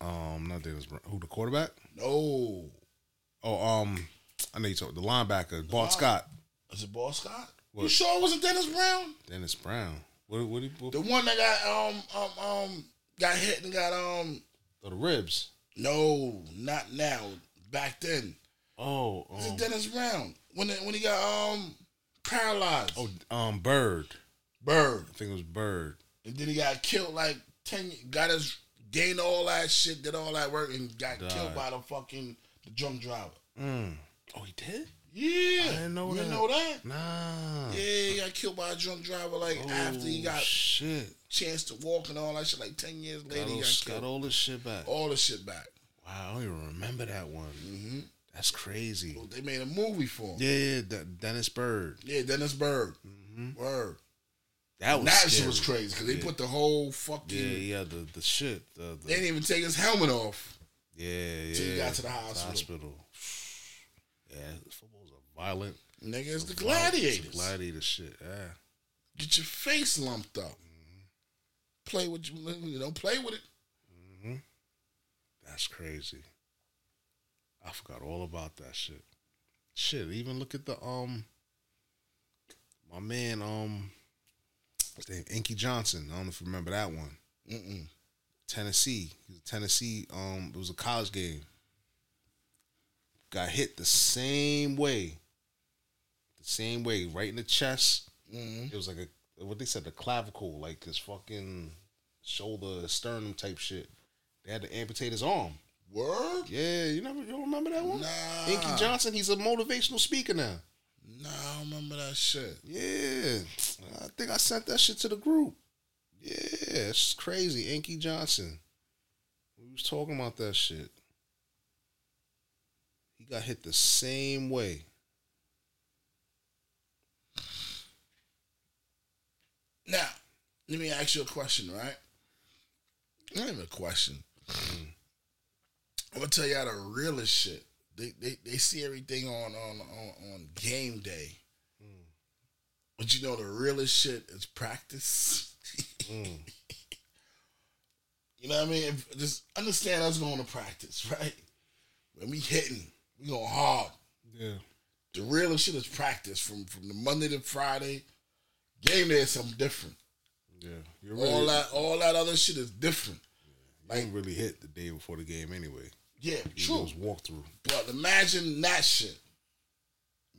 Um, not Dennis Brown. Who the quarterback? No, Oh, um, I know you talk the linebacker, Bart Scott. is it Ball Scott? You sure it wasn't Dennis Brown? Dennis Brown. What? What? What? what The one that got um um um got hit and got um oh, the ribs. no, not now. Back then, Oh, um, Dennis Brown when it, when he got um paralyzed. oh, um, Byrd. Byrd, I think it was Byrd. and then he got killed like ten. Got his gained all that shit, did all that work, and got Died. killed by the fucking the drunk driver. Mm. Oh, he did. Yeah, I didn't know you that. know that. Nah. Yeah, he got killed by a drunk driver like Oh, after he got shit. chance to walk and all that shit. Like ten years later, Got, he all, got got killed. all this shit back. All the shit back. Wow, I don't even remember that one. hmm That's crazy. They made a movie for him. Yeah, yeah, De- Dennis Byrd. Yeah, Dennis Byrd. Mm-hmm. Word. That was that shit was crazy because they put the whole fucking. Yeah, yeah, the the shit. The, the They didn't even take his helmet off. yeah, yeah. till he got to the hospital. hospital. Yeah, football's a violent. Nigga, it's the it's gladiators. gladiator shit. Yeah. Get your face lumped up. Play with you, you know, play with it. Mm-hmm. That's crazy. I forgot all about that shit. Shit, even look at the um my man, um his name Inky Johnson. I don't know if you remember that one. Mm-mm. Tennessee. Tennessee, um, it was a college game. Got hit the same way. The same way, right in the chest. Mhm. It was like a what they said, the clavicle, like his fucking shoulder, sternum type shit. They had to amputate his arm. Word? Yeah, you never you don't remember that one? Nah. Inky Johnson, he's a motivational speaker now. Nah, I don't remember that shit. Yeah. I think I sent that shit to the group. Yeah, it's crazy. Inky Johnson. We was talking about that shit. He got hit the same way. Now, let me ask you a question, right? Not even a question. I'm gonna tell y'all the realest shit. They they, they see everything on on, on on game day. But you know the realest shit is practice. You know what I mean? If, just understand us going to practice, right? When we hitting, we going hard. Yeah. The realest shit is practice from from the Monday to Friday. Game day is something different. Yeah. You're all really, that all that other shit is different. you ain't really hit the day before the game anyway. Yeah, You true. walk through, But imagine that shit.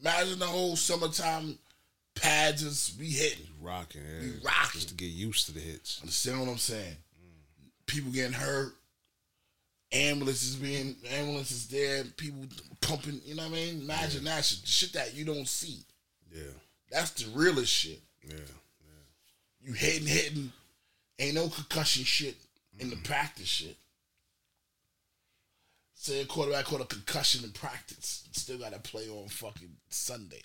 Imagine the whole summertime pads is we hitting. Rocking, yeah. We rocking. Just to get used to the hits. Understand what I'm saying? Mm. People getting hurt. Ambulances being ambulances there, people pumping, you know what I mean? Imagine that shit. Shit that you don't see. Yeah. That's the realest shit. Yeah. You hitting, hitting. Ain't no concussion shit in the practice shit. Say a quarterback caught a concussion in practice. Still got to play on fucking Sunday.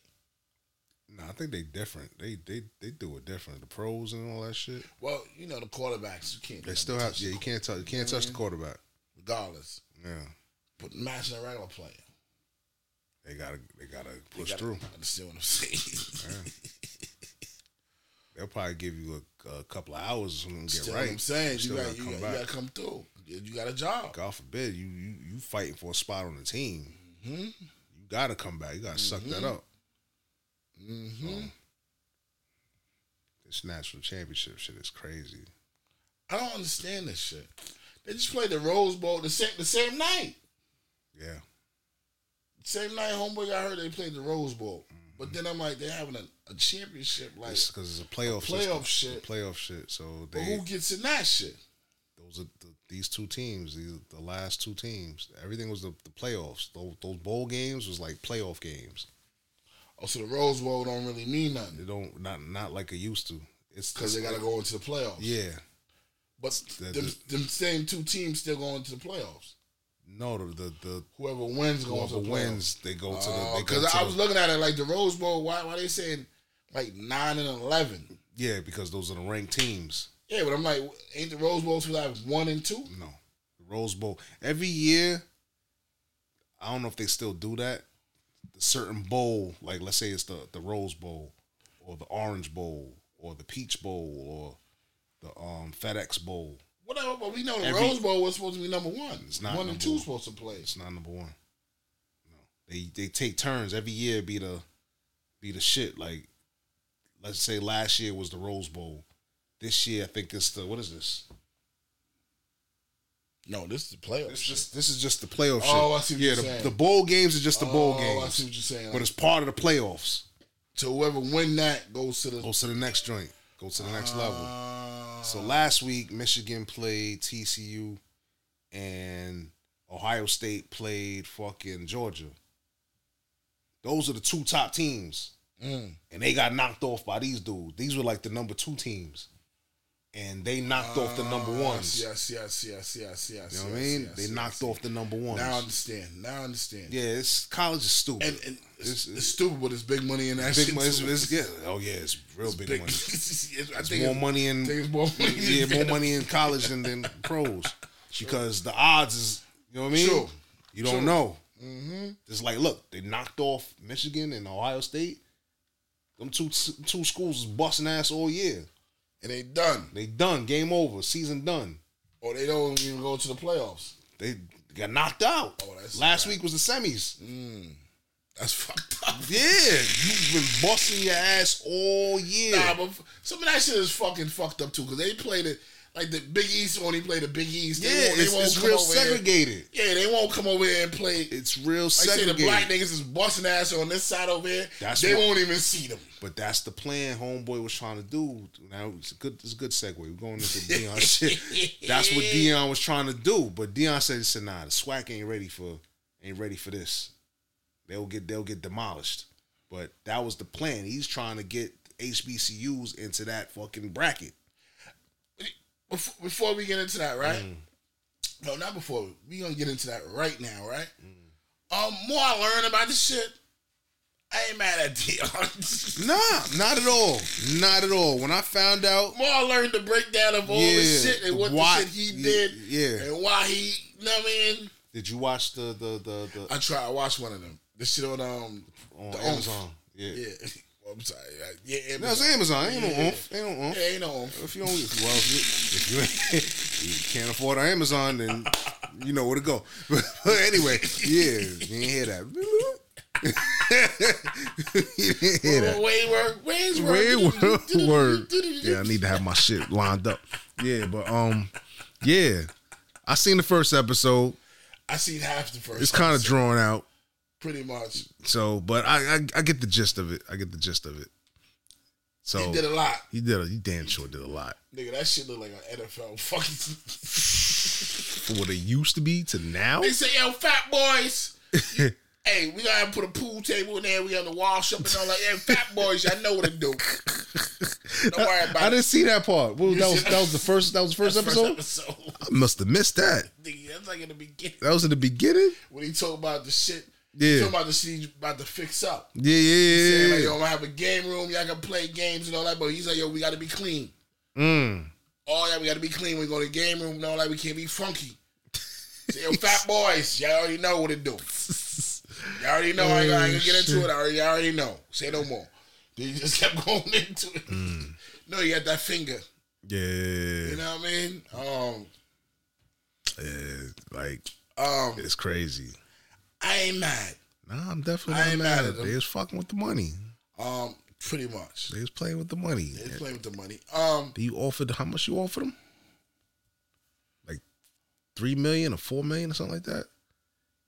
No, I think they different. They they they do it different. The pros and all that shit. Well, you know the quarterbacks. You can't. They still have yeah. You can't touch. You can't touch the quarterback. Regardless. Yeah. But imagine a regular player. They gotta they gotta push gotta through. Understand what I'm saying? They'll probably give you a, a couple of hours to get Still right. what I'm saying. You gotta you, come got, you got to come through. You got a job. God forbid you you you fighting for a spot on the team. Mm-hmm. You gotta come back. You gotta suck that Mhm. up. Mm-hmm. This national championship shit is crazy. I don't understand this shit. They just played the Rose Bowl the same the same night. Yeah. Same night homeboy I heard they played the Rose Bowl. But then I'm like, they're having a, a championship like because it's a playoff playoff system. shit. A playoff shit. So but who gets in that shit? those are the, these two teams. These the last two teams. Everything was the, the playoffs. Those, those bowl games was like playoff games. Oh, so the Rose Bowl don't really mean nothing. They don't not not like it used to. It's Because they gotta go into the playoffs. Yeah. But The- them, the- them same two teams still going to the playoffs. No, the the, the Whoever wins to whoever the wins, playoffs. they go to the. Because oh, to I the- was looking at it like the Rose Bowl. Why? Why they saying like nine and eleven. Yeah, because those are the ranked teams. Yeah, but I'm like, ain't the Rose Bowl supposed to have one and two? No, the Rose Bowl every year. I don't know if they still do that. The certain bowl, like let's say it's the the Rose Bowl, or the Orange Bowl, or the Peach Bowl, or the um FedEx Bowl. Whatever, but we know the Every- Rose Bowl was supposed to be number one. It's not one and number two one. supposed to play. It's not number one. No, they they take turns every year. Be the be the shit. Like let's say last year was the Rose Bowl. This year I think it's the what is this? No, this is the playoff. This just this is just the playoff Oh, shit. I see what yeah, you're the, saying. the bowl games are just the bowl Oh, I see what you're saying. But it's part of the playoffs. So whoever win that goes to the Goes to the next joint. Goes to the next level. So last week Michigan played TCU and Ohio State played fucking Georgia. Those are the two top teams. Mm. And they got knocked off by these dudes. These were like the number two teams. And they knocked off the number Ah, ones. Yes, yes, yes, yes, yes. You know what I yes, mean? yes, they yes, knocked yes. off the number ones. Now I understand. Now I understand. Yeah, it's college is stupid. And, and it's, it's stupid, but it's big money in that big shit. money. It's, it's- yeah. Oh yeah, it's real big, big. money. It's- I think more money in I think it's more money in yeah, more money in college than, than pros because the odds is you know what I mean. True. You don't True. know. Mm-hmm. It's like look, they knocked off Michigan and Ohio State. Them two two schools is busting ass all year. And they done. They done. Game over. Season done. Or they don't even go to the playoffs. They got knocked out. Oh, Last week was the semis. Mm. That's fucked up. Yeah, you've been busting your ass all year. Nah, but some of that shit is fucking fucked up too. Because they played it like the Big East only play the Big East. They Yeah, won't- they it's, won't it's come real over here- segregated. Yeah, they won't come over here and play. It's real Like say segregated. the black niggas is busting ass on this side over here. That's they what- won't even see them. But that's the plan homeboy was trying to do. Now it's a good it's a good segue. We're going into Deion shit. That's what Deion was trying to do. But Deion said, he said, nah, the SWAC ain't ready for ain't ready for this. They'll get they'll get demolished. But that was the plan. He's trying to get HBCUs into that fucking bracket. Bef- Before we get into that, right? Mm. No, not before. We gonna get into that right now, right? Mm. Um, more I learn about this shit. I ain't mad at Deion. Nah, not at all. Not at all. When I found out more I learned the breakdown of all Yeah, this shit and what why- the shit he did, yeah. and why he. You know what I mean? Did you watch the the the, the I tried. I watched one of them. This shit on um on the Amazon? Yeah. Yeah. I'm sorry. Yeah, Amazon. No, it's Amazon. Ain't no oomph. Ain't no oomph. Yeah, ain't no oomph. If you don't, well, if you, if you, can't afford Amazon, then you know where to go. But, anyway, yeah, you ain't hear that. you didn't hear work. Way's work. word, word. Yeah, I need to have my shit lined up. Yeah, but um, yeah, I seen the first episode. I seen half the first. It's kind of drawn out. Pretty much. So, but I, I I get the gist of it. I get the gist of it. So He did a lot. He did. A, he damn sure did a lot. Nigga, that shit look like an NFL fucking. From what it used to be to now. They say, yo, fat boys. hey, we gotta put a pool table in there. We got to wash up and all that. Hey, fat boys, y'all know what to do. Don't worry about I it. didn't see that part. Well, that was that was the first that was the first episode. episode. I must have missed that. Nigga, that's like in the beginning. That was in the beginning. When he talk about the shit. Yeah. Talking about the shit he's about to fix up. Yeah, yeah, yeah. saying, like, yo. I'm gonna have a game room. Y'all can play games and all that. But he's like, yo, we gotta be clean. Mm. Oh yeah, we gotta be clean. We go to the game room and all that. We can't be funky. Say, yo, fat boys, y'all already know what to do. Y'all already know. I ain't gonna I ain't gonna get into it. I already, I already know. Say no more. Then he just kept going into it. Mm. No, you got that finger. Yeah. You know what I mean? Um, Yeah, like um, it's crazy. I ain't mad. Nah, I'm definitely I not ain't mad at them. They was fucking with the money. Um, pretty much. They was playing with the money. They was playing with the money. Um, Do you offered how much you offered them? Like three million or four million or something like that.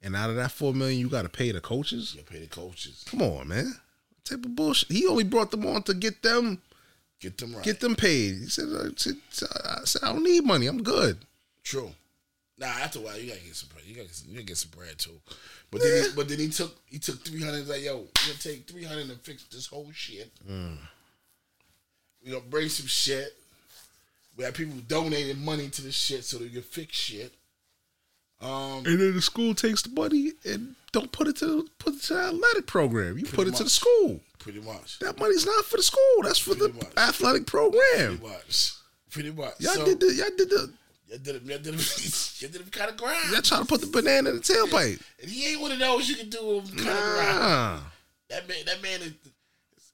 And out of that four million, you got to pay the coaches. you pay the coaches. Come on, man. What type of bullshit? He only brought them on to get them Get them right. get them paid. He said, I said, I said, I don't need money. I'm good. True. Nah, after a while, you gotta get some bread. You gotta, get some- you gotta get some bread too. But then, he, but then he took he took three hundred. Like, yo, we gonna take three hundred and fix this whole shit. Mm. We gonna bring some shit. We have people donating money to this shit so they can fix shit. Um, and then the school takes the money and don't put it to put it to the athletic program. You put it to the school. pretty much. That money's not for the school. That's for the athletic program. Pretty much. Pretty much. Y'all So- did the y'all did the Y'all did it. Y'all did it. y'all did it kind of grind. y'all trying to put the banana in the tailpipe. And he ain't one of those you can do him kind of Nah. grind. That man. That man is.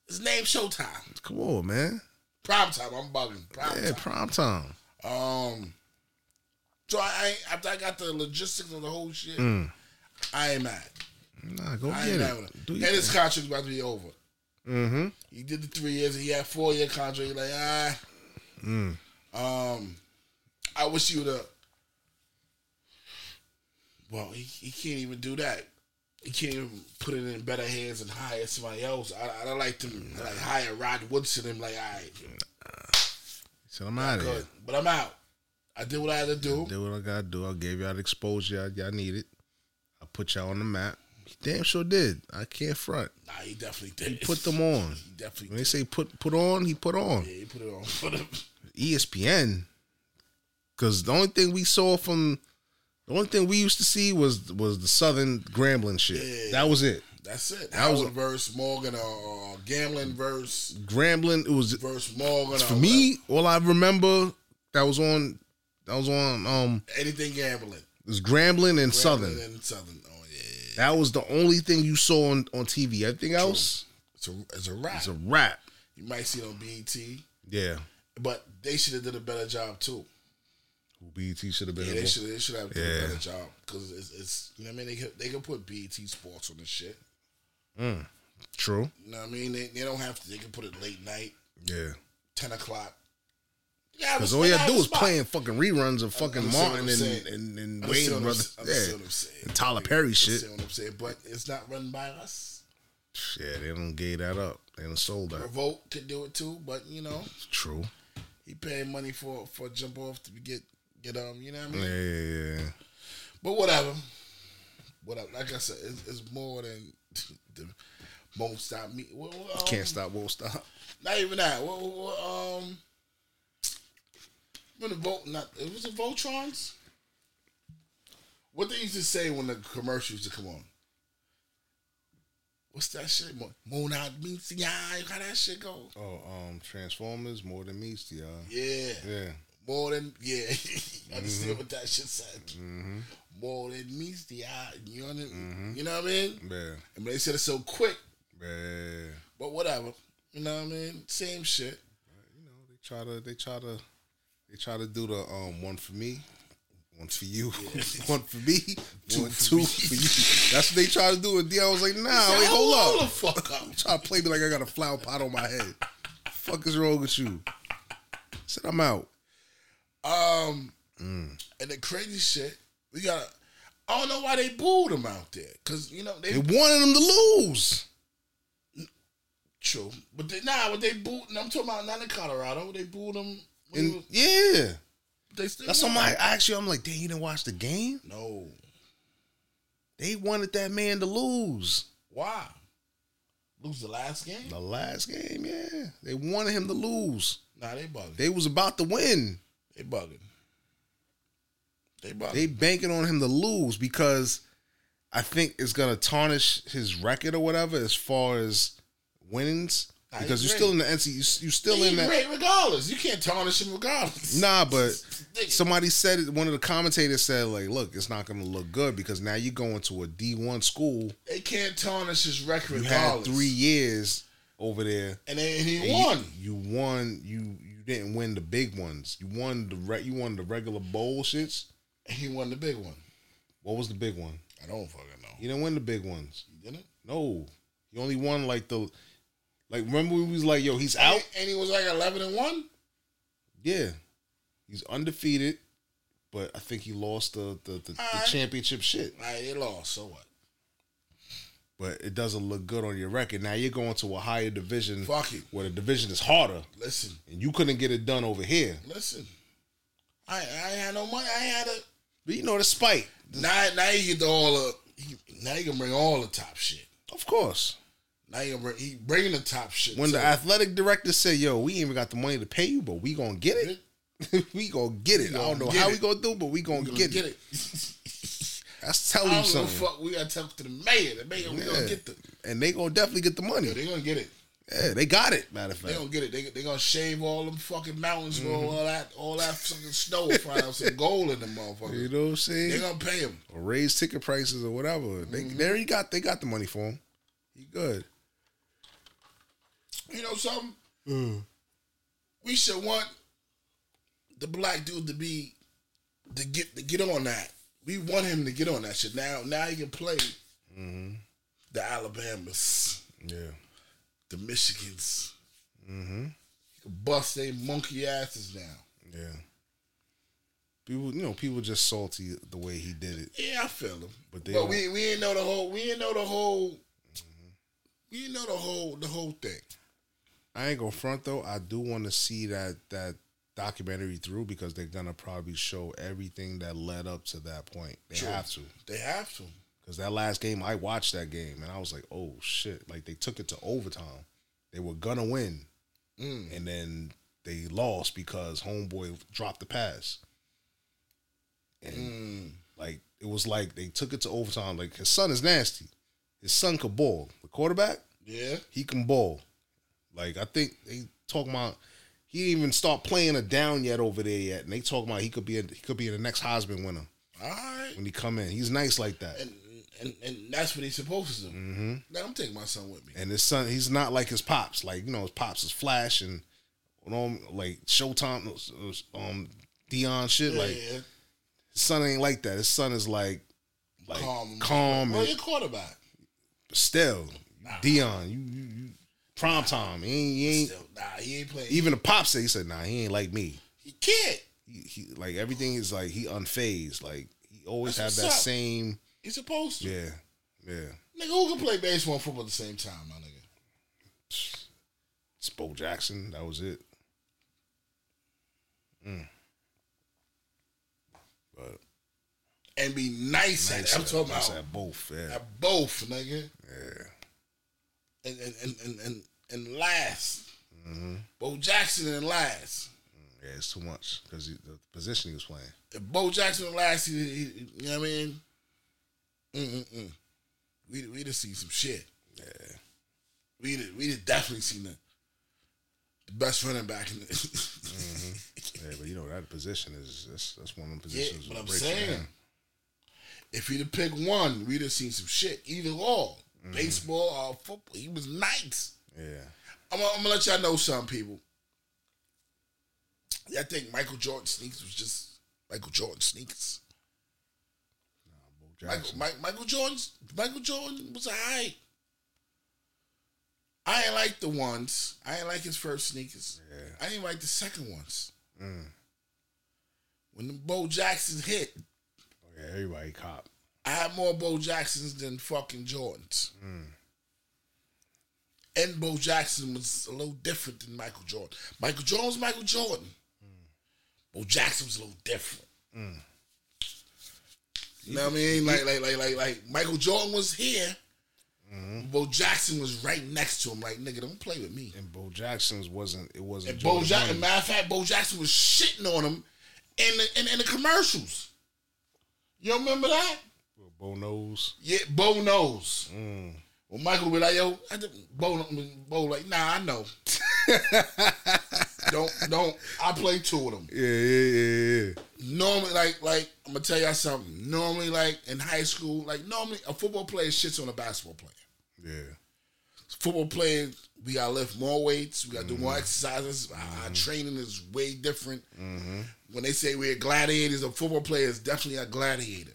His name Showtime. Come on, man. Prime time. I'm bugging. Prime Yeah, time. prime time. Um. So I, I after I got the logistics of the whole shit, Mm. I ain't mad. Nah, go I get ain't it. him. Do and his thing. contract's about to be over. Mm-hmm. He did the three years. He had four year contract. He like ah. Mm. Um, I wish you would have. Well, he, he can't even do that. He can't even put it in better hands and hire somebody else. I, I don't like to like hire Rod Woodson I'm like, all right, So I'm out of here. But I'm out. I did what I had to do. Did what I gotta do. I gave y'all the exposure y'all, y'all needed. I put y'all on the map. He damn sure did. I can't front. Nah, he definitely did. He put them on. He definitely When they say put put on, he put on. Yeah, he put it on ESPN. Cause the only thing we saw from the only thing we used to see was was the Southern Grambling shit. Yeah. That was it. That's it. That was Howard verse Morgan or, or gambling verse Grambling. It was verse Morgan. for me. All I remember that was on that was on um anything gambling. it was Grambling and Southern. And Southern. Oh yeah, That was the only thing you saw on, on TV. Everything else, it's a it's a rap. it's a rap. You might see it on BET, Yeah. but they should have did a better job too. BET should have been. Yeah, they should they should have done Yeah. a better job because it's, it's you know what I mean they could, they can put BET Sports on this shit. Mm, true. You know what I mean they, they don't have to. They can put it late night, Yeah. ten o'clock. Yeah, Because all you gotta do is playing fucking reruns of fucking Martin and, and, and Understand Wayans what I'm- brothers. Yeah. what I'm saying. And Tyler Perry shit. What I'm saying, but it's not run by us. Yeah, they don't gave that up. They don't sold that. Revolt could do it too, but you know True. he paying money for for jump off to get get um you know what I mean. yeah, yeah. yeah. But whatever, whatever. Like I said, it's, it's more than the won't stop me. Well, um, Can't stop, won't stop. Not even that. What, what, what, um, when the vote not it was the Voltrons. What they used to say when the commercials used to come on. What's that shit? Mo- Moon out meets the eye. How that shit go? Oh, um, Transformers more than meets the eye. Yeah. Yeah. More than yeah. you understand Mhm. what that shit said? Mm-hmm. More than meets the eye. You know, what I mean? you know what I mean? Yeah. And they said it so quick, Yeah. but whatever. You know what I mean? Same shit. You know they try to they try to they try to do the um one for me, one for you, one for me, two One for two me. for you. That's what they try to do. And Deion was like, nah, said, wait, hold hold up. the fuck up. Try to play me like I got a flower pot on my head. fuck is wrong with you? Said I'm out. Um, Mm. and the crazy shit, we got. I don't know why they booed him out there, cause you know they, They wanted him to lose. true, but they nah, but they booed. I'm talking about not in Colorado. They booed him. And was- yeah. they still That's won. something I actually I'm like, damn, you didn't watch the game? No, They wanted that man to lose. why? Lose the last game? The last game, yeah. They wanted him to lose. Nah, they bugging. They was about to win. They bugging. They bugging. They banking on him to lose because I think it's gonna tarnish his record or whatever as far as winnings. Nah, Because you're still in the NC, you, you still He in that. great regardless. You can't tarnish him regardless. Nah, but somebody said it. One of the commentators said, like, look, it's not gonna look good because now you're going to a D one school. They can't tarnish his record You regardless. had three years over there, and, then he and you- won. You, won. You you didn't win the big ones. You won the re- you won the regular bowl shits. He won the big one. What was the big one? I don't fucking know. You didn't win the big ones. You didn't? No, he only won like the like. Remember we was like, yo, he's out. And, and he was like eleven and one. Yeah, he's undefeated, but I think he lost the the, the, the Alright. championship shit. All right, he lost. So what? But it doesn't look good on your record. Now you're going to a higher division, Fuck it. where the division is harder, Listen, and you couldn't get it done over here. listen. I I ain't had no money. I had a. But you know the spite, Now now you get the all the. He, now you can bring all the top shit. of course. Now you bring he bringing the top shit. When the athletic director said, "Yo, we ain't even got the money to pay you, but we gonna get it. we gonna get it. We I don't know how it. we gonna do, but we gonna, You gonna get, get it. it. That's telling you don't give a something. fuck. We gotta talk to the mayor. The mayor, we gonna get the. and they gonna definitely get the money. Yeah, they gonna get it. Yeah, they got it. Matter of fact, They gonna get it. They they gonna shave all them fucking mountains for Mhm. all that all that fucking snow find out some gold in them motherfuckers. you know what I'm saying? They gonna pay him. or raise ticket prices or whatever. They Mm-hmm. they already got they got the money for him. He good. You know something? We should want the black dude to be to get to get on that. We want him to get on that shit. Now now he can play Mm-hmm. the Alabamas, Yeah. the Michigans. Mm-hmm. He can bust their monkey asses now. Yeah. People, you know, people just salty the way he did it. Yeah, I feel him. But But, they don't- we we didn't know the whole we didn't know the whole we didn't know the whole the whole thing. I ain't gonna front though. I do want to see that that documentary through because they're gonna probably show everything that led up to that point. They have to. They have to. Because that last game, I watched that game and I was like, oh shit! Like they took it to overtime. They were gonna win, Mm. and then they lost because homeboy dropped the pass. And Mm. like it was like they took it to overtime. Like his son is nasty. His son could ball. The quarterback, Yeah. he can ball. Like I think they talk about he didn't even start playing a down yet over there yet, and they talking about he could be a, he could be the next Heisman winner All right. when he come in. He's nice like that. And and, and that's what he's supposed to do. hmm Now I'm taking my son with me. And his son, he's not like his pops. Like you know, his pops is Flash and you know, like Showtime, um, Deion shit. Yeah, like yeah. his son ain't like that. His son is like like Calm. calm, Well, and your quarterback. still Deion. You, you, you prime time. He ain't, he ain't Still, nah, he ain't playing. even the pops say he said, nah, he ain't like me. he can't. He, he like everything is like he unfazed. Like he always That's have that what's up. same. He's supposed to. Yeah, yeah. Nigga, who can play baseball and football at the same time, my nigga? It's Bo Jackson. That was it. Mm. But And be nice, nice at it. I'm talking nice about at both. Yeah, at both, nigga. yeah. And and and and, and, last. hmm Bo Jackson and last. Yeah, it's too much because the position he was playing. If Bo Jackson and last, he, he, you know what I mean? Mm-mm-mm. We we just seen some shit. Yeah, We did, we did definitely seen the, the best running back in the. yeah, but you know that position is that's, that's one of them yeah, positions. but that I'm saying, if he'd have picked one, we'd have seen some shit. Either or, Mm-hmm. baseball or football. He was nice. yeah, I'm, gonna- I'm gonna let y'all know some people. I think Michael Jordan sneakers was just Michael Jordan sneakers. Bo Michael. Mike, Michael Jordan's Michael Jordan was alright. I ain't like the ones. I ain't like his first sneakers. Yeah. I didn't like the second ones. Mm. When the Bo Jacksons hit, Oh, yeah, everybody cop. I had more Bo Jacksons than fucking Jordans. Mm. And Bo Jackson was a little different than Michael Jordan. Michael Jordan was Michael Jordan. Bo Jackson was a little different. Mm. You know what I mean? Like, like, like, like, like Michael Jordan was here. Mm-hmm. Bo Jackson was right next to him. Like, nigga, don't play with me. And Bo Jackson's wasn't. It wasn't. And Bo Jackson, matter of fact, Bo Jackson was shitting on him in the, in, in the commercials. You remember that? Bo knows. Yeah, Bo knows. Mm. Well, Michael will be like, yo, I just, Bo, Bo like, nah, I know. don't, don't. I play two of them. Yeah, yeah, yeah, yeah. Normally, like, like I'm gonna tell y'all something. Normally, like in high school, like normally a football player shits on a basketball player. Yeah. Football players, we gotta lift more weights. We gotta do Mm-hmm. more exercises. Our, our training is way different. Mm-hmm. When they say we're gladiators, a football player is definitely a gladiator.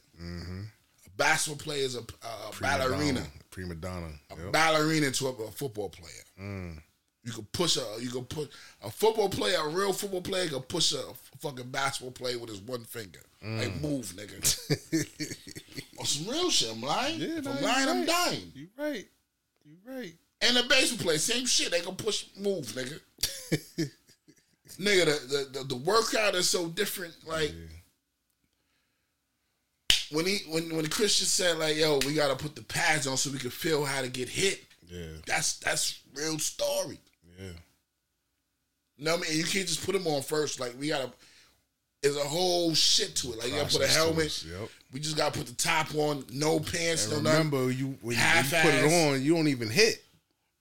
Basketball player is a, a ballerina. Prima donna. A Yep. ballerina to a, a football player. Mm. You could push a you could put a football player, a real football player could push a fucking basketball player with his one finger. Like Mm. move, nigga. On some real shit, I'm lying. Yeah, if nah, I'm lying, I'm dying. You right. You right. And the baseball player, same shit. They can push move, nigga. nigga, the, the, the, the workout is so different. Like when he when when Christian said like, "Yo, we gotta put the pads on so we can feel how to get hit." Yeah. That's that's real story. Yeah. You know what I mean? You can't just put them on first. Like we gotta. It's a whole shit to it. Like you gotta put a helmet. Yep. We just gotta put the top on, no pants, And no nothing. remember, you when, you when you put it on, you don't even hit.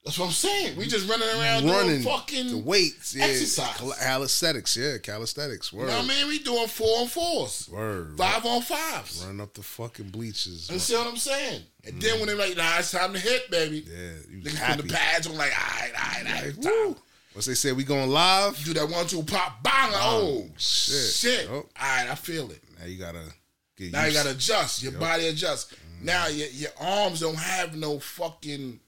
That's what I'm saying. We just running around running doing fucking the weights, yeah, exercise. cal- calisthenics, yeah, calisthenics. You Word, know what I mean? We doing four on fours, word, five on fives. Running up the fucking bleachers. You see what I'm saying? And then mm. when they're like, nah, it's time to hit, baby. Yeah, you Niggas put the pads on like, all right, all right, all right. Once they say we going live, Do that one, two, pop, bang. like, Oh, shit. shit. All right, I feel it. now you gotta get Now you gotta adjust. Your Yup. body adjusts. Mm. Now your your arms don't have no fucking.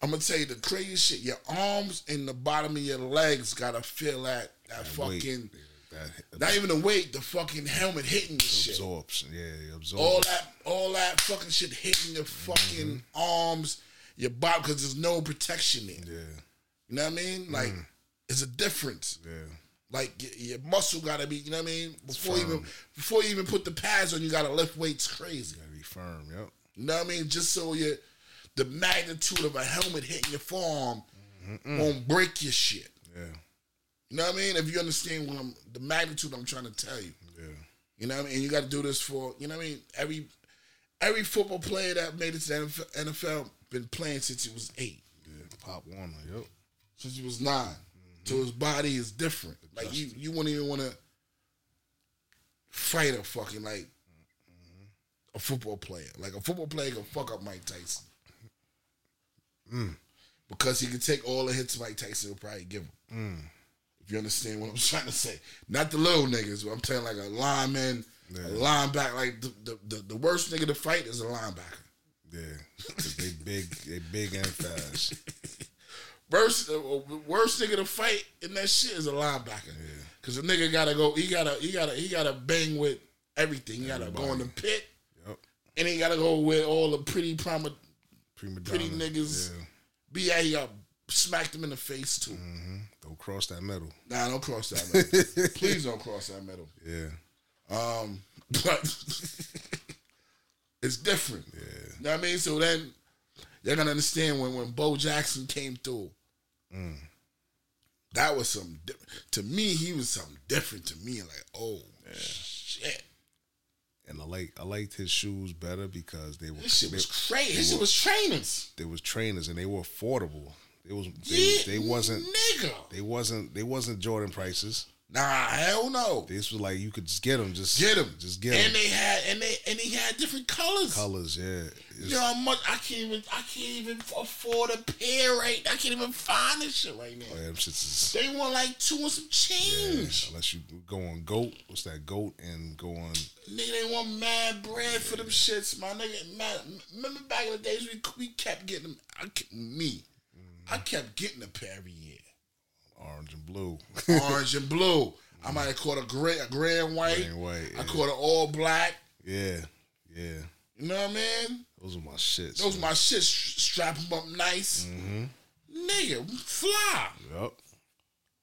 I'm gonna tell you the crazy shit. Your arms and the bottom of your legs gotta feel that that, weight. fucking. that Not even the weight, the fucking helmet hitting the shit. absorption, yeah, it absorbs. All that, all that fucking shit hitting your fucking mm-hmm. arms, your body, because there's no protection there. Yeah, You know what I mean? Like, mm-hmm. it's a difference. yeah. Like your, muscle gotta be, you know what I mean? Before you even before you even put the pads on, you gotta lift weights crazy. Gotta be firm. Yep. You know what I mean? Just so you the magnitude of a helmet hitting your forearm won't break your shit. Yeah. You know what I mean? If you understand what I'm the magnitude I'm trying to tell you. Yeah. You know what I mean? And you gotta do this for, you know what I mean? Every every football player that made it to the NFL, been playing since he was eight. Yeah. Pop Warner. Yep. Since he was 9 So his body is different. Like you you wouldn't even wanna fight a fucking like a football player. Like a football player can fuck up Mike Tyson. Mm. Because he can take all the hits Mike Tyson will probably give him. Mm. If you understand what I'm trying to say. Not the little niggas, but I'm telling like a lineman, a linebacker. Like the, the, the, the worst nigga to fight is a linebacker. Yeah. they big, they big and fast. Worst, uh, worst nigga to fight in that shit is a linebacker. Cause the nigga gotta go. He gotta. He gotta. He gotta bang with everything. He gotta go in the pit, Yep. and he gotta go with all the pretty prima, Prima pretty donna. niggas. Yeah. Be at he smacked him in the face too. Mm-hmm. Don't cross that middle. Nah, don't cross that middle. Please don't cross that middle. Yeah. Um, but it's different. Yeah. You know what I mean? So then they're gonna understand when when Bo Jackson came through. Mm. That was some di- to me. He was something different to me. Like, oh shit, And I like I liked his shoes better because they were this shit was crazy. This shit was trainers. They was trainers and they were affordable. It was they, Yeah, they wasn't nigga. they wasn't they wasn't Jordan prices. Nah, hell no. This was like you could just get them, just Get them, just get them. And they had and they and he had different colors. Colors, yeah. You know how much I can't even I can't even afford a pair right. I can't even find this shit right now. Oh, yeah, is They want like two and some change. yeah, unless you go on GOAT. What's that GOAT and go on? Nigga, they want mad bread for them shits, my nigga. Man, remember back in the days we we kept getting them. I me, I mm-hmm. kept getting a pair every year, Orange and blue. orange and blue. I might have caught a gray, a gray and white. Gray and white, I yeah. caught an all black. yeah, yeah. You know what I mean? Those are my shits. Those are my shits. Strap them up nice, Mm-hmm. nigga. Fly. Yep.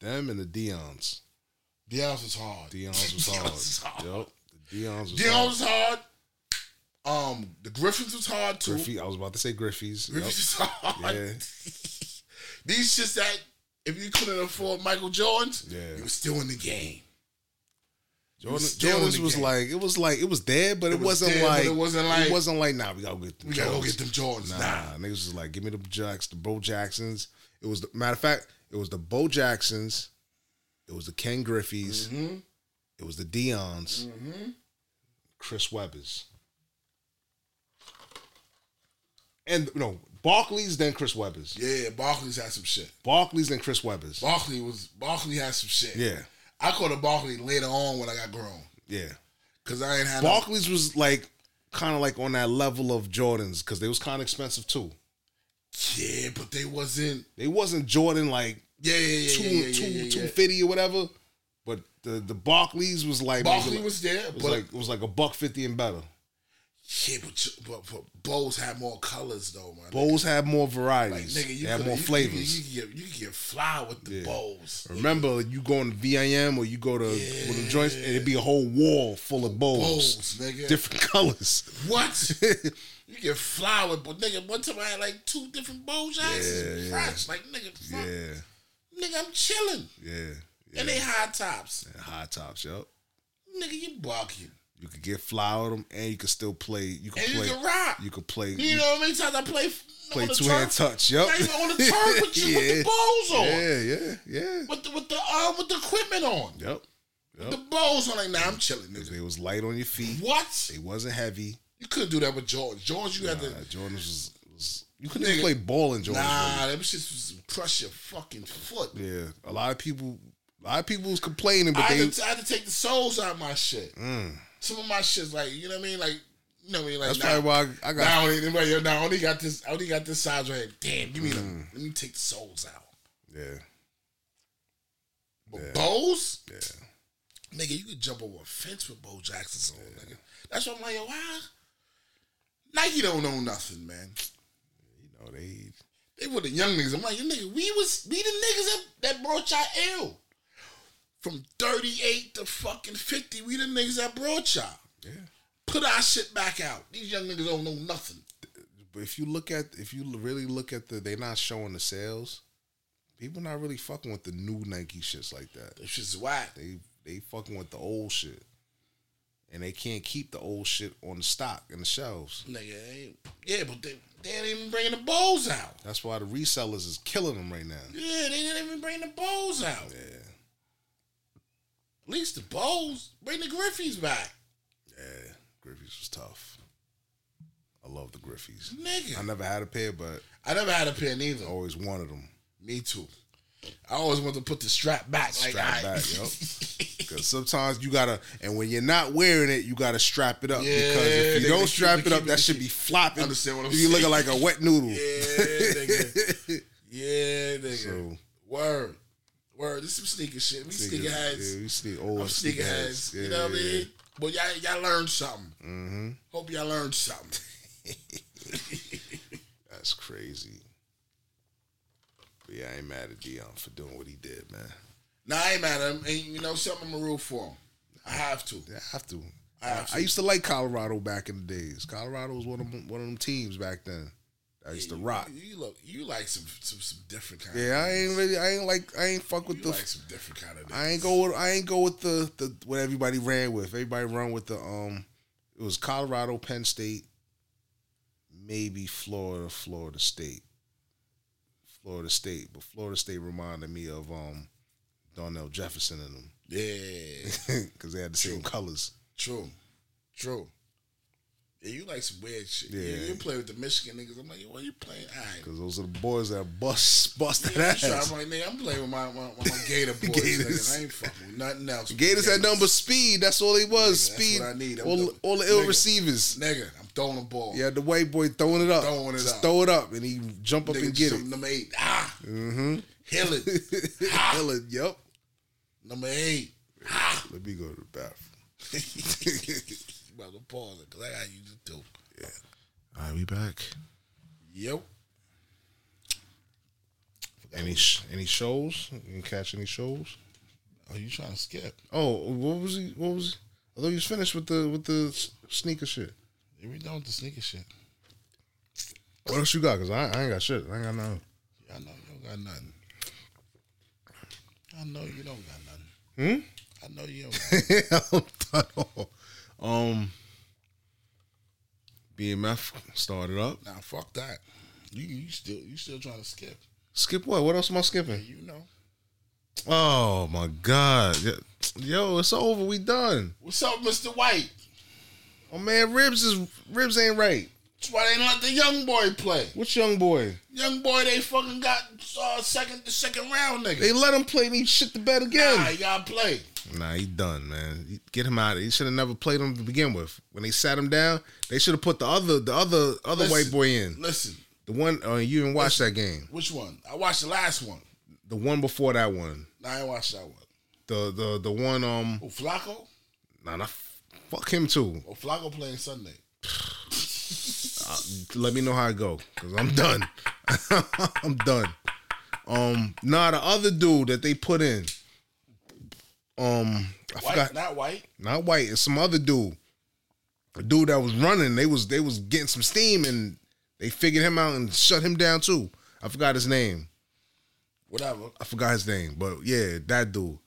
Them and the Deion's. Deion's was hard. Deion's was hard. Deion's was hard. Yep. The Deion's was Deion hard. was hard. Um, the Griffins was hard too. Griffey, I was about to say Griffey's. Yep. Was hard. Yeah. These shits that if you couldn't afford Michael Jordan's, Yeah. you were still in the game. You Jordan, Jordan's was game. like it was like it was there, but it, It was wasn't but like it wasn't like- it wasn't like nah we gotta get them We gotta go get them Jordans. Nah, Nah. niggas was like give me the Jacks, the Bo Jacksons. It was the matter of fact, it was the Bo Jacksons, it was the Ken Griffeys, Mm-hmm. it was the Deion's, Mm-hmm. Chris Webbers, and no Barkley's then Chris Webbers, Yeah, Barkley's had some shit. Barkley's then Chris Webbers. Barkley was Barkley had some shit. Yeah, I caught a Barkley later on when I got grown. yeah. Cause I ain't had no- was like kind of like on that level of Jordans because they was kind of expensive too. Yeah, but they wasn't. They wasn't Jordan like Yeah, yeah, yeah, two yeah, yeah, two yeah, yeah. two fifty or whatever. But the the Barkleys was like Barkley was there, was but- like it was like a buck fifty and better. Yeah, but, but, but Bos had more colors though, man. Bos have more varieties. Like nigga, you they coulda- more flavors. You, you, you, get, you get fly with the Bos. Remember, you go on VIM or you go to of the joints, and it'd be a whole wall full of Bos, Bos, nigga. different colors. What? you get fly with, but nigga, one time I had like two different bow jackets. Yeah, yeah. Like nigga, fuck, Yeah, nigga, I'm chilling. yeah, yeah. And they high tops. And high tops, yep. Nigga, you bugging. You could get fly with them, and you could still play. You could And you play. can rock. You could play. You know how many times I play play two hand touch. Yep. Not even on the turf with, you, with Yeah. the balls on. Yeah, yeah, yeah. With the with the um with the equipment on. Yep. With the balls on. Like, nah, I'm chilling, nigga. It was light on your feet. What? It wasn't heavy. You couldn't do that with George. George, you had to. Jordan was, was you couldn't even play ball in Jordan. Nah, that shit was crush your fucking foot. Yeah, a lot of people, a lot of people was complaining, but I they had, to, I had to take the soles out of my shit. Mm. Some of my shit's like, you know what I mean? Like, you know what I mean? Like, That's now, probably why I, I got. now, I only, now, now I only got this. I only got this size right. here. Damn, give me the. Mm. Let me take the soles out. yeah, But Yeah. Bos, yeah. nigga, you could jump over a fence with Bo Jackson on, nigga. That's what I'm like, yo, why? Nike don't know nothing, man. You know they. They were the young niggas. I'm like, you nigga, we was we the niggas that, that brought y'all ill. From 38 to fucking 50, we the niggas that brought y'all. Yeah. Put our shit back out. These young niggas don't know nothing. But if you look at, if you really look at the, they not showing the sales. People not really fucking with the new Nike shits like that. That shit's whack. They they fucking with the old shit, and they can't keep the old shit on the stock in the shelves. Nigga, yeah, but they, they ain't even bringing the Bos out. That's why the resellers is killing them right now. Yeah, they didn't even bring the Bos out. Yeah, At least the Bos. Bring the Griffeys back. yeah. Griffeys was tough. I love the Griffeys. Nigga. I never had a pair, but I never had a pair neither. I always wanted them. Me too. I always wanted to put the strap back. Like, Strap right. back, yo. Because sometimes you gotta, and when you're not wearing it, you gotta strap it up. Yeah, because if you don't strap keep- it up, keep- that should be flopping. Understand what I'm you looking saying? like a wet noodle. Yeah, nigga. Yeah, nigga. So- Word. Word. This some sneaker shit. We sneaker heads. Yeah, we sneak old I'm sneaker heads. You know what I mean? But y'all, y'all learned something. Mm-hmm. Hope y'all learned something. That's crazy. But yeah, I ain't mad at Deion for doing what he did, man. Nah, I ain't mad at him. And you know something? I'm a root for him. I have to. I have to. I have I used to like Colorado back in the days. Colorado was one of them, one of them teams back then. I used to rock. You, you look. You like some some, some different kind. Yeah, I ain't really. I ain't like. I ain't fuck with You the. like some different kind of. I ain't go. With, I ain't go with the the what everybody ran with. Everybody run with the um. It was Colorado, Penn State, maybe Florida, Florida State. Florida State, but Florida State reminded me of um, Darnell Jefferson and them Yeah. because they had the same colors. True. True. Yeah, you like some weird shit. Yeah. You, you play with the Michigan niggas. I'm like, yo, what you playing? All right. Because those are the boys that bust bust that ass. I'm like, nigga, I'm playing with my, my, my Gator boys. Gators. Nigga. I ain't fucking with nothing else. Gators had number speed. That's all they was. Nigga, that's speed. what I need. I'm all, the- all the ill nigga. receivers. Nigga, I'm throwing the ball. Yeah, the white boy throwing it up. Throwing it Just up. throw it up, and he jump up Nigga, and get it. Number eight. Ah, Mm-hmm. Hill it. Hill it. Yep. Number eight. Ah. Let me go to the bathroom. To pause it because I got you to do. Yeah. All right, we back. Yep. Any sh- any shows? You can catch any shows? Are you trying to skip? Oh, what was he? What was? He? I thought he was finished with the with the s- sneaker shit. Yeah, we done with the sneaker shit. What else you got? Cause I, I ain't got shit. I ain't got nothing. I know you don't got nothing. I know you don't got nothing. Hmm. I know you don't. Got I'm done all. Um, BMF started up. Nah, fuck that. You you still you still trying to skip? Skip what? What else am I skipping? You know. Oh my god, yo, it's over. We done. What's up, Mister White? Oh man, ribs is ribs ain't right. That's why they let the young boy play. Which young boy? Young boy, they fucking got uh, second the second round nigga. They let him play and he shit the bed again. Nah, you gotta play. Nah, he done, man. Get him out. He should have never played him to begin with. When they sat him down, they should have put the other the other other Listen, white boy in. Listen, The one uh, you didn't watch that game. which one? I watched the last one. The one before that one. Nah, I watched that one. The the the one um Oh, Flacco? nah, nah fuck him too. Oh, Flacco playing Sunday. Uh, let me know how it go cuz I'm done. I'm done. Um nah, the other dude that they put in um I White, forgot not white. not white, it's some other dude. A dude that was running, they was they was getting some steam and they figured him out and shut him down too. I forgot his name. Whatever. I forgot his name, but yeah, that dude.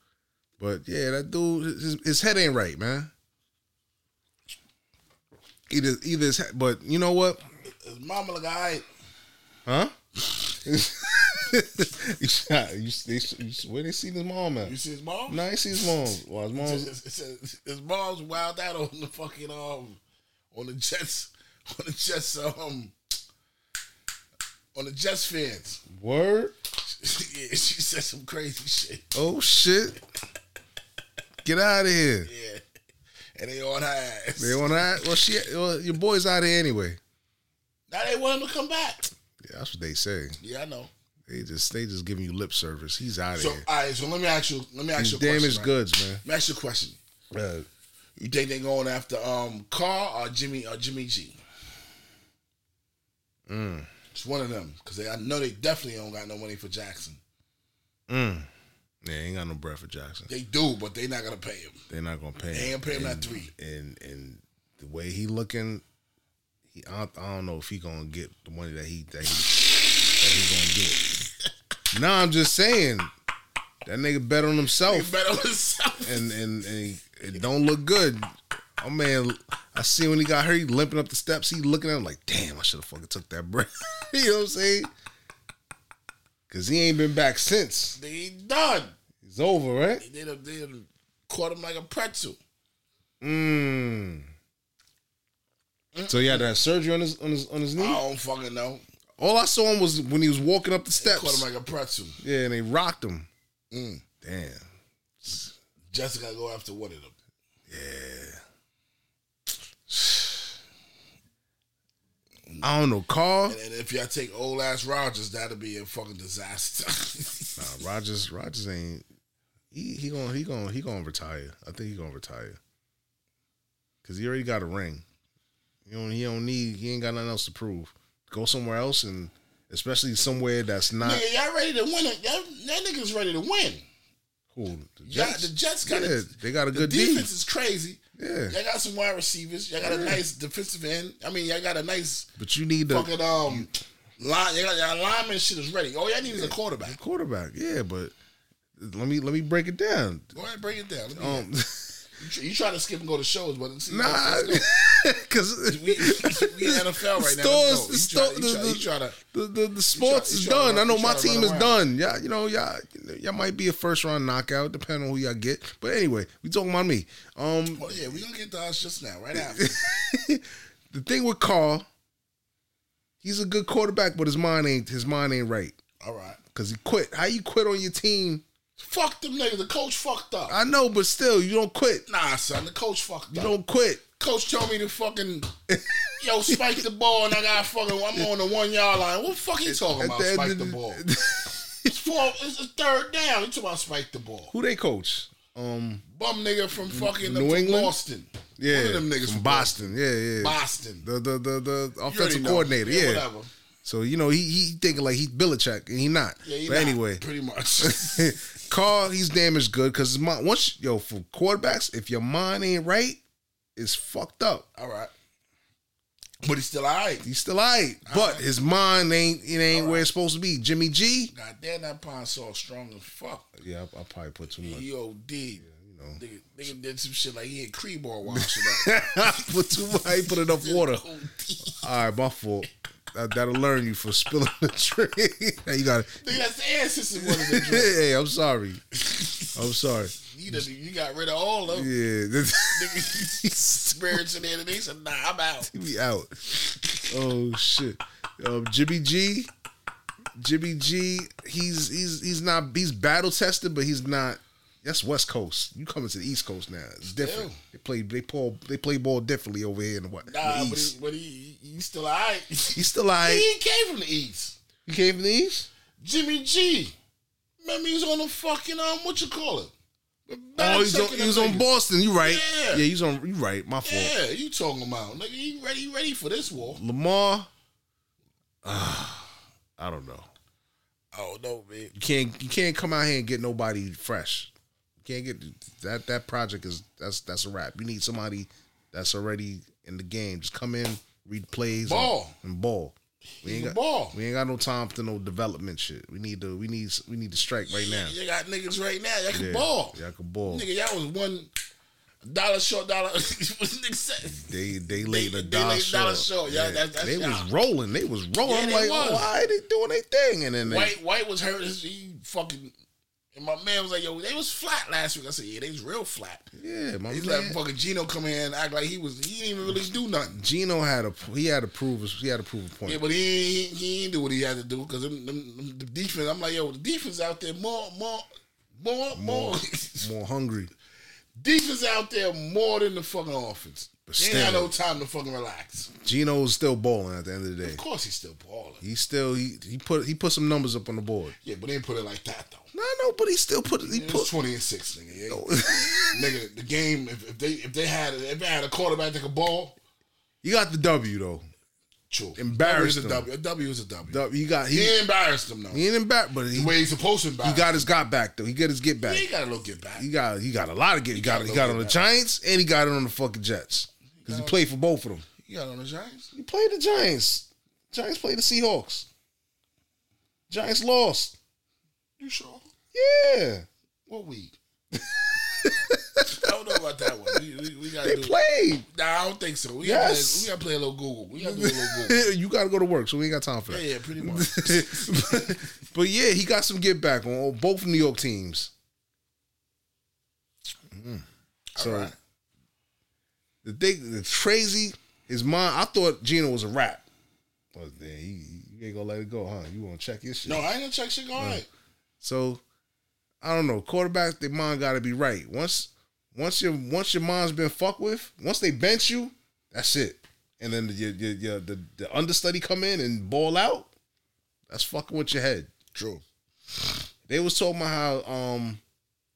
But yeah, that dude, his, his head ain't right, man. Either, either his head, but you know what? His mama look alright. Huh? you, shot- you, they, you, where they see his mom at? You see his mom? No, I see his mom. Well, his mom's His, mom's wild out on the fucking um on the Jets on the Jets um on the Jets fans. word. yeah, she said some crazy shit. Oh shit! Get out of here. Yeah, and they on her ass. They on that? Well, she, well, your boy's out here anyway. Now they want him to come back. Yeah, that's what they say. Yeah, I know. They just, they just giving you lip service. He's out of So here. all right, so let me ask you. Let me ask He's you a question. damaged right? goods, man. Let me ask you a question. Uh, You think they going after um Carr or Jimmy or Jimmy G? mm, It's one of them because I know they definitely don't got no money for Jackson. mm. Yeah, they ain't got no breath for Jackson. They do, but they not gonna pay him. They're not gonna pay. Him. They him. ain't pay him that three. And and the way he looking, he I don't, I don't know if he gonna get the money that he that he that he gonna get. No, I'm just saying that nigga bet on himself. He bet on himself. and and, and he- it don't look good. Oh man, I see when he got hurt, he limping up the steps. He looking at him like, damn, I should have fucking took that breath. you know what I'm saying? Cause he ain't been back since. They done. He's over, right? They done, they done caught him like a pretzel. Mm. So he had to have surgery on his on his on his knee. I don't fucking know. All I saw him was when he was walking up the steps. Caught him like a pretzel. yeah, and they rocked him. Mm. Damn. Jessica go after one of them. Yeah. I don't know, Carl. And, and if y'all take old ass Rogers, that'll be a fucking disaster. Nah, Rogers, Rogers ain't. He he gonna he gonna he gonna retire. I think he gonna retire. Cause he already got a ring. You don't he don't need he ain't got nothing else to prove. Go somewhere else and especially somewhere that's not y'all ready to win? Y'all, that niggas ready to win. cool. The Yeah, Jets, the Jets got yeah, a, they got a the good D. defense is crazy. Yeah. Y'all got some wide receivers. Y'all got a nice defensive end. I mean, y'all got a nice But you need the fucking um line. Y'all got y'all lineman shit is ready. All y'all need is a quarterback. quarterback. Yeah, but let me let me break it down. Go ahead, break it down. Let me Um. You, try, you try to skip and go to shows, but see, nah, because we, we NFL right now. Stores, Let's the, go. sto- You try, you try, you try to. the, the, the sports is done. run- I know my team is done. Yeah, you know, y'all, y'all might be a first round knockout, depending on who y'all get. But anyway, we talking about me. Um, Oh yeah, we gonna get to us just now, right after. the thing with Carr, he's a good quarterback, but his mind ain't his mind ain't right. All right. Cause he quit. How you quit on your team? Fuck them niggas. The coach fucked up. I know, but still, you don't quit. Nah, son. The coach fucked up. You up. don't quit. Coach told me to fucking yo spike the ball, and I got fucking. I'm on the one yard line. What the fuck you talking about? the end Spike of the the- ball. it's four. It's a third down. He talking about spike the ball. Who they coach? Um, Bum nigga from fucking New England? Boston. yeah, One of them niggas from from Boston. Yeah, yeah, Boston. The the the, the You already offensive know. coordinator. Yeah. whatever. So you know he he thinking like he's Belichick and he not. Yeah, he but not, anyway, pretty much. Carr, he's damaged good because his mind. Once yo for quarterbacks, if your mind ain't right, it's fucked up. All right. But he's still alright. He's still alright, but his mind ain't it ain't where it's supposed to be. Jimmy G. God damn, that Pine-Sol strong as fuck. Yeah, I, I probably put too much. He OD. you know. Nigga, nigga did some shit like he had cream ball washing up. I put too much. I ain't put enough water. All right, my fault. That, that'll learn you for spilling the drink. You got Nigga, that's the ancestor one of the drink. Hey, I'm sorry. I'm sorry. You, done, you got rid of all of them. Yeah, spirits and said, nah, I'm out. we out. Oh shit. Um, Jimmy G. Jimmy G. He's he's he's not he's battle tested, but he's not. That's West Coast. You coming to the East Coast now? It's different. They play they play they play ball differently over here in the, what, the Nah, but he, East. but he, he still alright. He's still alright. He came from the East. He came from the East. Jimmy G. Remember, he was on the fucking, um, what you call it? Oh, he's on, he was on. Boston. You right? Yeah. Yeah, he's on. You right? My fault. Yeah, you talking about. Nigga, he ready, he ready for this war. Lamar. ah, I don't know. Oh, no, man. You can't you can't come out here and get nobody fresh. Can't get that that project is that's that's a wrap. You need somebody that's already in the game. Just come in, read plays, and- Ball. and, ball. We ain't got ball. we ain't got no time for no development shit. We need to we need we need to strike right now. You got niggas right now. Y'all can Yeah, ball. Y'all can ball. Nigga, y'all was one dollar short dollar. what nigga said? They they laid a they dollar laid short. dollar short. Yeah, that- that's they y'all. was rolling. They was rolling. Yeah, I'm they like, was. why they doing their thing? And then they, White White was hurt. He fucking. And my man was like, "Yo, they was flat last week." I said, "Yeah, they was real flat." yeah, my He's man. let fucking Geno come in and act like he was. He didn't even really do nothing. Geno had a he had to prove he had to prove a point. Yeah, but he he, he ain't do what he had to do because them, them, them, the defense. I'm like, yo, the defense out there more more more more. more more hungry. defense out there more than the fucking offense. But They ain't had still. no time to fucking relax. Geno's still balling at the end of the day. Of course, he's still balling. He still he he put he put some numbers up on the board. Yeah, but they didn't put it like that though. No, no, but he still put he It put twenty and six, nigga. Yeah. nigga, the game. If, if they if they had if they had a quarterback that could ball, You got the W though. true. Embarrassed W is a. W. A W is a W. W, you got He, he embarrassed them though. he ain't embarrassed, but he, the way he's supposed to embarrass. he got his got back though. He got his get back. Yeah, he got a little get back. He got he got a lot of get. He, got, got a he got on the back. Giants and he got it on the fucking Jets because he played for both of them. He got on the Giants. He played the Giants. Giants played the Seahawks. Giants lost. You sure? Yeah, What week? I don't know about that one. We, we, we gotta they do, played. Nah, I don't think so. We Yes. gotta play, we gotta play a little Google. We gotta do a little Google. you got to go to work, so we ain't got time for yeah, that. yeah, pretty much. but yeah, he got some get back on both New York teams. Mm. So All right. The thing, the crazy, his mind. I thought Geno was a rap, but then he, you ain't gonna let it go, huh? You want to check your shit? No, I ain't gonna check shit. Go ahead. So I don't know. Quarterbacks, their mind got to be right. Once, once your once your mind's been fucked with, once they bench you, that's it. And then your, your, your, the the understudy come in and ball out. That's fucking with your head. True. They was talking about how um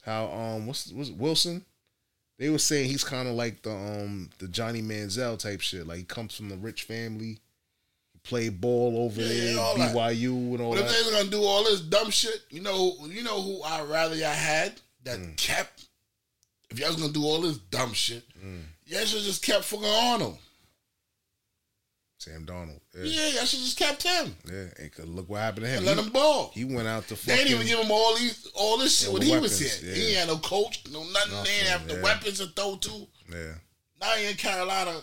how um what's what's Wilson. They were saying he's kind of like the um the Johnny Manziel type shit. Like he comes from a rich family, he played ball over Yeah, there, yeah, all that. BYU and all that. But if that. they was gonna do all this dumb shit, you know, you know who I rather I had that Mm. kept. If y'all was gonna do all this dumb shit, Mm. y'all should just kept fucking Arnold. Sam Darnold. Yeah, Yeah, y'all should just kept him yeah. And 'cause look what happened to him. and let He- him ball. He went out to They fucking. didn't even give him all these all this shit All when he was weapons, here. yeah. He had no coach, no nothing. they didn't have the yeah. weapons to throw to. yeah. Now he in Carolina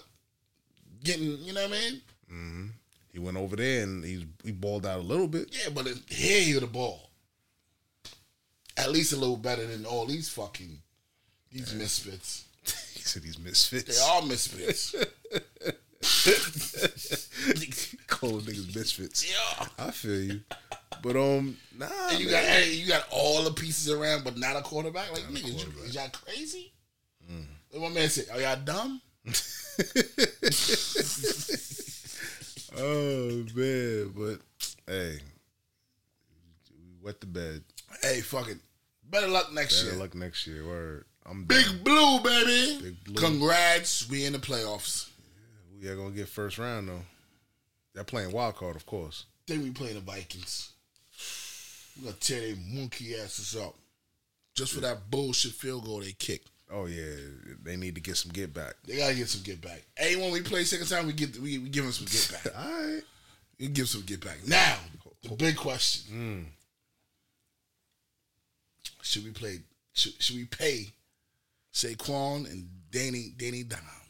getting, you know what I mean? hmm He went over there and he he balled out a little bit. Yeah, but here he the ball. At least a little better than all these fucking these misfits. he said he's misfits. They are misfits. Cold niggas misfits. Yeah. I feel you. But um, nah. And you man. got hey, you got all the pieces around, but not a quarterback. Like niggas, you, is y'all crazy? Mm. And my man said, "Are y'all dumb?" oh man, but hey, we wet the bed. Hey, fucking better luck next Better year. Better luck next year. Word. I'm Big down. blue, baby. Big blue. Congrats, we in the playoffs. We are gonna get first round though. They're playing wild card, of course. Then we playing the Vikings. We're gonna tear their monkey asses up just for that bullshit field goal they kicked. Oh yeah, they need to get some get back. They gotta get some get back. Hey, when we play second time, we get we, we give them some get back. All right. We give some get back. Now, the big question: Mm. Should we play? Should, should we pay Saquon and Danny Danny Dimes?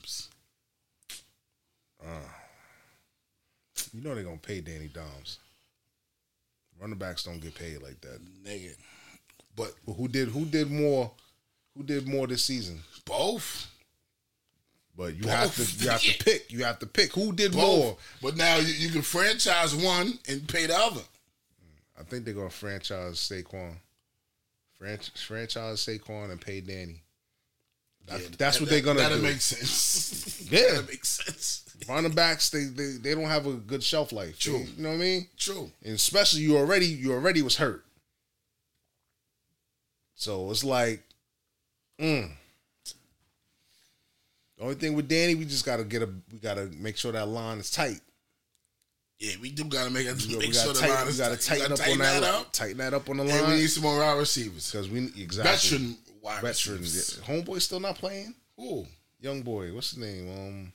Uh, you know they're gonna pay Danny Doms. Running backs don't get paid like that. Nigga, but who did who did more? Who did more this season? both. But you have to you have to pick. You have to pick who did Both. more. But now you, you can franchise one and pay the other. I think they're gonna franchise Saquon. Franch- franchise Saquon and pay Danny. That- Yeah, that's that- what they're gonna that'll do. make sense. Yeah. that makes make sense. Running backs, they, they they don't have a good shelf life. True. They- you know what I mean? True. And especially you already you already was hurt. So it's like, mm. The only thing with Danny, we just gotta get a we gotta make sure that line is tight. Yeah, we do gotta make, make we sure gotta, the tighten, line we is gotta tight. tighten We up gotta on that, tighten that line. up. Tighten that up on the And line. we need some more wide receivers. Because we exactly Veteran wide veteran. receivers. Yeah. Homeboy still not playing. Ooh. Young boy, what's his name? Um,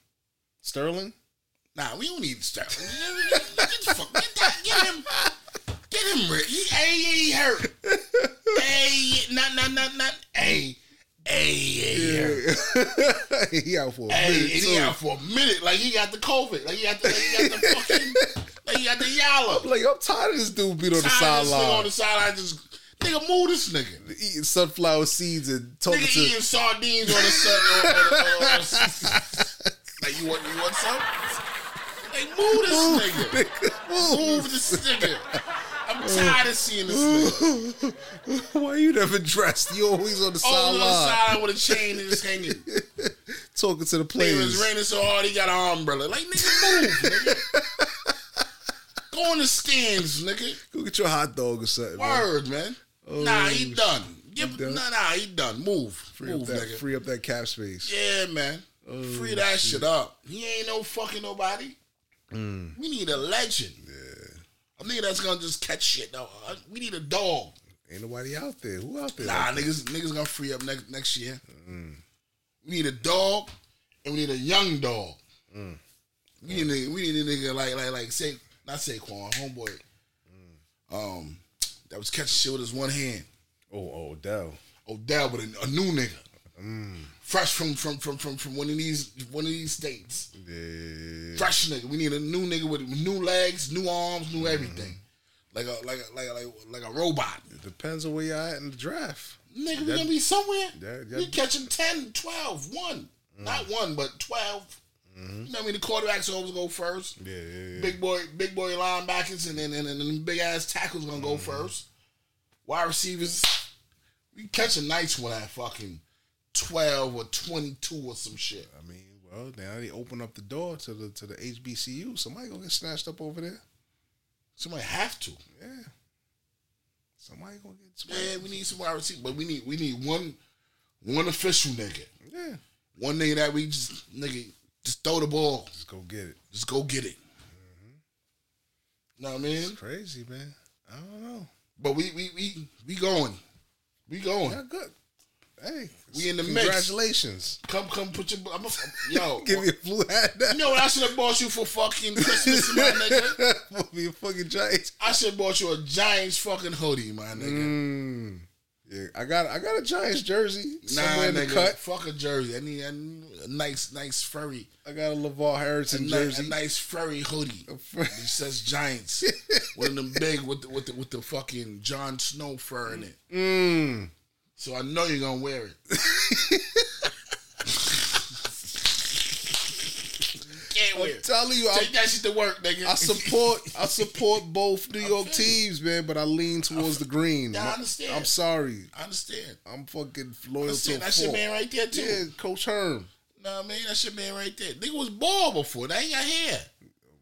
Sterling. Nah, we don't need Sterling. Get Fuck, get, that, get him, get him, Rick. He, hey, he hurt. hey, not, not, not, not. Hey, hey, he hurt. he out for a Hey, minute. too. he out for a minute. Like he got the COVID. Like he got the, like he got the fucking, like he got the yalla. Like I'm tired of this dude being on the Tired of this nigga on the sideline, just nigga move this nigga. eating sunflower seeds and talking Nigga to. eating sardines on the sun. like you want you want some? Like move this nigga. Move this nigga. I'm tired of seeing this nigga. Why you never dressed? You always on the on the sideline side with a chain and just hanging. talking to the Nigga, it's players. raining so hard he got an umbrella. Like nigga, move, nigga. Go in the stands, nigga. Go get your hot dog or something. man. Word, man. Oh, nah, he done. Give, he done? Nah, nah, he done. Move, Free move, up that, nigga. free up that cap space. Yeah, man. Oh, Free that shit. up. He ain't no fucking nobody. Mm. We need a legend. Yeah. A nigga that's gonna just catch shit. though. Uh, we need a dog. Ain't nobody out there. Who out there? Nah, like that? niggas, niggas gonna free up next next year. Mm. We need a dog, and we need a young dog. Mm. We need a, we need a nigga like like like say not Saquon, homeboy. Um, that was catching shit with his one hand. Oh, oh, Odell. Odell, but a, a new nigga, Mm. fresh from from from from from one of these one of these states. Yeah. Fresh nigga. We need a new nigga with new legs, new arms, Mm-hmm. new everything. Like a like a, like a, like a, like a robot. It depends on where you're at in the draft. Nigga, we That- gonna be somewhere. that- that- we catching 10, 12, one. Mm. Not one, but 12. Mm-hmm. You know what I mean? The quarterbacks always go first. Yeah, yeah, yeah. Big boy, big boy linebackers and then and, and, and big ass tackles gonna go Mm-hmm. first. Wide receivers, we catch a nice one at fucking twelve or twenty two or some shit. I mean, well, now they open up the door to the to the HBCU. Somebody gonna get snatched up over there. Somebody have to. Yeah. Somebody gonna get. Man, we need some wide receivers, but we need we need one one official nigga. Yeah. One nigga that we just nigga just throw the ball. Just go get it. Just go get it. You know what I mean? It's crazy, man. I don't know. But we we we we going. We going. Yeah, good. Hey, We in the mix. Congratulations. Come come put your I'm a, yo. Give me a blue hat. you know what I should have bought you for fucking Christmas, my nigga? Put me a fucking Giants. I should have bought you a Giants fucking hoodie, my nigga. Mm. Yeah, I got I got a Giants jersey Nah, somewhere in the nigga, cut. fuck a jersey. I need, need a nice, nice furry, I got a LeVar a, Harrison ni- jersey. a nice furry hoodie. fur- It says Giants. One of them big with the, with the with the fucking Jon Snow fur in it. Mm. So I know you're gonna wear it. I'm telling you, I, Take that shit to work, nigga. I support I support both New York teams, man, but I lean towards the green. Yeah, I understand. I'm sorry. I understand. I'm fucking loyal understand. to That's your man right there, too. Yeah, Coach Herm. Nah, man, that shit man right there. Nigga was bald before. That ain't got hair.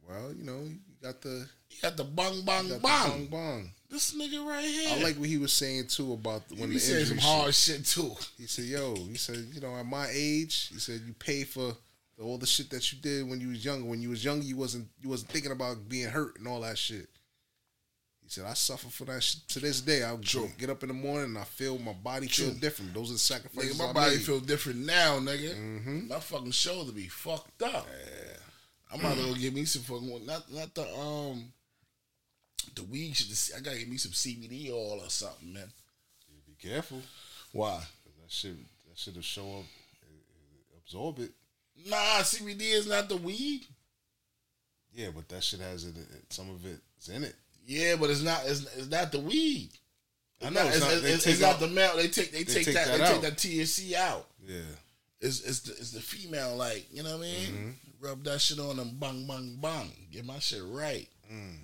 Well, you know, you got the you got the bong bong the bong. bong bong. This nigga right here. I like what he was saying too about He when be the injury some hard shit. shit too. He said, "Yo," he said, "You know, at my age, he said you pay for the, all the shit that you did when you was younger. When you was younger, you wasn't you wasn't thinking about being hurt and all that shit." He said, "I suffer for that shit to this day. I get up in the morning and I feel my body feel different. Those are the sacrifices Nigga, my I body made. feel different now, nigga. Mhm. My fucking shoulder be fucked up. I'm about to go get me some fucking not not the um the weed shit. I gotta get me some CBD oil or something, man. Be careful. Why? That shit that shit will show up, absorb it. Nah, CBD is not the weed. Yeah, but that shit has it. Some of it's in it. Yeah, but it's not. It's, it's not the weed. I know, it's not- it's, it's take not the male. They take. They, they take, take that. that they out. take that THC out. Yeah. It's it's the, it's the female. Like you know what I mean. Mm-hmm. Rub that shit on them. Bang bang bang. Get my shit right. Mm.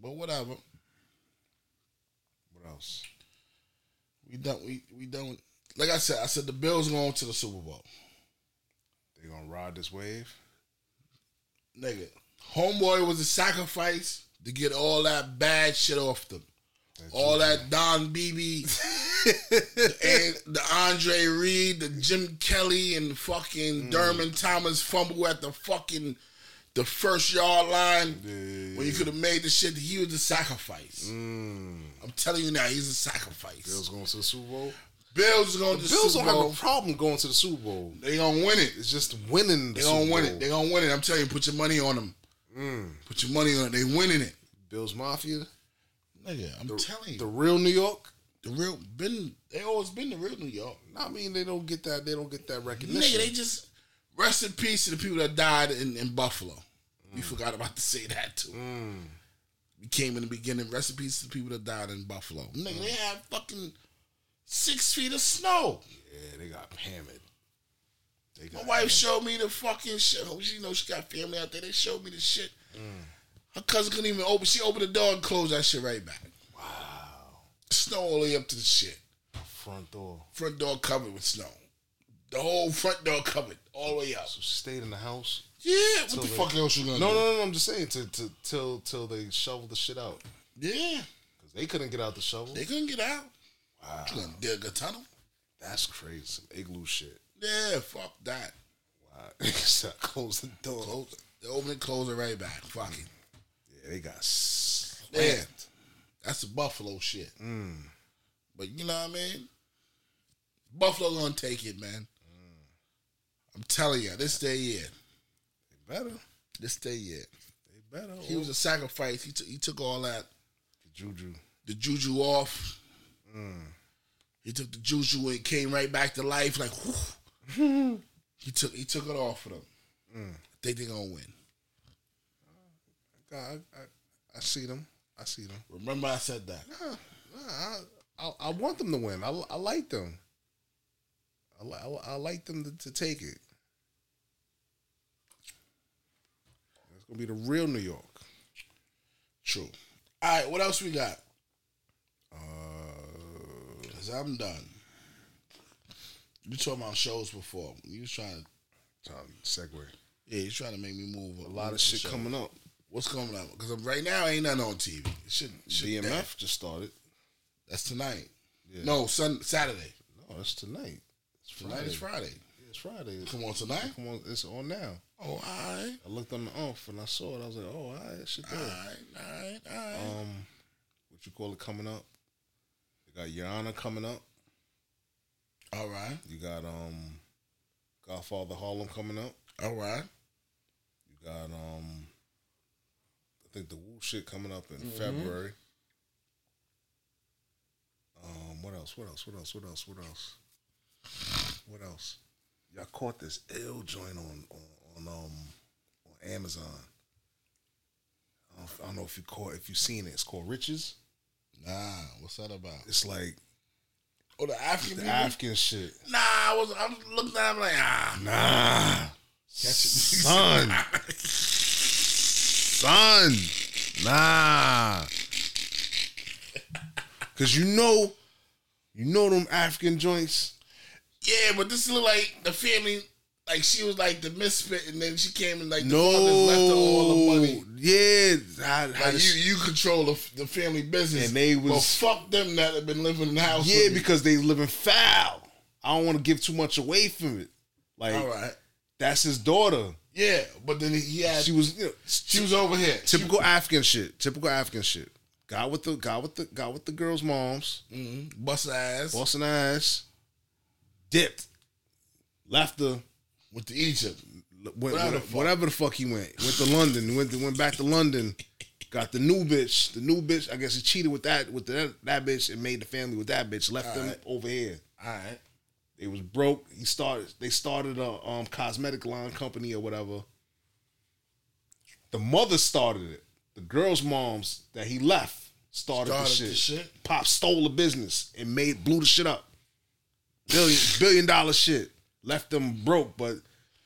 But whatever. What else? We don't. We we don't. Like I said, I said the Bills going to the Super Bowl. They gonna ride this wave? Nigga, homeboy was a sacrifice to get all that bad shit off them. all that Don Beebe, the, the Andre Reed, the Jim Kelly, and fucking mm. Thurman Thomas fumble at the fucking the first yard line when you could have made the shit. He was a sacrifice. Mm. I'm telling you now, he's a sacrifice. Bills going to the Super Bowl. Bills going to The Bills don't have a problem going to the Super Bowl. They gonna win it. It's just winning the They Super gonna win Bowl. it. They gonna win it. I'm telling you, put your money on them. Mm. Put your money on it. They winning it. Bills Mafia. Nigga, I'm The- telling you. The real New York. The real been they always been the real New York. I mean, they don't get that. They don't get that recognition. Nigga, they just rest in peace to the people that died in, in Buffalo. We forgot about to say that too. We came in the beginning. Rest in peace to the people that died in Buffalo. Nigga, they had fucking six feet of snow. yeah, they got hammered. They My got wife showed me the fucking shit. Oh, She know she got family out there. They showed me the shit. Her cousin couldn't even open. She opened the door and closed that shit right back. Wow. Snow all the way up to the shit. front door. Front door covered with snow. The whole front door covered all the way up. So she stayed in the house. Yeah, what the they- fuck else you gonna no, do? No, no, no. I'm just saying to, to till till they shovel the shit out. Yeah. Because they couldn't get out the shovel. They couldn't get out. Wow. You gonna dig a tunnel? That's crazy. Some igloo shit. Yeah, fuck that. Wow. Close the door. Close. They open it, close it right back. Fuck it. Yeah, they got Yeah. slammed. That's the Buffalo shit. Mm. But you know what I mean? Buffalo gonna take it, man. I'm telling you, this day year. They better. This day year. They better. He was a sacrifice. He took he took all that The juju. the juju off. Mm. He took the juju and came right back to life. Like whew. he took he took it off for them. Mm. I think they're gonna win. I, I, I see them. I see them. Remember I said that. Nah, nah, I, I, I want them to win. I, I like them. I, I, I like them to, to take it. It's gonna be the real New York. True. All right, what else we got? Cause I'm done. You talking about shows before? You was trying to Time segue. yeah, you trying to make me move A lot of shit coming up. What's coming up? Because right now ain't nothing on TV. Shit, shit BMF just started. That's tonight. Yeah. No, sun Saturday. No, that's tonight. It's Tonight is Friday. Yeah, it's Friday. Come on tonight. Come on, it's on now. Oh, all right. I looked on the off and I saw it. I was like, oh, all right, that shit All right, all right, all right. Um, what you call it coming up? Got Your Honor coming up. all right. You got um, Godfather Harlem coming up. All right. You got um, I think the Wu shit coming up in Mhm. February. Um, what else? What else? What else? What else? What else? What else? Y'all caught this ill joint on on, on um on Amazon. I don't, I don't know if you caught if you seen it. It's called Riches. Nah, what's that about? It's like Oh, the African the people? African shit. Nah, I was. I'm looking at. him like ah. Nah, Catch it. son, son, nah. Cause you know, you know them African joints. Yeah, but this look like the family. Like she was like the misfit, and then she came and like the No, fathers left her all the money. yeah, how Like this- you, you control the, the family business, And they Well, was- fuck them that have been living in the house. yeah, me. because they living foul. I don't want to give too much away from it. Like all right, that's his daughter. yeah, but then he had She was, you know, she was over here. typical African shit. Typical African shit. Got with the got with the got with the girls' moms. Mm-hmm. Bust her ass. busting ass, dipped, left the went to Egypt. went, Whatever the fuck. whatever the fuck he went. Went to London. Went to, went back to London. Got the new bitch. The new bitch. I guess he cheated with that with the, that bitch and made the family with that bitch. Left them Alright. over here. All right, They was broke. He started. They started a um cosmetic line company or whatever. The mother started it. The girls' moms that he left started, Started the, shit. the shit? Pop stole the business and made blew the shit up. Billion billion dollar shit. Left them broke, but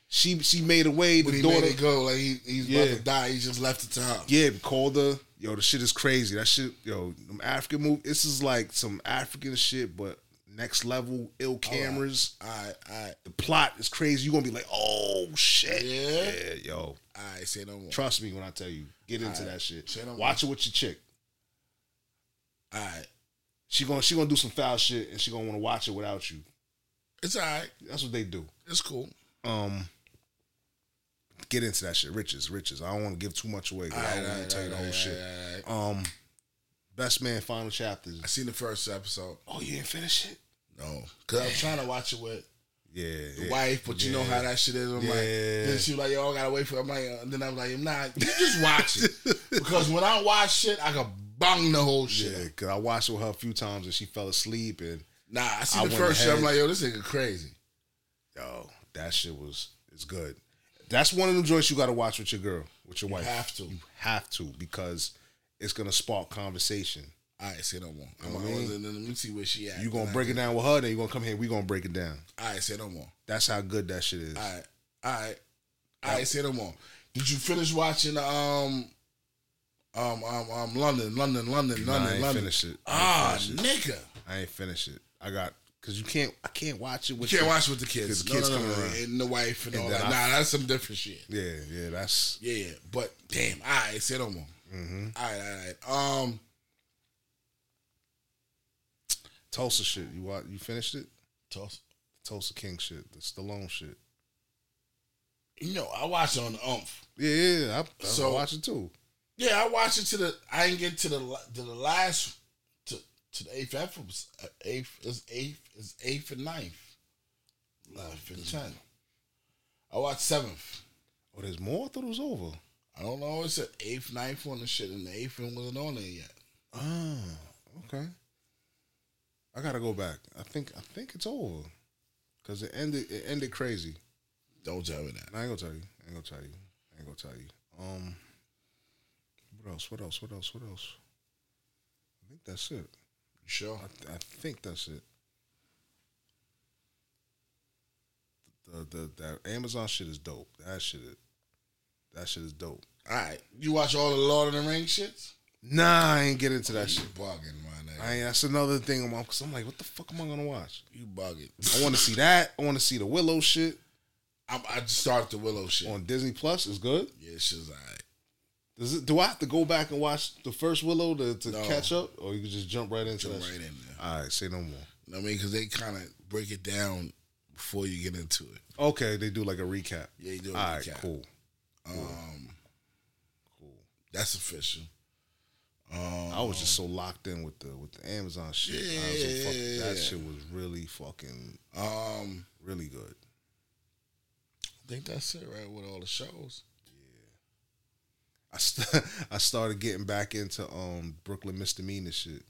she she made a way. when The he daughter, made it go, like he, he's Yeah. about to die, he just left it to her. yeah, called her. Yo, the shit is crazy. That shit, yo, them African move. This is like some African shit, but next level, ill cameras. All right, all right, The plot is crazy. You gonna be like, oh shit, Yeah? yeah, yo. all right. Say no more. Trust me when I tell you, get into Alright. that shit. Say no more. Watch it with your chick. All right, She gonna she gonna do some foul shit, and she gonna want to watch it without you. It's all right. That's what they do. It's cool. Um, get into that shit. Riches, riches. I don't want to give too much away. 'cause I don't want to tell you the whole shit. Um, best man final chapters. I seen the first episode. Oh, you didn't finish it? No, cause I was trying to watch it with Yeah, the yeah, wife, but you know how that shit is. I'm like, Yeah. then she was like, yo, I gotta wait for. it. I'm like, uh, then I'm like, I'm not. You just watch it because when I watch shit, I can bang the whole shit. Yeah, because I watched it with her a few times and she fell asleep and Nah, I see I the first shit. I'm like, yo, this nigga crazy. yo, that shit was is good. That's one of the joints you got to watch with your girl, with your wife. have to. You have to because it's gonna spark conversation. All right, say no more. You I'm know I mean? then- then let me see where she at. You gonna I break it down with her, then you gonna come here. We gonna break it down. All right, say no more. That's how good that shit is. All right, all right, all right. Say no more. Did you finish watching um um um um London, London, London, London, I ain't London? finished it. Ah, nigga. I ain't finish it. I got because you can't. I can't watch it You with. can't the- watch with the kids. because The No, kids no, no, coming no, around. and the wife and, And all that. I- Nah, that's some different shit. Yeah, yeah. That's Yeah, yeah. But damn, all right, say no more. mm-hmm. All right, all right. Um, Tulsa shit. You watch? You finished it? Tulsa. Tulsa King shit. The Stallone shit. you know, I watch it on the umph. Yeah, yeah. yeah. I, I So- watch it too. Yeah, I watched it to the. I didn't get to the to the last to the eighth episode. Eighth is eighth is eighth and ninth. Ninth and ten. I watched seventh. Oh, there's more. I thought it was over. I don't know. It said eighth, ninth one and shit, and the eighth one wasn't on there yet. Oh, okay. I gotta go back. I think I think it's over because it ended. It ended crazy. Don't tell me that. I ain't gonna tell you. I ain't gonna tell you. I ain't gonna tell you. Um, what else? What else? What else? What else? I think that's it. You sure? I, I think that's it. The, the that Amazon shit is dope. That shit is that shit is dope. All right, you watch all the Lord of the Rings shits? Nah, I ain't get into that shit. Bugging, my nigga. I ain't, that's another thing. I'm, cause I'm like, what the fuck am I gonna watch? You bugging. I want to see that. I want to see the Willow shit I, I just started the Willow shit. on Disney Plus. Is good. Yeah, shit's alright. Does it? Do I have to go back and watch the first Willow to, to No. catch up, or you can just jump right into it? Jump that? right in there. All right, say no more. You know what I mean, because they kind of break it down before you get into it. Okay, they do like a recap. Yeah, you do a All right, recap. cool. Um, That's official. Um, I was just so locked in with the with the Amazon shit. I was so Yeah. that shit was really fucking Um, really good. I think that's it, right? With all the shows. I st- I started getting back into um Brooklyn misdemeanor shit.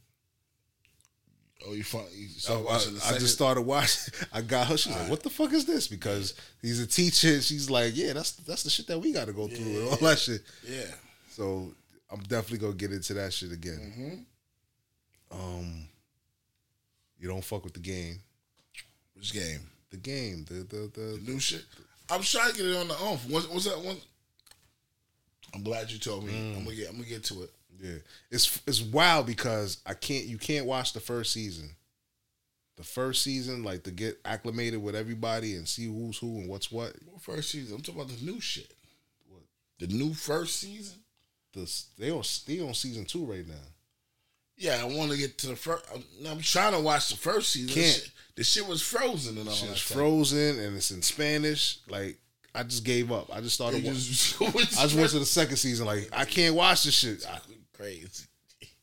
Oh, you fun? You I, I- I just started watching. I got her. She's like, "What the fuck is this?" Because he's a teacher. She's like, "Yeah, that's that's the shit that we got to go through and all that shit." Yeah. So I'm definitely gonna get into that shit again. Mm-hmm. Um, you don't fuck with the game. Which game? The game. The the the, The new shit. I'm trying to get it on the off. What's, what's that one? I'm glad you told me. Mm. I'm gonna get. I'm gonna get to it. Yeah, it's it's wild because I can't. You can't watch the first season. The first season, like to get acclimated with everybody and see who's who and what's what. What first season? I'm talking about the new shit. What? The new first season? The they on they on season two right now. Yeah, I want to get to the first. I'm, I'm trying to watch the first season. The Can't. shit, the shit was frozen and all stuff. frozen and it's in Spanish. Like I just gave up. I just started. Just- I just went to the second season. Like I can't watch this shit. I- Crazy.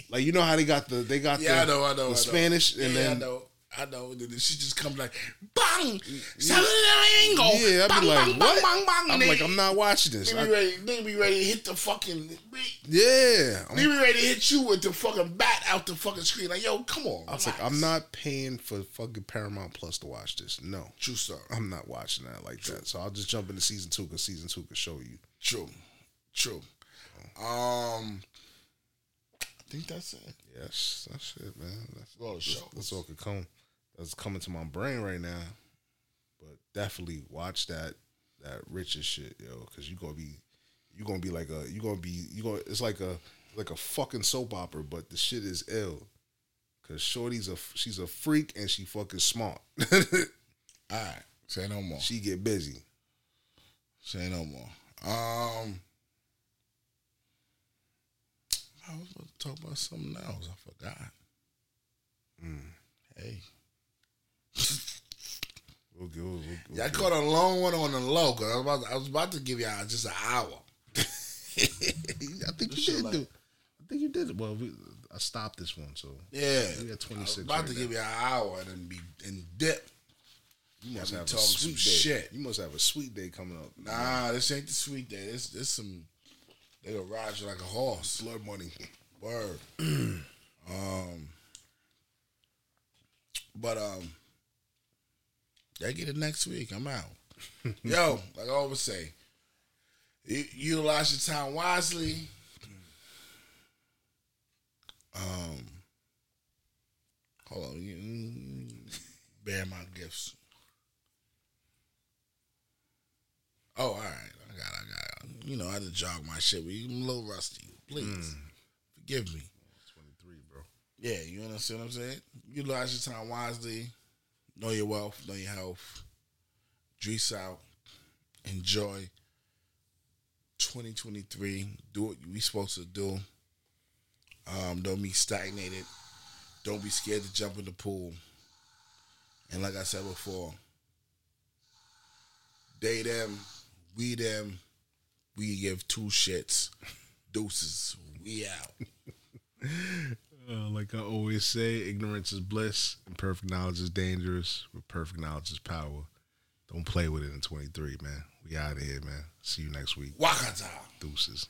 like you know how they got the they got Yeah, I know, I know, the I know. Spanish and yeah, then I know, then she just comes like, bang, seven angle, yeah, I'd bang, be like, bang, what? bang, bang, bang. I'm like, I'm not watching this. They be ready. They be ready to hit the fucking. yeah, They be ready to hit you with the fucking bat out the fucking screen. Like, yo, come on. I was like, I'm not paying for fucking Paramount Plus to watch this. No, True story. I'm not watching that like that. So I'll just jump into season two because season two can show you. True, true. Um, I think that's it. Yes, that's it, man. That's, Well, that's, that's all could come. That's coming to my brain right now. But definitely watch that that Riches shit, yo, because you gonna be you gonna be like a you gonna be you gonna it's like a like a fucking soap opera, but the shit is ill. Cause Shorty's a she's a freak and she fucking smart. All right, say no more. she get busy. Say no more. Um, I was about to talk about something else. I forgot. Hey, We'll go. We'll, we'll, yeah, I caught a long one on the low. Cause I was about, I was about to give y'all just an hour. I think you did like- do. I think you did. Well, we, I stopped this one, so Yeah, we got I twenty was six. about to give you an hour and then be in dip. You must have a sweet some day. shit. You must have a sweet day coming up. Nah, this ain't the sweet day. This this some they gonna ride you like a horse. Blood money. Word. um but um they get it next week. I'm out. Yo, like I always say, u- utilize your time wisely. Um hold on, you mm, bear my gifts. Oh, all right. I got, I got. You know, I just jog my shit. But I'm a little rusty. Please forgive me. Twenty three, bro. Yeah, you understand what I'm saying? Utilize your time wisely. Know your wealth. Know your health. Dress out. Enjoy. 2023. Do what we supposed to do. Um, don't be stagnated. Don't be scared to jump in the pool. And like I said before, they them, we them, we give two shits. Deuces. We out. Uh, like I always say, ignorance is bliss, and perfect knowledge is dangerous, but perfect knowledge is power. Don't play with it in 23, man. We out of here, man. See you next week. Wakata. Deuces.